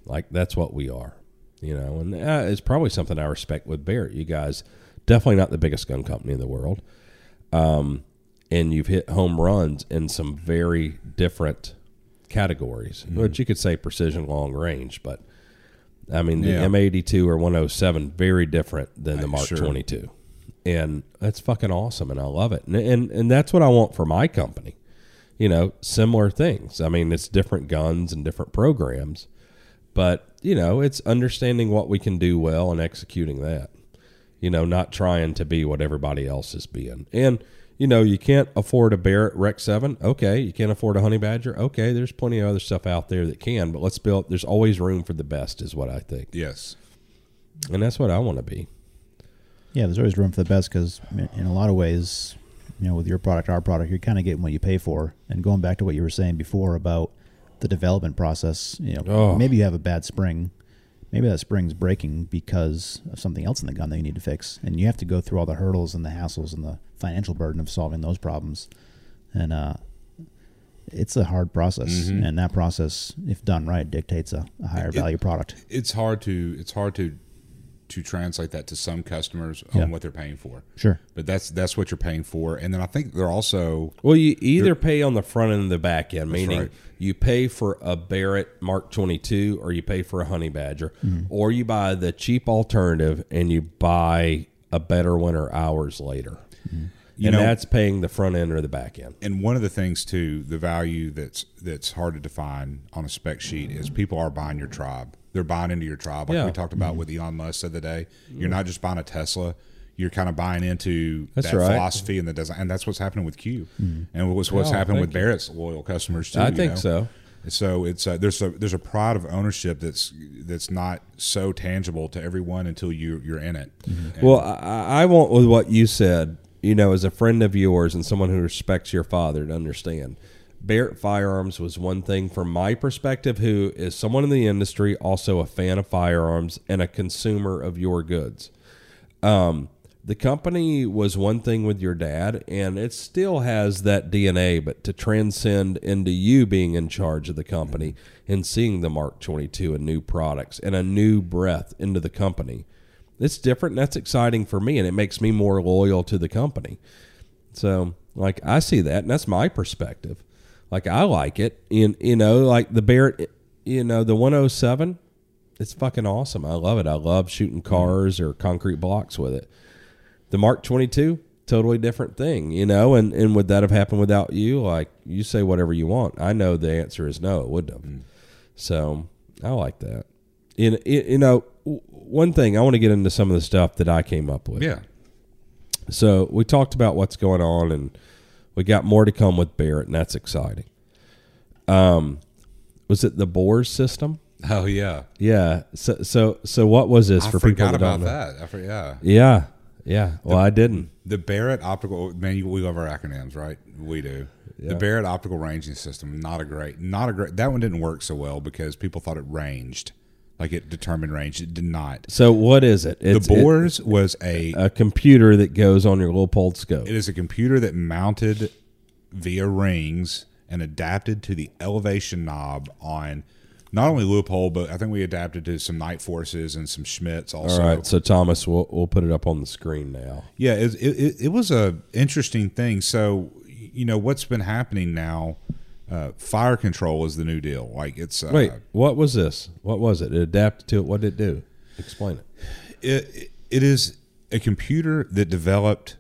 Speaker 1: Like, that's what we are. You know, and uh, it's probably something I respect with Barrett. You guys, definitely not the biggest gun company in the world. Um, and you've hit home runs in some very different categories, which you could say precision long range, but I mean, the
Speaker 2: Yeah.
Speaker 1: M82 or 107, very different than the
Speaker 2: Uh,
Speaker 1: Mark
Speaker 2: sure.
Speaker 1: 22. And that's fucking awesome. And I love it. And, and, and that's what I want for my company. You know, similar things. I mean, it's different guns and different programs, but, you know, it's understanding what we can do well and executing that. You know, not trying to be what everybody else is being. And, you know, you can't afford a Barrett Rec 7. Okay. You can't afford a Honey Badger. Okay. There's plenty of other stuff out there that can, but let's build, there's always room for the best, is what I think.
Speaker 2: Yes.
Speaker 1: And that's what I want to be.
Speaker 3: Yeah, there's always room for the best because in a lot of ways, you know, with your product, our product, you're kind of getting what you pay for. And going back to what you were saying before about the development process, you know,
Speaker 1: Oh.
Speaker 3: maybe you have a bad spring, maybe that spring's breaking because of something else in the gun that you need to fix, and you have to go through all the hurdles and the hassles and the financial burden of solving those problems. And uh, it's a hard process, and that process, if done right, dictates a, a higher
Speaker 2: It-
Speaker 3: value product.
Speaker 2: It's hard to it's hard to to translate that to some customers
Speaker 3: Yeah.
Speaker 2: on what they're paying for.
Speaker 3: Sure.
Speaker 2: But that's that's what you're paying for. And then I think they're also
Speaker 1: Well, you either pay on the front end and the back end, meaning
Speaker 2: right.
Speaker 1: You pay for a Barrett Mark 22 or you pay for a Honey Badger,
Speaker 2: Mm-hmm.
Speaker 1: or you buy the cheap alternative and you buy a better winter hours later.
Speaker 2: Mm-hmm. You
Speaker 1: and
Speaker 2: know-
Speaker 1: that's paying the front end or the back end.
Speaker 2: and one of the things too, the value that's that's hard to define on a spec sheet is people are buying your tribe. They're buying into your tribe, like
Speaker 1: Yeah.
Speaker 2: we talked about with Elon Musk the other day. You're not just buying a Tesla; you're kind of buying into
Speaker 1: That's
Speaker 2: that
Speaker 1: right.
Speaker 2: philosophy and the design, and that's what's happening with Q, and what's what's
Speaker 1: Oh,
Speaker 2: happened with. Barrett's loyal customers too.
Speaker 1: I think
Speaker 2: know?
Speaker 1: so.
Speaker 2: So it's uh, there's a there's a pride of ownership that's that's not so tangible to everyone until you you're in it. And-
Speaker 1: Well, I, I want with what you said, you know, as a friend of yours and someone who respects your father to understand. Barrett Firearms was one thing from my perspective, who is someone in the industry, also a fan of firearms and a consumer of your goods. Um, the company was one thing with your dad, and it still has that DNA, but to transcend into you being in charge of the company and seeing the Mark 22 and new products and a new breath into the company, it's different. And that's exciting for me, and it makes me more loyal to the company. So, like, I see that, and that's my perspective. Like, I like it. In you know, like the Barrett, you know, the 107, it's fucking awesome. I love it. I love shooting cars or concrete blocks with it. The Mark 22, totally different thing, you know. And and would that have happened without you? Like, you say whatever you want. I know the answer is no. It wouldn't have. So I like that. You know, you know, one thing I want to get into some of the stuff that I came up with.
Speaker 2: yeah,
Speaker 1: So we talked about what's going on, and we got more to come with Barrett, and that's exciting. Um, was it the BORS system?
Speaker 2: oh yeah,
Speaker 1: Yeah. So so so what was this
Speaker 2: I
Speaker 1: for people
Speaker 2: forgot about that. I for, yeah,
Speaker 1: Yeah. Yeah. Well, I didn't.
Speaker 2: the Barrett optical oh, man. you- We love our acronyms, right? We do.
Speaker 1: Yeah.
Speaker 2: The Barrett optical ranging system, not a great, not a great. That one didn't work so well because people thought it ranged, like it determined range. It did not.
Speaker 1: So what is it? It's
Speaker 2: the
Speaker 1: it-
Speaker 2: was a
Speaker 1: a computer that goes on your Leupold scope.
Speaker 2: It is a computer that mounted via rings and adapted to the elevation knob on not only Leupold, but I think we adapted to some Nightforces and some Schmidts
Speaker 1: All
Speaker 2: also.
Speaker 1: right. So Thomas, we'll we'll put it up on the screen now.
Speaker 2: Yeah, it, it, it, it was a interesting thing. So, you know, what's been happening now? Uh, fire control is the new deal. Like it's uh,
Speaker 1: Wait, what was this? What was it? It adapted to it. What did it do? Explain it.
Speaker 2: it, it is a computer that developed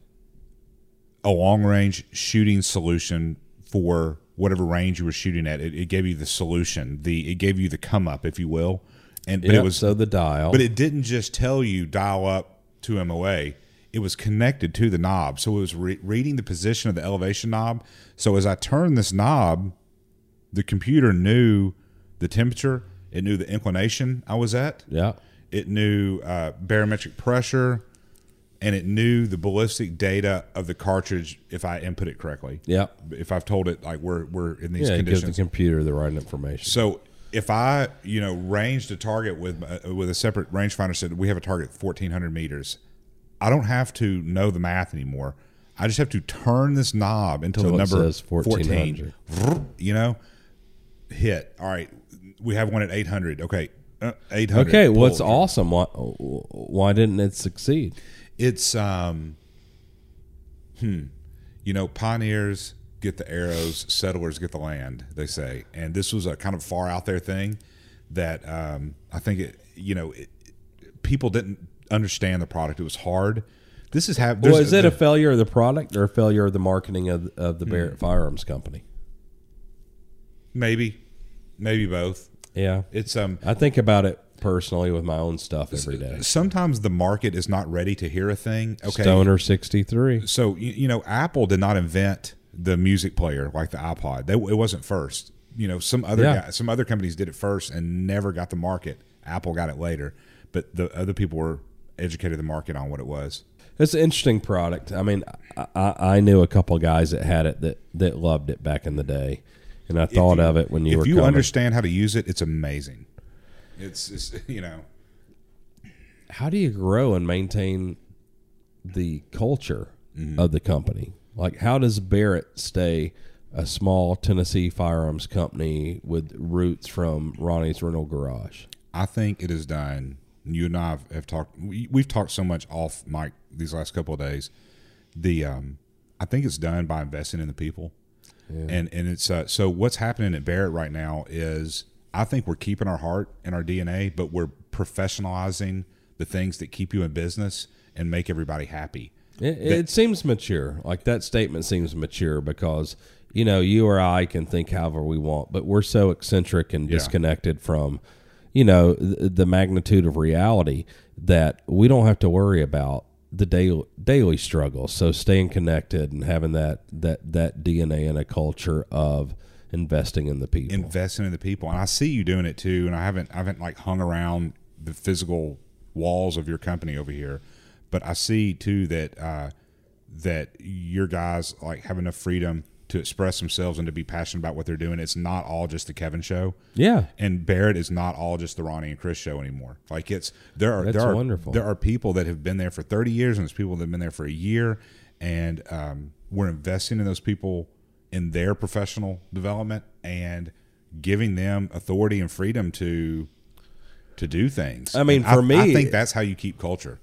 Speaker 2: a long range shooting solution for whatever range you were shooting at. It, it gave you the solution. The it gave you the come up, if you will. And but
Speaker 1: Yep,
Speaker 2: it was
Speaker 1: so the dial.
Speaker 2: but it didn't just tell you dial up to MOA. It was connected to the knob, so it was re- reading the position of the elevation knob. So as I turned this knob, the computer knew the temperature. It knew the inclination I was at.
Speaker 1: yeah.
Speaker 2: It knew uh, barometric pressure, and it knew the ballistic data of the cartridge if I input it correctly.
Speaker 1: Yeah.
Speaker 2: If I've told it like we're we're in these
Speaker 1: Yeah. It gives the computer the right information.
Speaker 2: so if I you know ranged a target with uh, with a separate rangefinder said we have a target fourteen hundred meters, I don't have to know the math anymore. I just have to turn this knob until the number
Speaker 1: says 1400.
Speaker 2: 14. You know, hit. All right, we have one at eight hundred. Okay, uh, eight hundred.
Speaker 1: Okay, what's awesome? Why, why didn't it succeed?
Speaker 2: It's um, hmm, you know, pioneers get the arrows, settlers get the land. They say, and this was a kind of far out there thing that um, I think it, you know, it, people didn't understand the product. It was hard. This is how.
Speaker 1: Well, is it a failure of the product or a failure of the marketing of, of
Speaker 2: Hmm.
Speaker 1: the Barrett Firearms Company?
Speaker 2: maybe, maybe both.
Speaker 1: Yeah,
Speaker 2: It's um,
Speaker 1: I think about it personally with my own stuff every day.
Speaker 2: sometimes the market is not ready to hear a thing. Okay,
Speaker 1: Stoner sixty three.
Speaker 2: so you, know apple did not invent the music player like the ipod they, it wasn't first you know some other
Speaker 1: Yeah.
Speaker 2: guy, some other companies did it first and never got the market apple got it later but the other people were educated the market on what it was
Speaker 1: It's an interesting product. I mean, I, I, I knew a couple guys that had it that, that loved it back in the day, and I thought
Speaker 2: you-
Speaker 1: of it when you
Speaker 2: if
Speaker 1: were If
Speaker 2: you
Speaker 1: coming.
Speaker 2: understand how to use it it's amazing it's, it's you know
Speaker 1: how do you grow and maintain the culture
Speaker 2: Mm-hmm.
Speaker 1: of the company? Like, how does Barrett stay a small Tennessee firearms company with roots from Ronnie's rental garage?
Speaker 2: i think it is done you and i have, have talked we, we've talked so much off mic these last couple of days the um i think it's done by investing in the people and and it's uh, so what's happening at Barrett right now is I think we're keeping our heart and our DNA, but we're professionalizing the things that keep you in business and make everybody happy.
Speaker 1: It, it seems mature. Like that statement seems mature because you know you or I can think however we want, but we're so eccentric and
Speaker 2: Yeah.
Speaker 1: disconnected from you know the, the magnitude of reality that we don't have to worry about the daily daily struggles. So staying connected and having that that that DNA in a culture of investing in the people.
Speaker 2: investing in the people. And I see you doing it too. And I haven't I haven't like hung around the physical walls of your company over here, but I see too that uh, that your guys like have enough freedom to express themselves and to be passionate about what they're doing. It's not all just the Kevin show.
Speaker 1: yeah,
Speaker 2: And Barrett is not all just the Ronnie and Chris show anymore. Like it's there are
Speaker 1: That's
Speaker 2: there are
Speaker 1: wonderful.
Speaker 2: there are people that have been there for thirty years and there's people that have been there for a year, and um, we're investing in those people in their professional development and giving them authority and freedom to to do things.
Speaker 1: I mean,
Speaker 2: And
Speaker 1: for me-
Speaker 2: I think that's how you keep culture.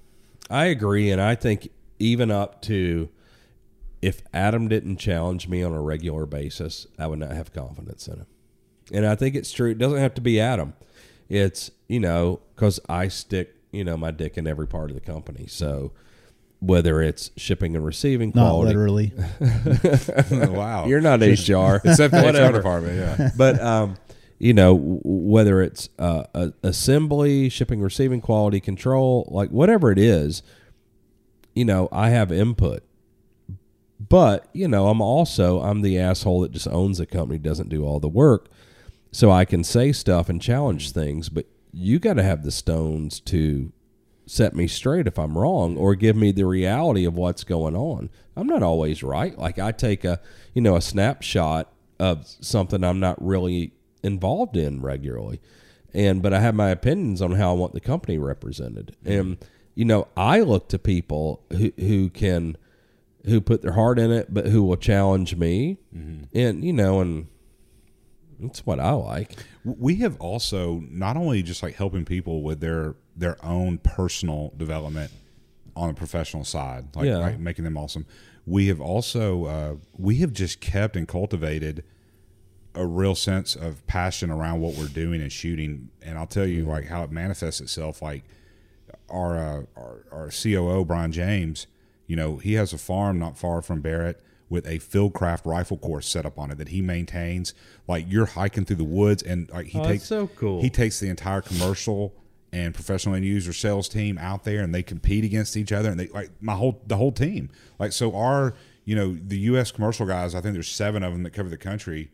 Speaker 1: I agree, and I think even up to if Adam didn't challenge me on a regular basis, I would not have confidence in him. And I think it's true. It doesn't have to be Adam. It's you know because I stick you know my dick in every part of the company. So whether it's shipping and receiving
Speaker 3: Not
Speaker 1: quality,
Speaker 3: literally.
Speaker 2: wow,
Speaker 1: you're not HR,
Speaker 2: except the HR
Speaker 1: whatever.
Speaker 2: department. Yeah,
Speaker 1: but um, you know, whether it's uh, a- assembly, shipping, receiving, quality control, like whatever it is, you know, I have input. But you know, I'm also I'm the asshole that just owns the company, doesn't do all the work, so I can say stuff and challenge things. But you got to have the stones to set me straight if I'm wrong or give me the reality of what's going on. I'm not always right. Like I take a, you know, a snapshot of something I'm not really involved in regularly. And but I have my opinions on how I want the company represented. Mm-hmm. And you know, I look to people who who can who put their heart in it but who will challenge me. Mm-hmm. And you know, and that's what I like.
Speaker 2: we have also not only just like helping people with their their own personal development on the professional side, like,
Speaker 1: Yeah.
Speaker 2: like making them awesome. We have also uh, we have just kept and cultivated a real sense of passion around what we're doing and shooting. And I'll tell you like how it manifests itself. Like our uh, our, our COO Brian James, you know, he has a farm not far from Barrett with a Fieldcraft rifle course set up on it that he maintains. Like you're hiking through the woods, and like he
Speaker 1: Oh,
Speaker 2: takes
Speaker 1: so cool.
Speaker 2: He takes the entire commercial and professional end user sales team out there, and they compete against each other. And they like my whole the whole team. Like so, our you know the U.S. commercial guys. I think there's seven of them that cover the country.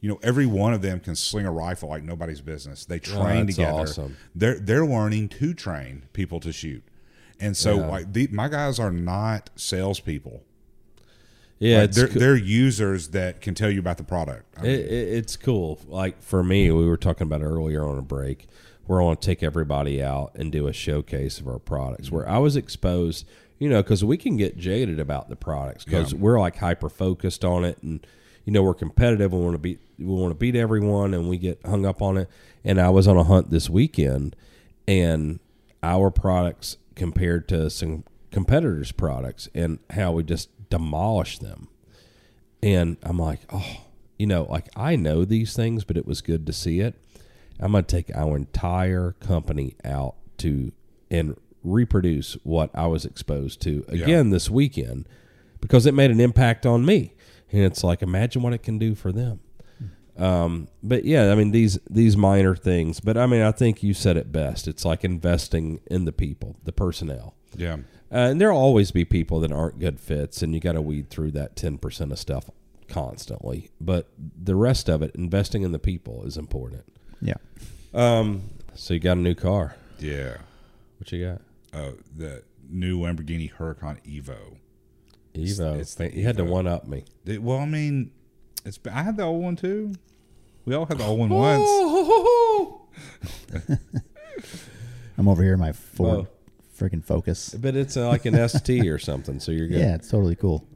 Speaker 2: You know, every one of them can sling a rifle like nobody's business. They oh, train
Speaker 1: Oh,
Speaker 2: together.
Speaker 1: awesome.
Speaker 2: They're they're learning to train people to shoot, and so
Speaker 1: Yeah.
Speaker 2: like the, my guys are not salespeople.
Speaker 1: Yeah,
Speaker 2: Like, they're
Speaker 1: co-
Speaker 2: they're users that can tell you about the product. I mean,
Speaker 1: It, it, it's cool. Like for me, we were talking about earlier on a break. We're going to take everybody out and do a showcase of our products. Where I was exposed, you know, because we can get jaded about the products because
Speaker 2: Yeah.
Speaker 1: we're like hyper focused on it, and you know we're competitive. We want to beat we want to beat everyone, and we get hung up on it. And I was on a hunt this weekend, and our products compared to some competitors' products, and how we just demolish them. And I'm like, oh, you know, like I know these things, but it was good to see it. I'm going to take our entire company out to and reproduce what I was exposed to again this weekend because it made an impact on me. And it's like, imagine what it can do for them. Um, but yeah, I mean these these minor things, but I mean I think you said it best. It's like investing in the people, the personnel.
Speaker 2: yeah,
Speaker 1: Uh, and there'll always be people that aren't good fits, and you got to weed through that 10% of stuff constantly. But the rest of it, investing in the people is important.
Speaker 3: Yeah.
Speaker 1: Um, so you got a new car.
Speaker 2: yeah.
Speaker 1: What you got?
Speaker 2: Uh, the new Lamborghini Huracan Evo.
Speaker 1: Evo.
Speaker 2: it's the
Speaker 1: you had to one up me.
Speaker 2: It- well, I mean, it's I had the old one too. We all had the old one once.
Speaker 3: I'm over here in my Ford
Speaker 1: Whoa.
Speaker 3: Freaking Focus.
Speaker 1: But it's uh, like an ST or something, so you're good.
Speaker 3: Yeah, it's totally cool.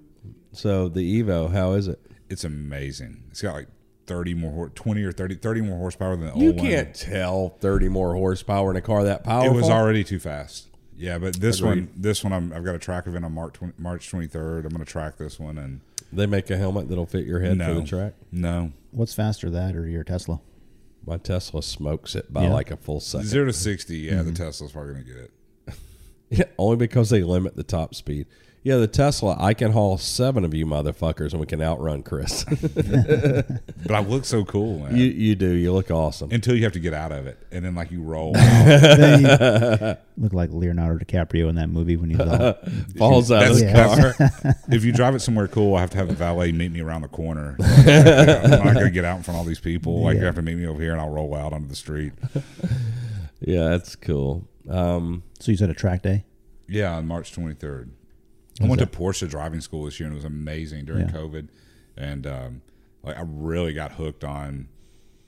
Speaker 1: So the Evo, how is it?
Speaker 2: It's amazing. It's got like thirty more, twenty or 30, 30 more horsepower than the
Speaker 1: You
Speaker 2: old one.
Speaker 1: You can't tell 30 more horsepower in a car that powerful.
Speaker 2: It was already too fast. Yeah, but this
Speaker 1: Agreed.
Speaker 2: one, this one, I'm, I've got a track event on March 20, March 23rd. I'm going to track this one, and
Speaker 1: They make a helmet that'll fit your head for the track.
Speaker 2: no
Speaker 3: What's faster, that or your Tesla?
Speaker 1: My Tesla smokes it by
Speaker 3: Yeah.
Speaker 1: like a full second.
Speaker 2: zero to sixty. Yeah, the Tesla's probably going to get it.
Speaker 1: Yeah, only because they limit the top speed. Yeah, the Tesla. I can haul seven of you motherfuckers, and we can outrun Chris.
Speaker 2: But I look so cool, man.
Speaker 1: you you do. You look awesome.
Speaker 2: Until you have to get out of it, and then like you roll.
Speaker 3: Then you look like Leonardo DiCaprio in that movie when he's all
Speaker 1: Falls out of
Speaker 2: That's,
Speaker 1: the car.
Speaker 2: that's- if you drive it somewhere cool, I have to have the valet meet me around the corner. I'm not gonna get out in front of all these people. Like you have to meet me over here, and I'll roll out onto the street.
Speaker 1: Yeah, that's cool. Um,
Speaker 3: So you said a track day?
Speaker 2: Yeah, on March 23rd. I went to Porsche driving school this year, and it was amazing during
Speaker 3: Yeah.
Speaker 2: COVID. And um, like I really got hooked on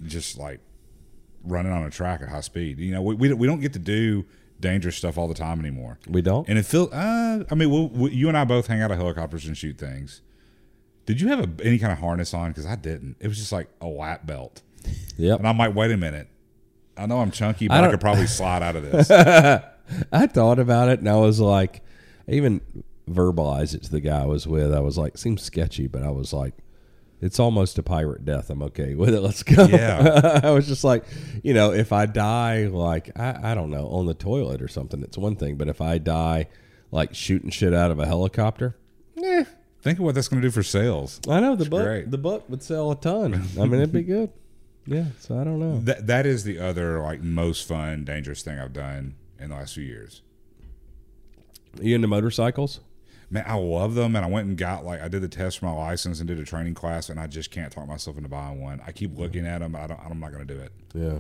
Speaker 2: just like running on a track at high speed. You know, we we, we don't get to do dangerous stuff all the time anymore.
Speaker 1: we don't.
Speaker 2: And it feels. Uh, I mean, we'll, we, you and I both hang out of helicopters and shoot things. Did you have a, any kind of harness on? Because I didn't. It was just like a lap belt,
Speaker 1: Yep.
Speaker 2: and I'm like, wait a minute. I know I'm chunky, but I,
Speaker 1: don't-
Speaker 2: could probably slide out of this.
Speaker 1: I thought about it, and I was like, I even verbalized it to the guy I was with. I was like, seems sketchy, but I was like, it's almost a pirate death. I'm okay with it. Let's go.
Speaker 2: Yeah.
Speaker 1: I was just like, you know, if I die, like, I, I don't know, on the toilet or something, it's one thing. But if I die, like, shooting shit out of a helicopter, eh,
Speaker 2: Think of what that's going to do for sales.
Speaker 1: I know the book.
Speaker 2: great.
Speaker 1: The book would sell a ton. I mean, it'd be good. Yeah. So I don't know.
Speaker 2: That that is the other like most fun, dangerous thing I've done in the last few years.
Speaker 1: Are you into motorcycles?
Speaker 2: Man, I love them, and I went and got like I did the test for my license and did a training class, and I just can't talk myself into buying one. I keep looking at them. I don't. I'm not going to do it.
Speaker 1: Yeah.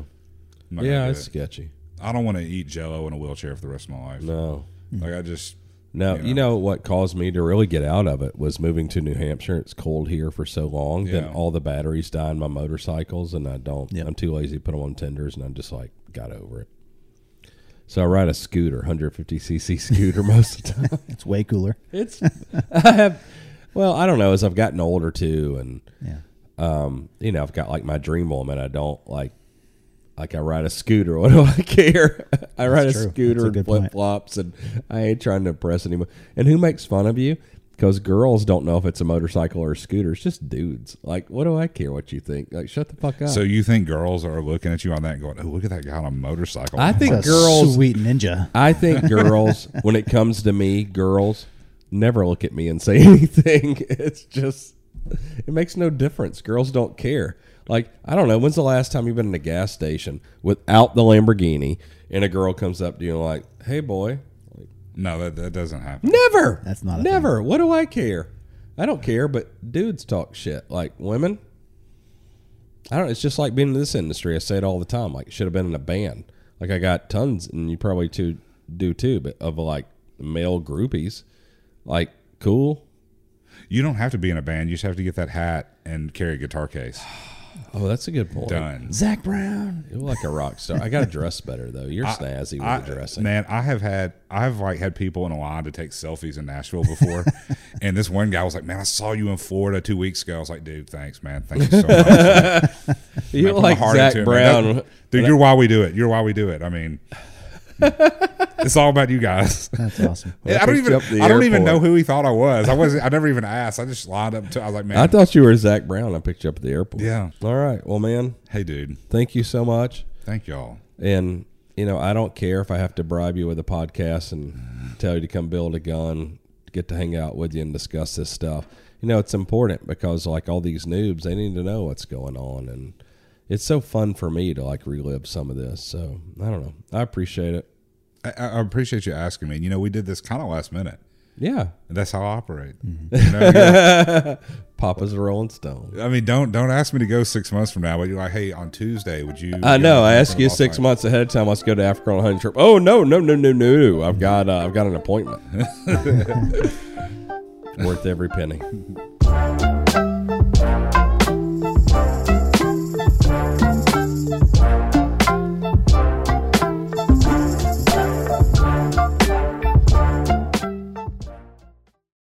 Speaker 2: I'm not
Speaker 1: Yeah, it's
Speaker 2: it.
Speaker 1: sketchy.
Speaker 2: I don't want to eat Jello in a wheelchair for the rest of my life.
Speaker 1: No.
Speaker 2: Like I just
Speaker 1: No,
Speaker 2: You
Speaker 1: you know. what caused me to really get out of it was moving to New Hampshire. It's cold here for so long.
Speaker 2: Yeah.
Speaker 1: all the batteries die in my motorcycles, and I don't.
Speaker 3: Yeah.
Speaker 1: I'm too lazy to put them on tenders, and I'm just like got over it. So I ride a scooter, 150cc scooter most of the time.
Speaker 3: It's way cooler.
Speaker 1: It's I have. Well, I don't know. As I've gotten older too, and
Speaker 3: Yeah.
Speaker 1: um, you know, I've got like my dream woman. I don't like, like I ride a scooter. What do I care? I ride a
Speaker 3: true.
Speaker 1: scooter
Speaker 3: That's a
Speaker 1: and flip flops, and I ain't trying to impress anyone. And who makes fun of you? Because girls don't know if it's a motorcycle or a scooter. It's just dudes. Like, what do I care what you think? Like, shut the fuck up.
Speaker 2: so you think girls are looking at you on that and going, "Oh, look at that guy on a motorcycle."
Speaker 1: I think
Speaker 3: It's a
Speaker 1: girls.
Speaker 3: sweet ninja.
Speaker 1: I think girls, when it comes to me, girls never look at me and say anything. It's just, it makes no difference. Girls don't care. Like, I don't know. When's the last time you've been in a gas station without the Lamborghini and a girl comes up to you and like, hey, boy?
Speaker 2: no, that that doesn't happen.
Speaker 1: Never.
Speaker 3: That's not a
Speaker 1: Never. What do I care? I don't care, but dudes talk shit. Like, women, I don't. It's just like being in this industry. I say it all the time. Like, should have been in a band. Like, I got tons, and you probably too do too, but of like male groupies. Like, cool.
Speaker 2: You don't have to be in a band. You just have to get that hat and carry a guitar case.
Speaker 1: Oh, that's a good point.
Speaker 2: Done.
Speaker 3: Zac Brown.
Speaker 1: You look like a rock star. I got to dress better though. You're snazzy with
Speaker 2: I-
Speaker 1: the dressing.
Speaker 2: Man, I have had I've like had people in a line to take selfies in Nashville before, and this one guy was like, "Man, I saw you in Florida two weeks ago." I was like, "Dude, thanks, man. Thank you so much."
Speaker 1: You look like
Speaker 2: Zac it.
Speaker 1: Brown.
Speaker 2: That- dude, you're why we do it. You're why we do it. I mean, it's all about you guys.
Speaker 3: That's awesome.
Speaker 1: Well, I
Speaker 2: I don't even
Speaker 1: you up
Speaker 2: I don't even know who he thought I was. I was I never even asked. I just lined up. To, I was like, "Man,
Speaker 1: I thought you were Zac Brown. I picked you up at the airport.
Speaker 2: Yeah.
Speaker 1: All right. Well, man,
Speaker 2: hey, dude,
Speaker 1: thank you so much.
Speaker 2: thank y'all."
Speaker 1: And you know, I don't care if I have to bribe you with a podcast and tell you to come build a gun, get to hang out with you and discuss this stuff. You know, it's important because like all these noobs, they need to know what's going on, and it's so fun for me to like relive some of this. So I don't know. I appreciate it.
Speaker 2: I, I appreciate you asking me. You know, we did this kind of last minute.
Speaker 1: Yeah,
Speaker 2: And that's how I operate. You know,
Speaker 1: Papa's a Rolling Stone.
Speaker 2: I mean, don't don't ask me to go six months from now. But you're like, hey, on Tuesday, would you?
Speaker 1: I know. I asked you six
Speaker 2: Alpine?
Speaker 1: months ahead of time. Let's go to Africa on a hunting trip. Oh no, no, no, no, no! I've got uh, I've got an appointment. Worth every penny.